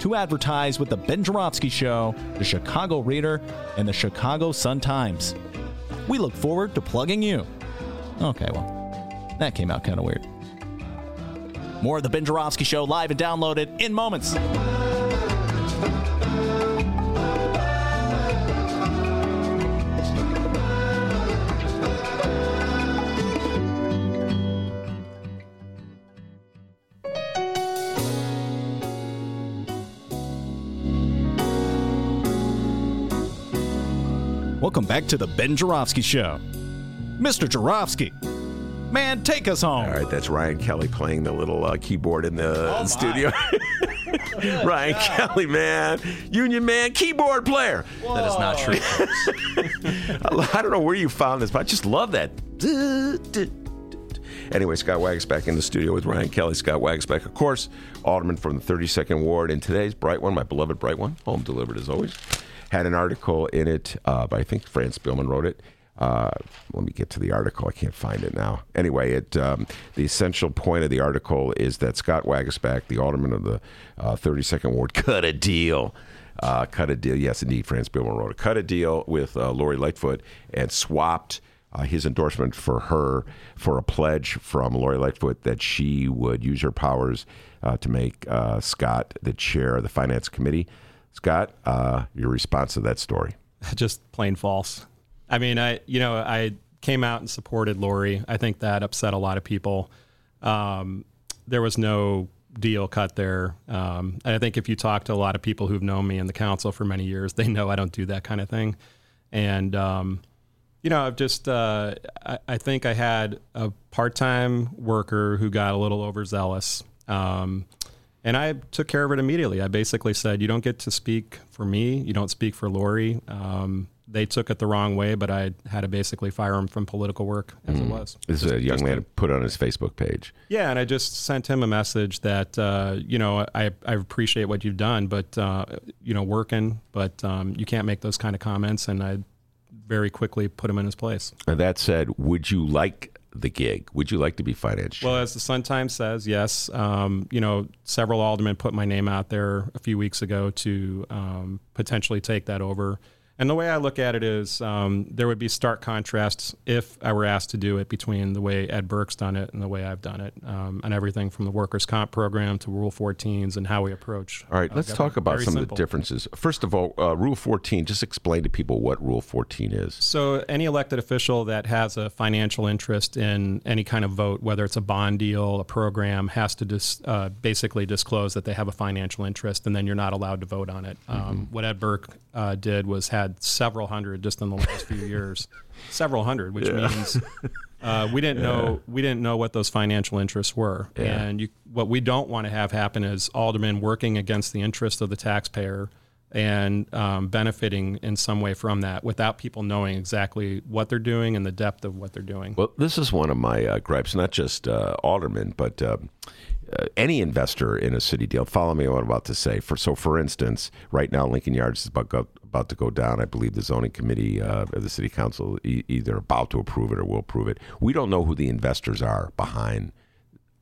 to advertise with the Ben Joravsky Show, the Chicago Reader, and the Chicago Sun Times. We look forward to plugging you. Okay, well, that came out kind of weird. More of the Ben Joravsky Show live and downloaded in moments. Back to the Ben Joravsky Show. Mr. Joravsky, man, take us home. All right, that's Ryan Kelly playing the little uh, keyboard in the oh studio. (laughs) (laughs) Ryan God. Kelly, man, Union man, keyboard player. Whoa. That is not true. (laughs) I don't know where you found this, but I just love that. Anyway, Scott Waguespack in the studio with Ryan Kelly. Scott Waguespack, of course, Alderman from the 32nd Ward. And today's Bright One, my beloved Bright One, home delivered as always had an article in it. Uh, I think Fran Spielman wrote it. Uh, let me get to the article. I can't find it now. Anyway, it um, the essential point of the article is that Scott Waguespack, the alderman of the uh, 32nd Ward, (laughs) cut a deal uh, cut a deal. Yes, indeed, Fran Spielman wrote it. Cut a deal with uh, Lori Lightfoot and swapped uh, his endorsement for her for a pledge from Lori Lightfoot that she would use her powers uh, to make Scott the chair of the finance committee. Scott, uh, your response to that story? (laughs) just plain false. I mean, I you know I came out and supported Lori. I think that upset a lot of people. Um, there was no deal cut there. Um, and I think if you talk to a lot of people who've known me in the council for many years, they know I don't do that kind of thing. And um, you know, I've just uh, I, I, think I had a part-time worker who got a little overzealous. Um, and I took care of it immediately. I basically said, "You don't get to speak for me. You don't speak for Lori." Um, they took it the wrong way, but I had to basically fire him from political work as mm. it was. This is a young man put on his Facebook page. Yeah, and I just sent him a message that uh, you know I, I appreciate what you've done, but uh, you know working, but um, you can't make those kind of comments, and I very quickly put him in his place. And that said, would you like the gig? Would you like to be finance Well, as the Sun Times says, yes. Um, you know, several aldermen put my name out there a few weeks ago to um, potentially take that over. And the way I look at it is um, there would be stark contrasts if I were asked to do it between the way Ed Burke's done it and the way I've done it, um, and everything from the workers' comp program to Rule 14s and how we approach. All right, uh, let's talk about Very some simple. of the differences. First of all, uh, Rule 14, just explain to people what Rule 14 is. So, any elected official that has a financial interest in any kind of vote, whether it's a bond deal, a program, has to dis, uh, basically disclose that they have a financial interest, and then you're not allowed to vote on it. Um, Mm-hmm. what Ed Burke uh, did was had several hundred just in the last few years, (laughs) several hundred, which Yeah. means uh, we didn't know we didn't know what those financial interests were. Yeah. And you, what we don't want to have happen is aldermen working against the interest of the taxpayer and um, benefiting in some way from that without people knowing exactly what they're doing and the depth of what they're doing. Well, this is one of my uh, gripes, not just uh, aldermen, but uh, uh, any investor in a city deal. Follow me on what I'm about to say. For so, for instance, right now Lincoln Yards is about go, about to go down. I believe the zoning committee uh, of the city council e- either about to approve it or will approve it. We don't know who the investors are behind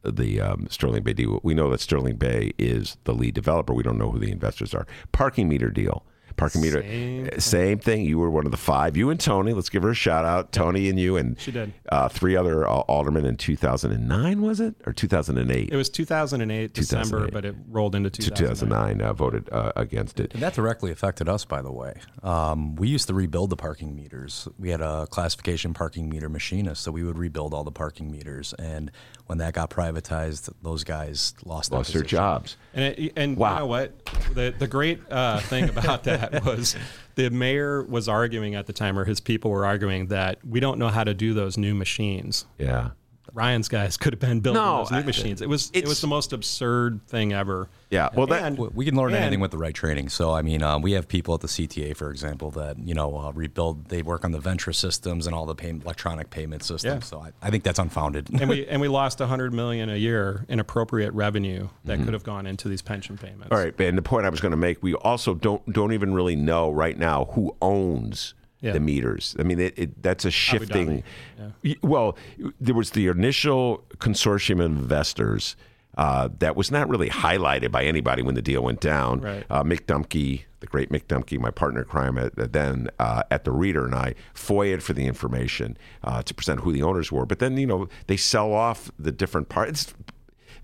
the um, Sterling Bay deal. We know that Sterling Bay is the lead developer. We don't know who the investors are. Parking meter deal. Parking meter, Same uh, same thing. You were one of the five. You and Toni. Let's give her a shout out. Toni and you and She did. Uh, three other uh, aldermen in 2009 was it or 2008? It was 2008 December, 2008. but it rolled into 2009. 2009 uh, voted uh, against it. And that directly affected us, by the way. Um, we used to rebuild the parking meters. We had a classification parking meter machinist, so we would rebuild all the parking meters. And when that got privatized, those guys lost, Lost their their jobs. And it, and Wow. you know what? The the great uh, thing about (laughs) that was the mayor was arguing at the time, or his people were arguing that we don't know how to do those new machines. Yeah. Ryan's guys could have been building No, those new I- machines. It was it was the most absurd thing ever. Yeah. Well, that And- We- We can learn and- anything with the right training. So, I mean, um, we have people at the CTA, for example, that you know uh, rebuild. They work on the Ventra systems and all the pay- electronic payment systems. Yeah. So, I, I think that's unfounded. and we (laughs) and we lost hundred million a year in appropriate revenue that Mm-hmm. could have gone into these pension payments. All right, and the point I was going to make, we also don't don't even really know right now who owns Yeah. the meters. I mean, it, it that's a shifting. Dhabi, Y- Well, there was the initial consortium of investors. Uh, that was not really highlighted by anybody when the deal went down. Right. Uh, Mick Dumke, the great Mick Dumke, my partner in crime at, then uh, at the Reader, and I FOIA'd for the information uh, to present who the owners were. But then, you know, they sell off the different parts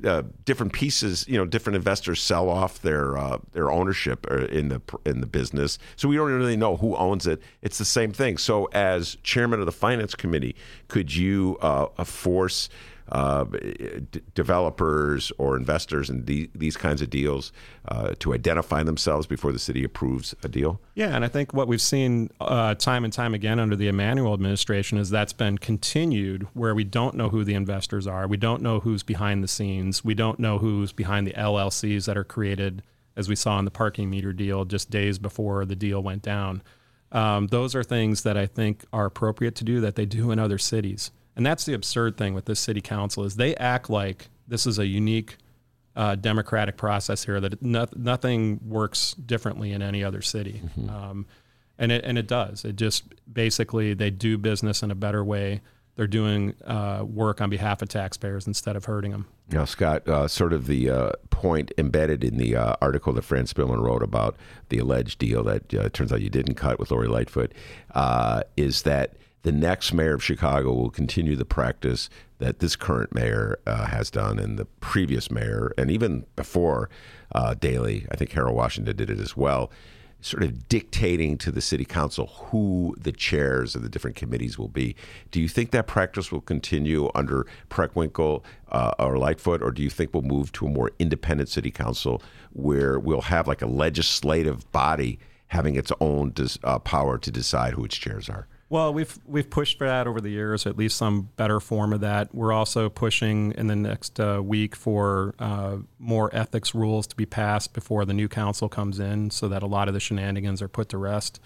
uh, different pieces, you know, different investors sell off their uh, their ownership uh, in the in the business. So we don't really know who owns it. It's the same thing. So as chairman of the finance committee, could you uh, force uh, d- developers or investors in the, these kinds of deals uh, to identify themselves before the city approves a deal? Yeah, and I think what we've seen uh, time and time again under the Emanuel administration is that's been continued where we don't know who the investors are. We don't know who's behind the scenes. We don't know who's behind the LLCs that are created, as we saw in the parking meter deal just days before the deal went down. Um, those are things that I think are appropriate to do that they do in other cities. And that's the absurd thing with this city council is they act like this is a unique uh, democratic process here that no, nothing works differently in any other city. Um, and it, and it does. It just basically they do business in a better way. they're doing uh, work on behalf of taxpayers instead of hurting them. Now, Scott, uh, sort of the uh, point embedded in the uh, article that Fran Spielman wrote about the alleged deal that uh, turns out you didn't cut with Lori Lightfoot uh, is that the next mayor of Chicago will continue the practice that this current mayor uh, has done and the previous mayor, and even before uh, Daley, I think Harold Washington did it as well, sort of dictating to the city council who the chairs of the different committees will be. Do you think that practice will continue under Preckwinkle uh, or Lightfoot, or do you think we'll move to a more independent city council where we'll have like a legislative body having its own dis- uh, power to decide who its chairs are? Well, we've we've pushed for that over the years, at least some better form of that. We're also pushing in the next uh, week for uh, more ethics rules to be passed before the new council comes in, so that a lot of the shenanigans are put to rest.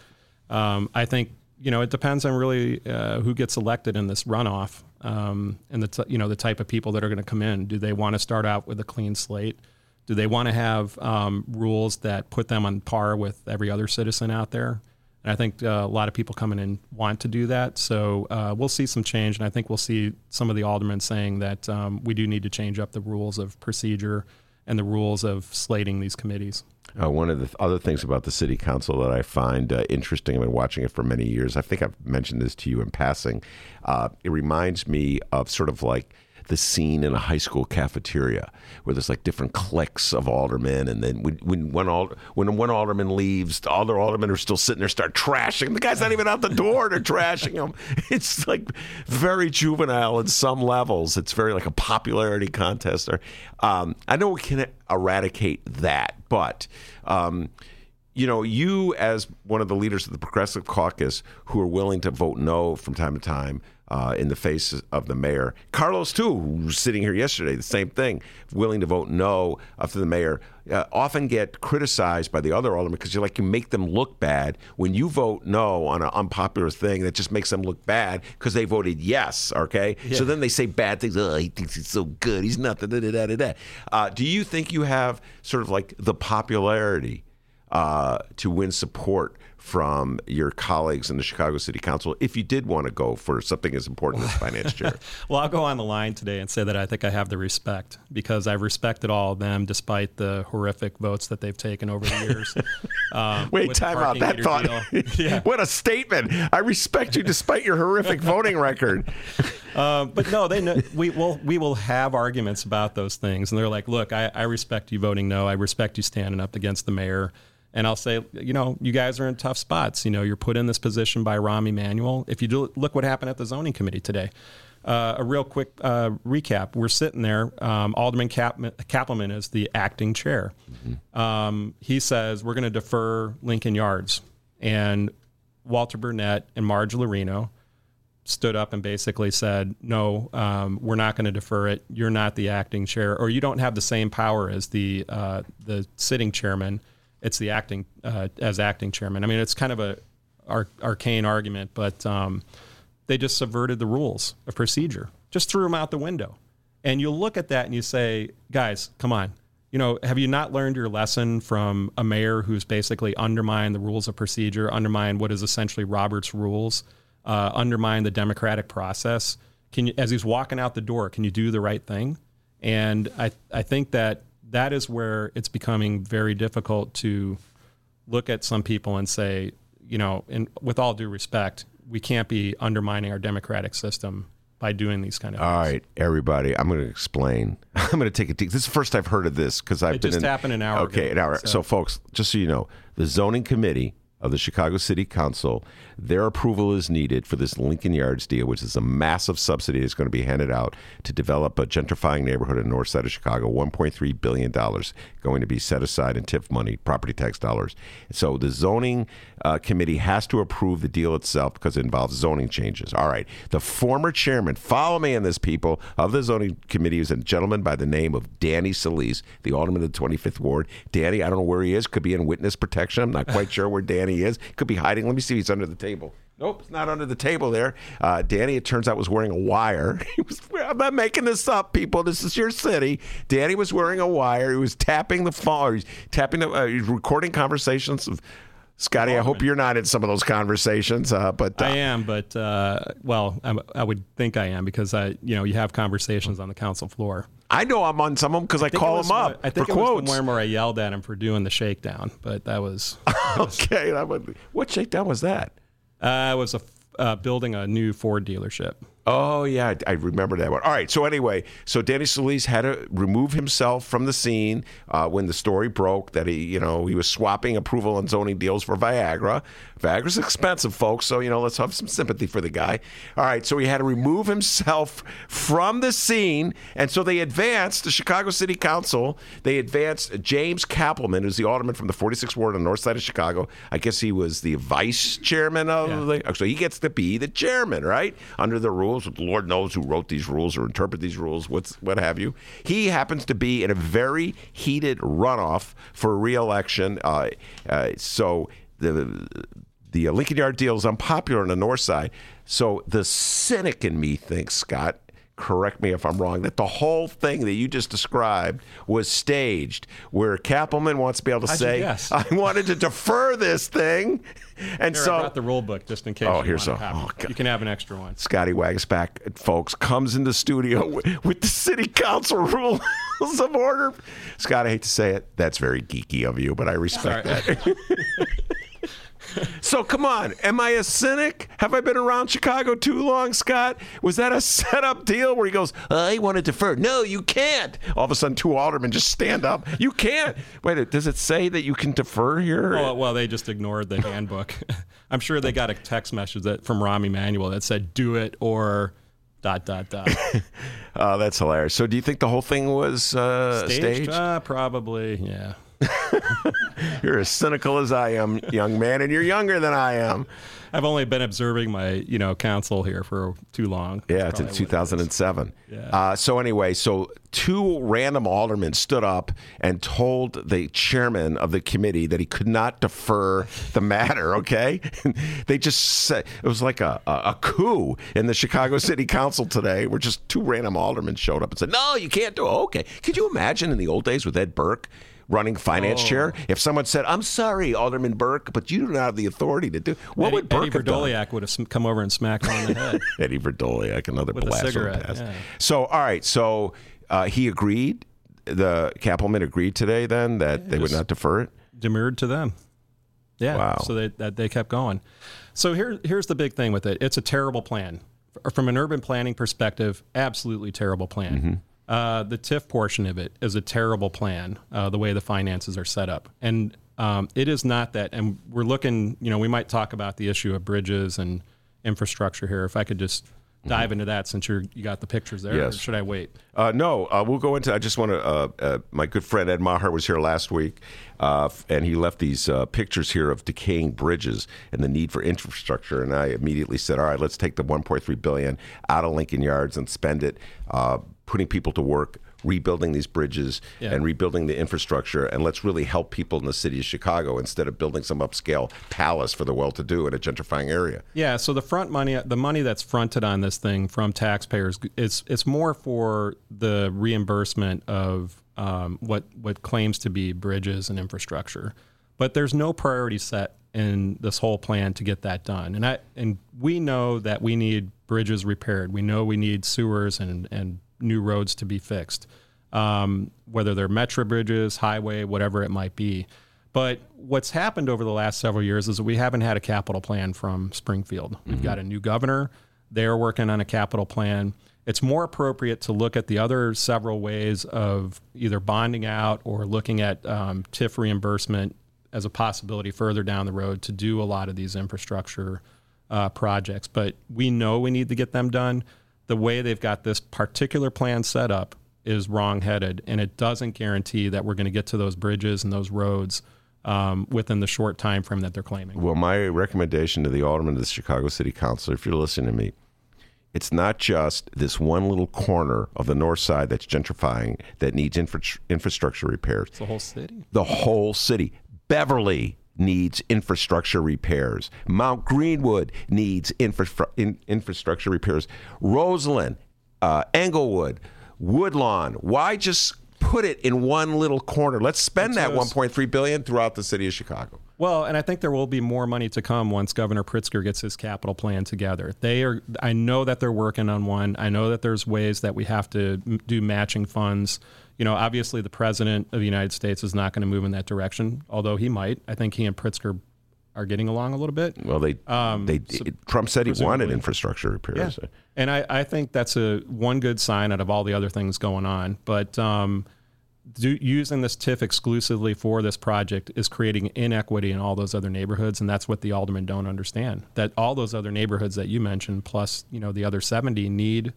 Um, I think you know it depends on really uh, who gets elected in this runoff, um, and the t- you know the type of people that are going to come in. Do they want to start out with a clean slate? Do they want to have um, rules that put them on par with every other citizen out there? And I think uh, a lot of people coming in want to do that. So uh, we'll see some change. And I think we'll see some of the aldermen saying that um, we do need to change up the rules of procedure and the rules of slating these committees. Uh, one of the other things about the city council that I find uh, interesting, I've been watching it for many years. I think I've mentioned this to you in passing. Uh, it reminds me of sort of like the scene in a high school cafeteria where there's like different cliques of aldermen, and then when when one when one alderman leaves, the other aldermen are still sitting there, start trashing. The guy's not even out the door; they're trashing him. (laughs) It's like very juvenile at some levels. It's very like a popularity contest. Or um, I know we can eradicate that, but. Um, you know, you as one of the leaders of the Progressive Caucus who are willing to vote no from time to time uh, in the face of the mayor, Carlos too, sitting here yesterday, the same thing, willing to vote no after the mayor, uh, often get criticized by the other aldermen because you're like you make them look bad when you vote no on an unpopular thing that just makes them look bad because they voted yes. Okay, Yeah. so then they say bad things. Oh, he thinks he's so good. He's nothing. Da, da, da, da, da. Uh, do you think you have sort of like the popularity? uh, to win support from your colleagues in the Chicago City Council if you did want to go for something as important as finance chair? (laughs) Well, I'll go on the line today and say that I think I have the respect because I've respected all of them despite the horrific votes that they've taken over the years. Um, (laughs) Wait, time out. That thought. deal. (laughs) What a statement. I respect you despite your horrific voting record. Um, but no, they know, we will we will have arguments about those things, and they're like, "Look, I, I respect you voting no. I respect you standing up against the mayor." And I'll say, you know, you guys are in tough spots. You know, you're put in this position by Rahm Emanuel. If you do look what happened at the zoning committee today. Uh, a real quick uh, recap. We're sitting there. Um, Alderman Cap- Cappleman is the acting chair. Um, he says we're going to defer Lincoln Yards, and Walter Burnett and Marge Laurino stood up and basically said, "No, um, we're not going to defer it. You're not the acting chair, or you don't have the same power as the uh, the sitting chairman. It's the acting uh, as acting chairman. I mean, it's kind of a ar- arcane argument, but um, they just subverted the rules of procedure, just threw them out the window. And you look at that and you say, guys, come on." You know, have you not learned your lesson from a mayor who's basically undermined the rules of procedure, undermined what is essentially Robert's rules? uh, undermine the democratic process. Can you, as he's walking out the door, can you do the right thing? And I, I think that that is where it's becoming very difficult to look at some people and say, you know, and with all due respect, we can't be undermining our democratic system by doing these kind of things. All right, everybody, I'm going to explain. (laughs) I'm going to take a deep. This is the first I've heard of this because I've It been just in, happened an hour Okay, ago, an hour. so- So. folks, just so you know, the zoning committee of the Chicago City Council, their approval is needed for this Lincoln Yards deal, which is a massive subsidy that's going to be handed out to develop a gentrifying neighborhood in north side of Chicago. 1.3 billion dollars going to be set aside in TIF money, property tax dollars. So the zoning uh, committee has to approve the deal itself because it involves zoning changes. All right, the former chairman, follow me on this, people, of the zoning committee is a gentleman by the name of Danny Solis, the alderman of the 25th ward. Danny, I don't know where he is. Could be in witness protection. I'm not quite sure where Danny is. Could be hiding. Let me see. if He's under the table. Nope, it's not under the table there. Uh, Danny, it turns out, was wearing a wire. (laughs) He was, I'm not making this up, people. This is your city. Danny was wearing a wire. He was tapping the phone. He's tapping the. Uh, he's recording conversations of Scotty, I hope you're not in some of those conversations. Uh, but uh, I am, but uh, well, I'm, I would think I am because I, you know, you have conversations on the council floor. I know I'm on some of them because I, think call them up I think for it was quotes. the one where I yelled at him for doing the shakedown, but that was (laughs) okay, that would, what shakedown was that? Uh, it was a uh, building a new Ford dealership. Oh yeah, I I remember that one. All right, so anyway, so Danny Solis had to remove himself from the scene uh, when the story broke that he, you know, he was swapping approval and zoning deals for Viagra. Viagra's expensive, folks, so you know, let's have some sympathy for the guy. All right, so he had to remove himself from the scene, and so they advanced the Chicago City Council. They advanced James Cappleman, who's the alderman from the 46th ward on the north side of Chicago. I guess he was the vice chairman of the. So he gets to be the chairman, right? Under the rules. Lord knows who wrote these rules or interpret these rules, what's what have you. He happens to be in a very heated runoff for reelection. Uh, uh, so the the Lincoln Yard deal is unpopular on the north side. So the cynic in me thinks, Scott, correct me if I'm wrong, that the whole thing that you just described was staged, where Cappleman wants to be able to How'd say, guess? (laughs) I wanted to defer this thing. And Here, so I brought the rule book just in case. Oh, you here's a- oh. You can have an extra one. Scotty Waguespack, folks, comes in the studio (laughs) with, with the city council (laughs) rules of order. Scott, I hate to say it, that's very geeky of you, but I respect Sorry. that. (laughs) so come on, am I a cynic? Have I been around Chicago too long, Scott? Was that a (laughs) setup deal where he goes, I want to defer? No, you can't. All of a sudden, two aldermen just stand up. You can't. Wait, does it say that you can defer here? Well, well, they just ignored the handbook. (laughs) I'm sure they got a text message that from Rahm Emanuel that said "do it" or dot dot dot. Oh, that's hilarious. So, do you think the whole thing was uh, Staged? staged? Uh, probably, yeah. (laughs) You're as cynical as I am, young man, and you're younger than I am. I've only been observing my, you know, council here for too long. Yeah, it's in probably what it is. 2007. Yeah. Uh, so anyway, so two random aldermen stood up and told the chairman of the committee that he could not defer the matter. Okay, (laughs) they just said it was like a, a, a coup in the Chicago City Council today, where just two random aldermen showed up and said, "No, you can't do it." Okay, could you imagine in the old days with Ed Burke? Running finance Oh. chair. If someone said, "I'm sorry, Alderman Burke, but you do not have the authority to do," what Eddie, would Burke Eddie have? Vrdolyak would have come over and smacked him on the head. (laughs) Eddie Vrdolyak, another With blast cigarette, yeah. So, all right, so uh, he agreed. The Cappleman agreed today, then that they would not defer it. demurred to them. Yeah. Wow. So they that they kept going. So here here's the big thing with it. It's a terrible plan. From an urban planning perspective, absolutely terrible plan. Mm-hmm. Uh, the TIF portion of it is a terrible plan. Uh, the way the finances are set up, and um, it is not that. And we're looking. You know, we might talk about the issue of bridges and infrastructure here. If I could just dive into that, since you're you got the pictures there. Mm-hmm. Yes. Should I wait? Uh, no, uh, we'll go into. I just want to. Uh, uh, my good friend Ed Maher was here last week, uh, and he left these uh, pictures here of decaying bridges and the need for infrastructure. And I immediately said, "All right, let's take the 1.3 billion out of Lincoln Yards and spend it uh, putting people to work." Rebuilding these bridges Yeah. and rebuilding the infrastructure, and let's really help people in the city of Chicago instead of building some upscale palace for the well-to-do in a gentrifying area. Yeah, so the front money, the money that's fronted on this thing from taxpayers, it's it's more for the reimbursement of um, what what claims to be bridges and infrastructure, but there's no priority set in this whole plan to get that done. And I and we know that we need bridges repaired. We know we need sewers and and new roads to be fixed, um, whether they're metro bridges, highway, whatever it might be. But what's happened over the last several years is that we haven't had a capital plan from Springfield. We've got a new governor. They're working on a capital plan. It's more appropriate to look at the other several ways of either bonding out or looking at um, TIF reimbursement as a possibility further down the road to do a lot of these infrastructure uh, projects. But we know we need to get them done. The way they've got this particular plan set up is wrong-headed, and it doesn't guarantee that we're going to get to those bridges and those roads um, within the short time frame that they're claiming. Well, my recommendation to the alderman of the Chicago City Council, if you're listening to me, it's not just this one little corner of the north side that's gentrifying that needs infra- infrastructure repairs. It's the whole city. The whole city. Beverly needs infrastructure repairs. Mount Greenwood needs infra- in- infrastructure repairs. Roseland, uh, Englewood, Woodlawn. Why just put it in one little corner. Let's spend That's that what I 1.3 billion throughout the city of Chicago. Well, and I think there will be more money to come once Governor Pritzker gets his capital plan together. They are. I know that they're working on one. I know that there's ways that we have to do matching funds. You know, obviously the president of the United States is not going to move in that direction, although he might. I think he and Pritzker are getting along a little bit. Well, they Um, they so- Trump said he wanted infrastructure repairs. Yeah. And I, I think that's a one good sign out of all the other things going on. But um, do, using this TIF exclusively for this project is creating inequity in all those other neighborhoods, and that's what the aldermen don't understand. That all those other neighborhoods that you mentioned, plus you know the other seventy, need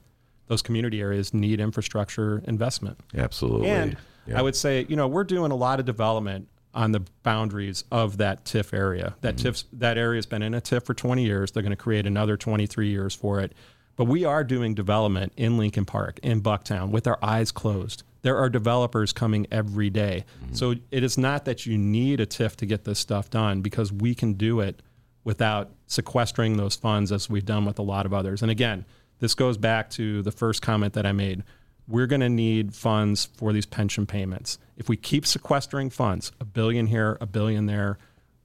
those community areas need infrastructure investment. Absolutely. And Yeah. I would say, you know, we're doing a lot of development on the boundaries of that TIF area. That Mm-hmm. TIF that area has been in a TIF for 20 years. They're going to create another 23 years for it. But we are doing development in Lincoln Park, in Bucktown, with our eyes closed. There are developers coming every day. Mm-hmm. So it is not that you need a TIF to get this stuff done because we can do it without sequestering those funds as we've done with a lot of others. And again, this goes back to the first comment that I made. We're going to need funds for these pension payments. If we keep sequestering funds, a billion here, a billion there,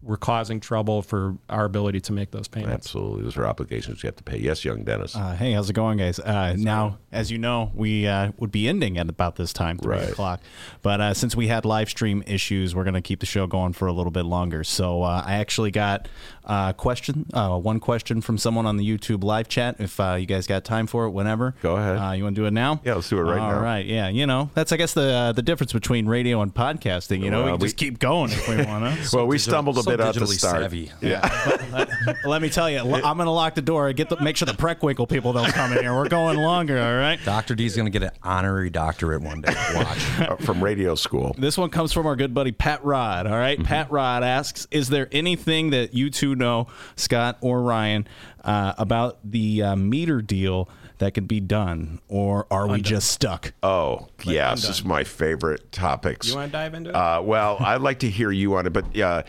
we're causing trouble for our ability to make those payments. Absolutely. Those are obligations you have to pay. Yes, young Dennis. Uh, hey, how's it going, guys? Uh, now, as you know, we uh, would be ending at about this time, three Right. o'clock. But uh, since we had live stream issues, we're going to keep the show going for a little bit longer. So uh, I actually got a question, uh, one question from someone on the YouTube live chat. If uh, you guys got time for it, whenever. Go ahead. Uh, you want to do it now? Yeah, let's do it right All now. All right. Yeah. You know, that's I guess the uh, the difference between radio and podcasting. You know, we Well, can we- just keep going if we want to. (laughs) well, we stumbled a bit at the digitally start. savvy. Yeah. let, let me tell you, lo- I'm going to lock the door. Get the make sure the Preckwinkle people don't come in here. We're going longer. All right. Dr. D's going to get an honorary doctorate one day. Watch. (laughs) Uh, From radio school. This one comes from our good buddy Pat Rod. All right? Pat Rod asks Is there anything that you two know, Scott or Ryan, uh, about the uh, meter deal that could be done? Or are we just stuck? Oh, yeah, this undone. is my favorite topics. You want to dive into it? Uh, well, I'd like to hear you on it, but uh,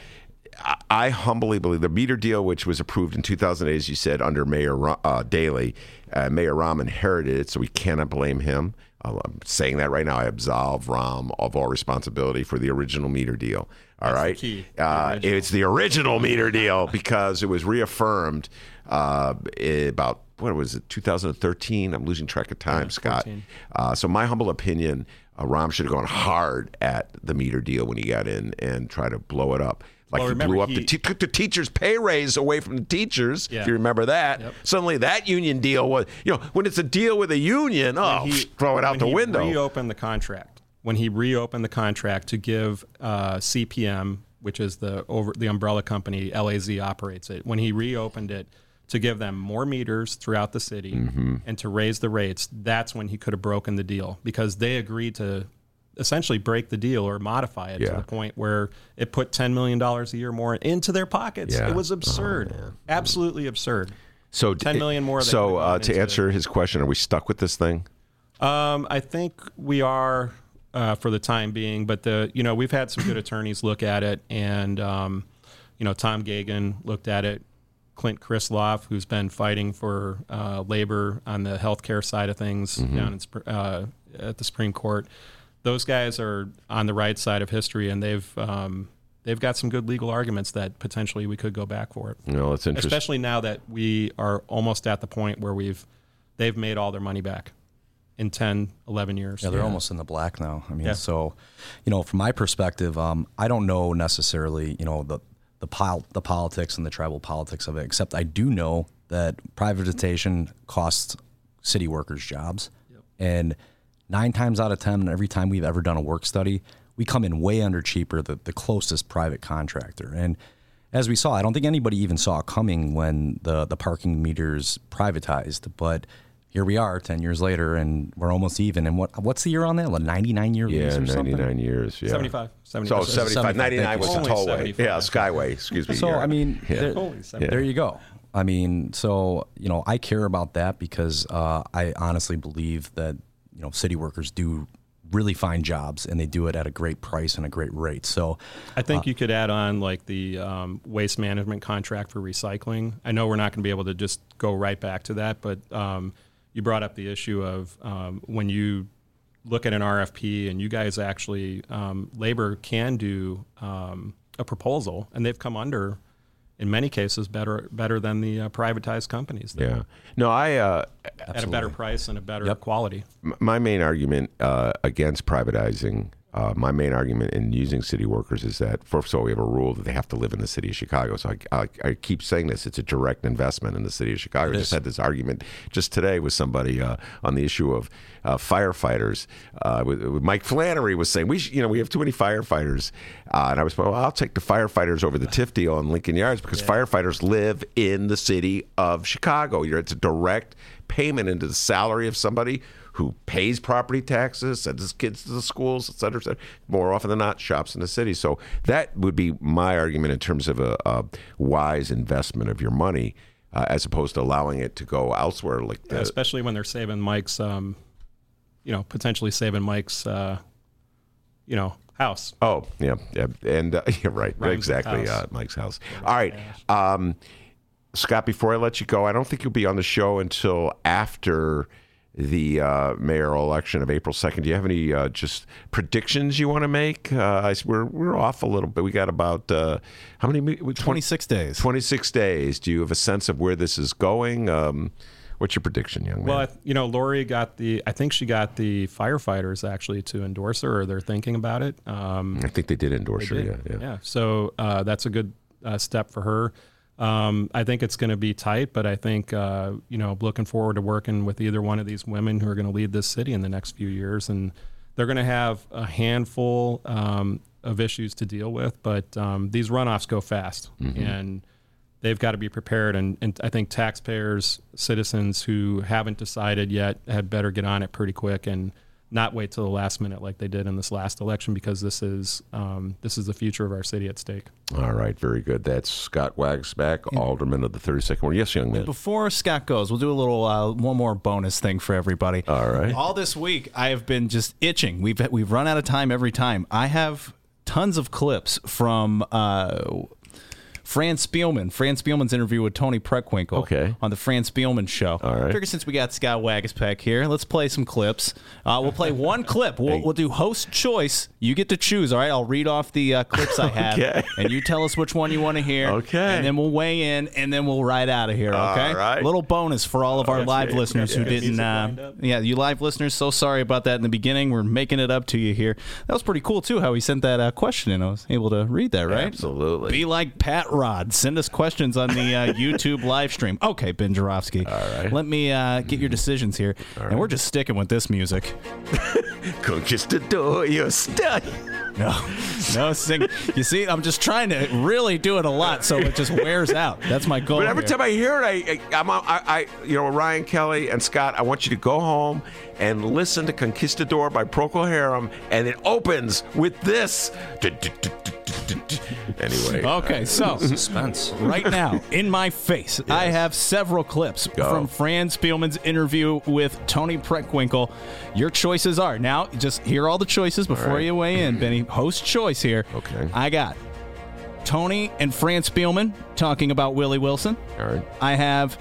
I, humbly believe the meter deal, which was approved in 2008, as you said, under Mayor uh, Daley, uh, Mayor Rahm inherited it, so we cannot blame him. Uh, I'm saying that right now. I absolve Rahm of all responsibility for the original meter deal. All That's the right, key, the Uh, it's the original meter deal because it was reaffirmed uh, about what was it 2013 i'm losing track of time scott. uh, so my humble opinion uh, Rahm should have gone hard at the meter deal when he got in and tried to blow it up like Well, he remember, blew up the te- took the teachers pay raise away from the teachers Yeah. if you remember that Yep. suddenly that union deal was you know when it's a deal with a union oh he- throw it out when the he window Reopened the contract when he reopened the contract to give uh, CPM, which is the over the umbrella company LAZ operates it. When he reopened it to give them more meters throughout the city Mm-hmm. and to raise the rates, that's when he could have broken the deal because they agreed to essentially break the deal or modify it Yeah. to the point where it put ten million dollars a year more into their pockets. Yeah. It was absurd, absolutely absurd. so 10 million more so uh, to answer his question are we stuck with this thing Um, I think we are uh, for the time being, but the you know we've had some good (coughs) attorneys look at it, and um, you know Tom Gagan looked at it. Clint Krislov, who's been fighting for uh, labor on the healthcare side of things down in, uh, at the Supreme Court, those guys are on the right side of history, and they've um, they've got some good legal arguments that potentially we could go back for it. you know it's interesting Especially now that we are almost at the point where we've they've made all their money back in 10, 11 years. Yeah, they're almost in the black now. I mean, Yeah. so you know, from my perspective, um, I don't know necessarily, you know, the the pol- the politics and the tribal politics of it. Except I do know that privatization costs city workers jobs, and nine times out of ten, every time we've ever done a work study, we come in way under cheaper the the closest private contractor and. As we saw, I don't think anybody even saw it coming when the, the parking meters privatized. But here we are, ten years later, and we're almost even. And what what's the year on that? Like ninety nine year lease yeah or something? 99 years yeah 75. So 75. 75, 75, 99 was the Only tollway. 75. Yeah, Skyway. Excuse me. So yeah. I mean, Yeah. there, Holy seven- there you go. I mean, so you know, I care about that because uh, I honestly believe that you know city workers do really fine jobs and they do it at a great price and a great rate. So I think Uh, you could add on like the um, waste management contract for recycling. I know we're not going to be able to just go right back to that, but um, you brought up the issue of um, when you look at an RFP and you guys actually um, labor can do um, a proposal, and they've come under. In many cases, better better than the uh, privatized companies. Yeah. No, I uh, at a better price and a better Yep. quality. My main argument uh, against privatizing, uh, my main argument in using city workers is that first of all, we have a rule that they have to live in the city of Chicago. So I, I, I keep saying this: it's a direct investment in the city of Chicago. I just had this argument just today with somebody uh, on the issue of uh, firefighters. Uh, with, with Mike Flannery was saying we, sh- you know, we have too many firefighters, uh, and I was, well, I'll take the firefighters over the TIF deal on Lincoln Yards because firefighters live in the city of Chicago. You're, it's a direct payment into the salary of somebody who pays property taxes, sends his kids to the schools, et cetera, et cetera. More often than not, shops in the city. So that would be my argument in terms of a, a wise investment of your money, uh, as opposed to allowing it to go elsewhere. Like the, especially when they're saving Mike's, um, you know, potentially saving Mike's, uh, you know, house. Oh, yeah, yeah, and uh, (laughs) yeah, right, Rhymes exactly, house. uh, Mike's house. All right, um, Scott. Before I let you go, I don't think you'll be on the show until after the uh, mayoral election of April second. Do you have any uh, just predictions you want to make? Uh, we're we're off a little bit. We got about uh, how many? me- Twenty six days. Twenty six days. Do you have a sense of where this is going? Um, what's your prediction, young man? Well, I, you know, Lori got the. I think she got the firefighters actually to endorse her, or they're thinking about it. Um, I think they did endorse they her. did. Yeah, yeah. So uh, that's a good uh, step for her. Um, I think it's going to be tight, but I think uh, you know, looking forward to working with either one of these women who are going to lead this city in the next few years, and they're going to have a handful um, of issues to deal with. But um, these runoffs go fast, Mhm. and they've got to be prepared. And, and I think taxpayers, citizens who haven't decided yet, had better get on it pretty quick and not wait till the last minute like they did in this last election, because this is um, this is the future of our city at stake. All right, very good. That's Scott Waguespack, Alderman of the 32nd Ward. Yes, young man. Before Scott goes, we'll do a little uh, one more bonus thing for everybody. All right. All this week, I have been just itching. We've we've run out of time every time. I have tons of clips from. Uh, Fran Spielman, Fran Spielman's interview with Toni Preckwinkle Okay. on the Fran Spielman show. All right. Figure since we got Scott Waguespack here, let's play some clips. Uh, we'll play (laughs) one clip. We'll, we'll do host choice. You get to choose. All right. I'll read off the uh, clips I have, Okay. and you tell us which one you want to hear. Okay. And then we'll weigh in, and then we'll ride out of here. Okay. All right. Little bonus for all of our That's live good. listeners who Yeah. didn't. Uh, yeah, you live listeners. So sorry about that in the beginning. We're making it up to you here. That was pretty cool too. How he sent that uh, question in. I was able to read that. Right. Absolutely. Be like Pat Rod. Send us questions on the uh, (laughs) YouTube live stream. Okay, Ben Joravsky. All right. Let me uh, get your decisions here. and we're just sticking with this music. (laughs) Conquistador, stuck. No, no sing. You see, I'm just trying to really do it a lot so it just wears out. That's my goal. But every here. time I hear it, I, I, I'm, I, I, you know, Ryan Kelly and Scott, I want you to go home and listen to Conquistador by Procol Harum, and it opens with this. Anyway. Okay, so (laughs) Suspense. right now in my face, I have several clips Go. from Fran Spielman's interview with Toni Preckwinkle. Your choices are now. Just hear all the choices before right. you weigh in, Benny. (clears throat) Host choice here. Okay. I got Toni and Fran Spielman talking about Willie Wilson. All right. I have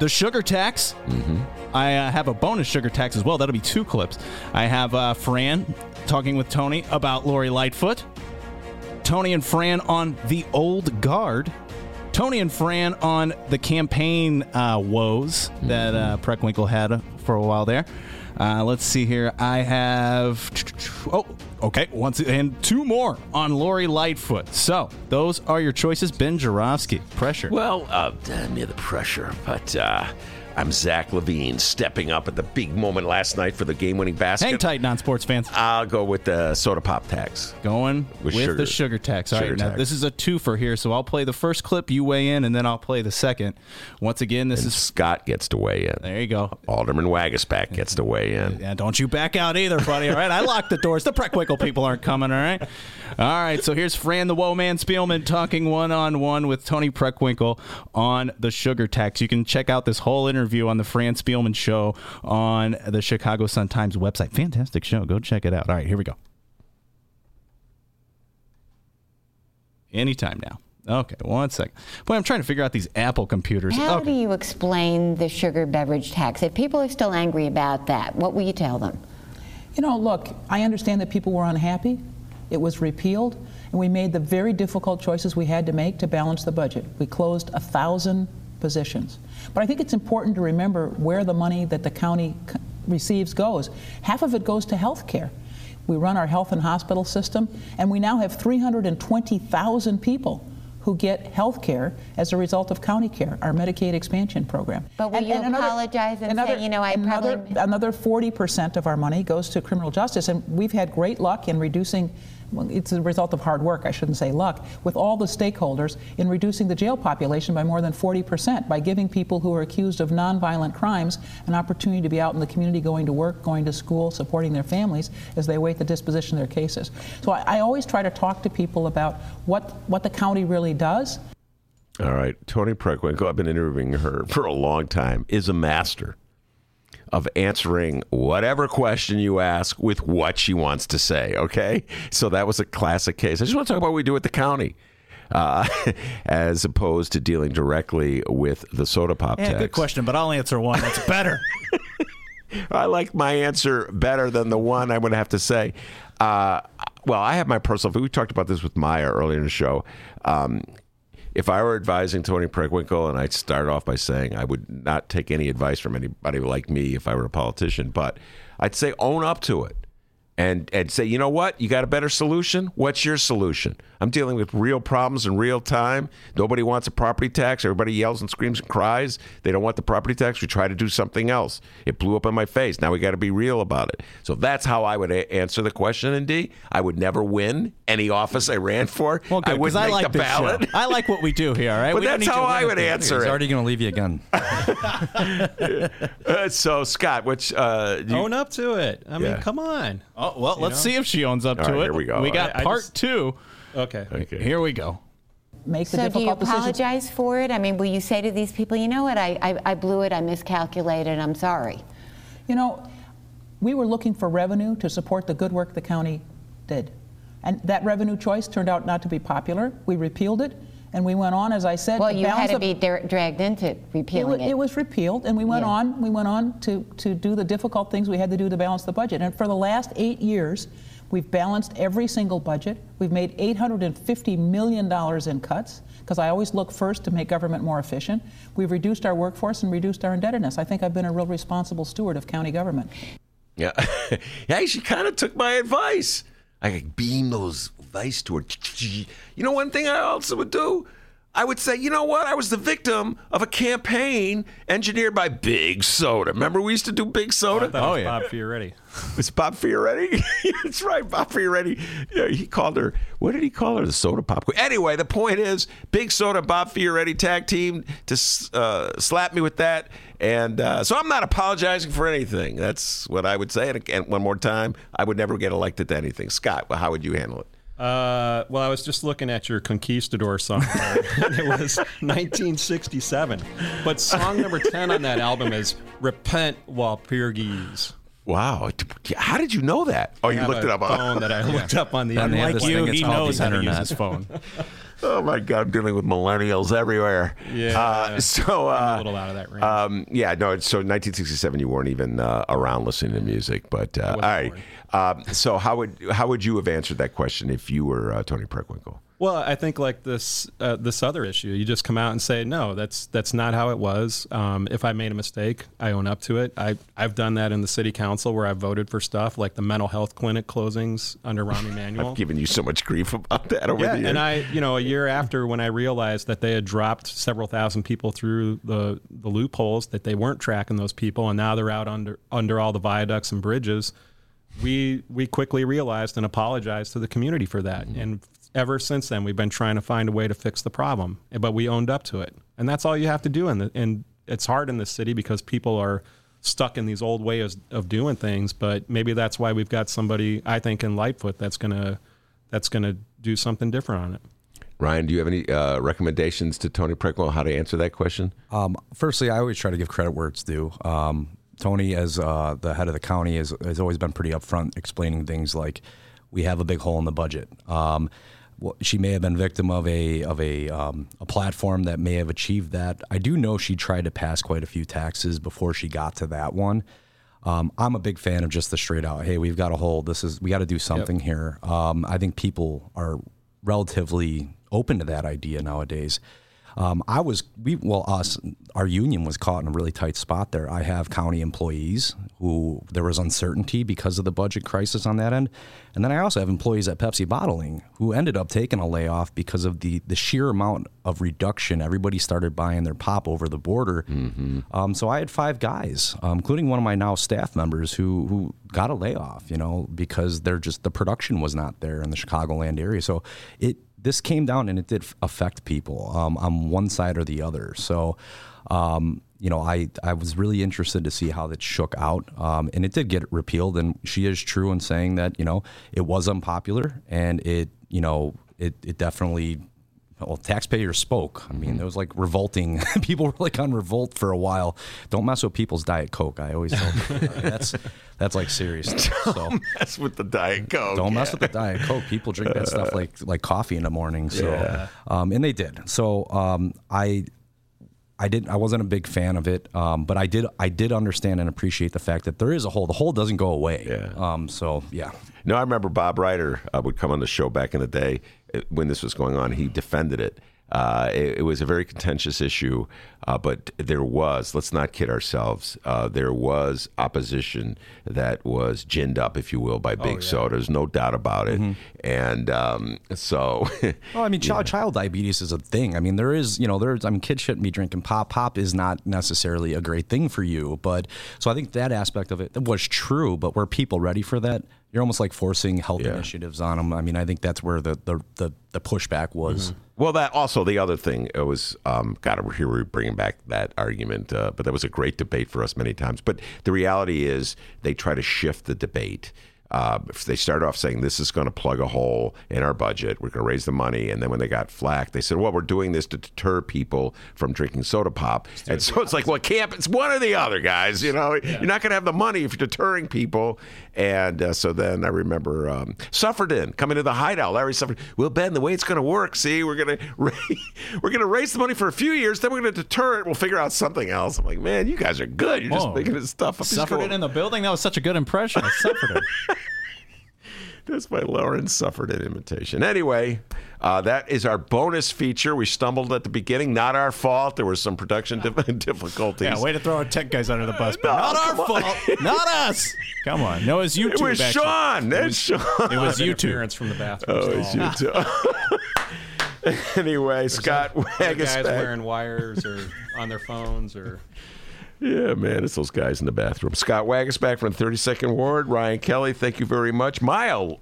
the sugar tax. Mm-hmm. I uh, have a bonus sugar tax as well. That'll be two clips. I have uh, Fran talking with Toni about Lori Lightfoot. Toni and Fran on the old guard. Toni and Fran on the campaign uh, woes that uh, Preckwinkle had for a while there. Uh, let's see here. I have oh okay once and two more on Lori Lightfoot. So those are your choices. Ben Joravsky, pressure. Well, uh, me the pressure, but uh, I'm Zach LaVine stepping up at the big moment last night for the game-winning basket. Hang tight, non-sports fans. I'll go with the soda pop tax. Going with, With the sugar. sugar tax. All right, Sugar now tax. this is a twofer here, so I'll play the first clip, you weigh in, and then I'll play the second. Once again, this And is Scott gets to weigh in. there you go. Alderman Waguespack gets to weigh in. Yeah, don't you back out either, buddy. All right, I locked the doors. The Preckwinkle people aren't coming. All right, all right. So here's Fran the Woe Man Spielman talking one on one with Toni Preckwinkle on the sugar tax. You can check out this whole interview on the Fran Spielman show on the Chicago Sun Times website. Fantastic show. Go check it out. All right, here we go. Anytime now. Okay, one second. Boy, I'm trying to figure out these Apple computers. How okay. do you explain the sugar beverage tax? If people are still angry about that, what will you tell them? You know, look, I understand that people were unhappy. It was repealed, and we made the very difficult choices we had to make to balance the budget. We closed a thousand positions. But I think it's important to remember where the money that the county receives goes. Half of it goes to health care. We run our health and hospital system, and we now have 320,000 people who get health care as a result of county care, our Medicaid expansion program. But will you apologize and say, you know, I another, probably- Another 40% of our money goes to criminal justice, and we've had great luck in reducing, well, it's a result of hard work, I shouldn't say luck, with all the stakeholders in reducing the jail population by more than 40%, by giving people who are accused of nonviolent crimes an opportunity to be out in the community, going to work, going to school, supporting their families as they await the disposition of their cases. So I, I always try to talk to people about what, what the county really does. All right. Toni Preckwinkle, I've been interviewing her for a long time, is a master of answering whatever question you ask with what she wants to say. Okay. So that was a classic case. I just want to talk about what we do at the county. Uh, (laughs) as opposed to dealing directly with the soda pop Yeah, good question, but I'll answer one. That's better. (laughs) I like my answer better than the one I would have to say. Uh, well, I have my personal. We talked about this with Maya earlier in the show. Um, if I were advising Toni Preckwinkle, and I'd start off by saying I would not take any advice from anybody like me if I were a politician, but I'd say own up to it. And, and say, you know what? You got a better solution? What's your solution? I'm dealing with real problems in real time. Nobody wants a property tax. Everybody yells and screams and cries. They don't want the property tax. We try to do something else. It blew up in my face. Now we got to be real about it. So that's how I would a- answer the question. And D, I would never win any office I ran for. Well, good, I 'cause would I make like the this show. ballot. I like what we do here, all right? (laughs) But We don't that's how I win would it. answer He's it. already going to leave you again. (laughs) Uh, so Scott, which uh, you, Own up to it. I mean, come on. Oh, well, let's know? see if she owns up All to right, it. here we go. We got I- I part just- two. Okay. Okay. Here we go. Make the So do you difficult decisions. apologize for it? I mean, will you say to these people, you know what, I, I, I blew it, I miscalculated, I'm sorry? You know, we were looking for revenue to support the good work the county did. And that revenue choice turned out not to be popular. We repealed it, and we went on, as I said. Well, to you had to be dra- dragged into It, wa- repealing it was repealed, and we went Yeah. on. We went on to, to do the difficult things we had to do to balance the budget. And for the last eight years, we've balanced every single budget. We've made 850 million dollars in cuts because I always look first to make government more efficient. We've reduced our workforce and reduced our indebtedness. I think I've been a real responsible steward of county government. Yeah. (laughs) hey, she kind of took my advice. I could beam those advice to her. You know, one thing I also would do? I would say, you know what? I was the victim of a campaign engineered by Big Soda. Remember we used to do Big Soda? That was Bob Fioretti. (laughs) It's Bob Fioretti. (laughs) That's right, Bob Fioretti. Yeah, he called her. What did he call her? The soda pop. Anyway, the point is, Big Soda, Bob Fioretti tag team to uh, slap me with that, and uh, so I'm not apologizing for anything. That's what I would say. And again, one more time, I would never get elected to anything. Scott, how would you handle it? Uh, well, I was just looking at your Conquistador song, (laughs) and it was 1967. But song number 10 on that album is Repent Walpurgis. Wow, how did you know that? Oh, I you looked a it up. phone that I (laughs) looked up on the Then they internet. this you, he knows how to use his phone. (laughs) Oh my God, I'm dealing with millennials everywhere. Yeah. Uh, so uh, I'm a little out of that range. Um, yeah, no. So 1967, you weren't even uh, around listening to music, but uh, all right. Um, so how would how would you have answered that question if you were uh, Toni Preckwinkle? Well, I think like this uh, this other issue, you just come out and say no. That's that's not how it was. Um, if I made a mistake, I own up to it. I I've done that in the city council where I've voted for stuff like the mental health clinic closings under Rahm Emanuel. (laughs) I've given you so much grief about that over yeah, the years. and I, you know, a year after when I realized that they had dropped several thousand people through the the loopholes, that they weren't tracking those people, and now they're out under under all the viaducts and bridges. We we quickly realized and apologized to the community for that, Mm-hmm. and ever since then we've been trying to find a way to fix the problem. But we owned up to it, and that's all you have to do. In the, and it's hard in this city because people are stuck in these old ways of doing things. But maybe that's why we've got somebody I think in Lightfoot that's gonna that's gonna do something different on it. Ryan, do you have any uh, recommendations to Toni Preckwinkle how to answer that question? Um, firstly, I always try to give credit where it's due. Um, Toni, as uh, the head of the county, has, has always been pretty upfront explaining things like we have a big hole in the budget. Um, she may have been victim of a of a um, a platform that may have achieved that. I do know she tried to pass quite a few taxes before she got to that one. Um, I'm a big fan of just the straight out. Hey, we've got a hold. This is we got to do something here. Um, I think people are relatively open to that idea nowadays. Um, I was we well us our union was caught in a really tight spot there. I have county employees who there was uncertainty because of the budget crisis on that end, and then I also have employees at Pepsi Bottling who ended up taking a layoff because of the the sheer amount of reduction. Everybody started buying their pop over the border. Um, so I had five guys, um, including one of my now staff members, who who got a layoff. You know because they're just the production was not there in the Chicagoland area. So it this came down and it did affect people um, on one side or the other. So, um, you know, I, I was really interested to see how that shook out. Um, and it did get repealed. And she is true in saying that, you know, it was unpopular and it, you know, it, it definitely, well, taxpayers spoke. I mean, it was like revolting. (laughs) People were like on revolt for a while. Don't mess with people's Diet Coke. I always tell people that's (laughs) that's like serious. stuff. So mess with the Diet Coke. don't mess yeah. with the Diet Coke. People drink that stuff like like coffee in the morning. So, Yeah. um, and they did. So, um, I. I didn't. I wasn't a big fan of it, um, but I did. I did understand and appreciate the fact that there is a hole. The hole doesn't go away. Yeah. Um. So yeah. No, I remember Bob Reiter uh, would come on the show back in the day when this was going on. He defended it. Uh, it, it was a very contentious issue, uh, but there was, let's not kid ourselves, uh, there was opposition that was ginned up, if you will, by Big Soda. There's no doubt about it. And um, so. (laughs) Well, I mean, child, child diabetes is a thing. I mean, there is, you know, there's, I mean, kids shouldn't be drinking pop. Pop is not necessarily a great thing for you. But so I think that aspect of it was true. But were people ready for that? You're almost like forcing health initiatives on them. I mean, I think that's where the the the, the pushback was. Well, that also the other thing it was. Um, God, here we're bringing back that argument, uh, but that was a great debate for us many times. But the reality is, they try to shift the debate. Uh, if they start off saying this is going to plug a hole in our budget, we're going to raise the money, and then when they got flack, they said, "Well, we're doing this to deter people from drinking soda pop." And so it's like, well, camp. It's one or the other, guys. You know, you're not going to have the money if you're deterring people. And uh, so then I remember um, Suffredin coming to the hideout. Larry Suffredin. Well, Ben, the way it's going to work, see, we're going (laughs) to we're going to raise the money for a few years, then we're going to deter it. We'll figure out something else. I'm like, man, you guys are good. You're just making this stuff up. Suffered in the building. That was such a good impression. It. (laughs) That's my Lauren suffered an imitation. Anyway, uh, that is our bonus feature. We stumbled at the beginning. Not our fault. There were some production (laughs) dif- difficulties. Yeah, way to throw our tech guys under the bus, but No, not our on. fault. Not us. Come on. No, it was YouTube. It was actually. Sean. It was, Sean. It was YouTube. Interference from the bathroom. Oh, it's you too. anyway, Scott Other guys Waguespack. wearing wires or on their phones or. Yeah, man, it's those guys in the bathroom. Scott Waguespack from 32nd Ward. Ryan Kelly, thank you very much. Mile,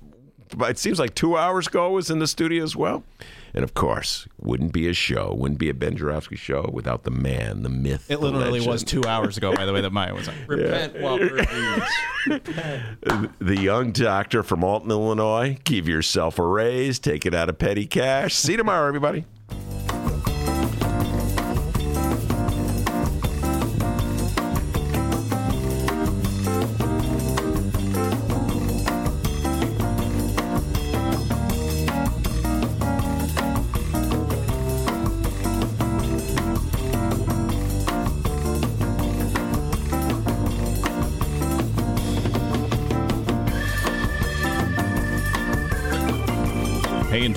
it seems like two hours ago, was in the studio as well. And of course, wouldn't be a show, wouldn't be a Ben Joravsky show without the man, the myth. It literally was two hours ago, by the way, that Maya was on. (laughs) Repent while breathes. (laughs) Repent. the young doctor from Alton, Illinois. Give yourself a raise, take it out of petty cash. See you tomorrow, everybody.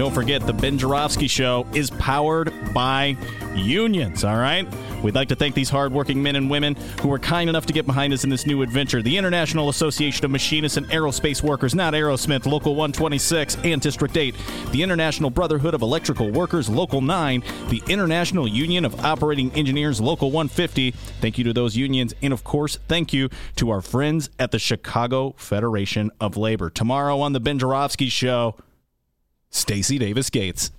Don't forget, the Ben Joravsky Show is powered by unions, all right? We'd like to thank these hardworking men and women who were kind enough to get behind us in this new adventure. The International Association of Machinists and Aerospace Workers, not Aerosmith, Local 126 and District 8. The International Brotherhood of Electrical Workers, Local 9. The International Union of Operating Engineers, Local 150. Thank you to those unions. And of course, thank you to our friends at the Chicago Federation of Labor. Tomorrow on The Ben Joravsky Show, Stacy Davis Gates.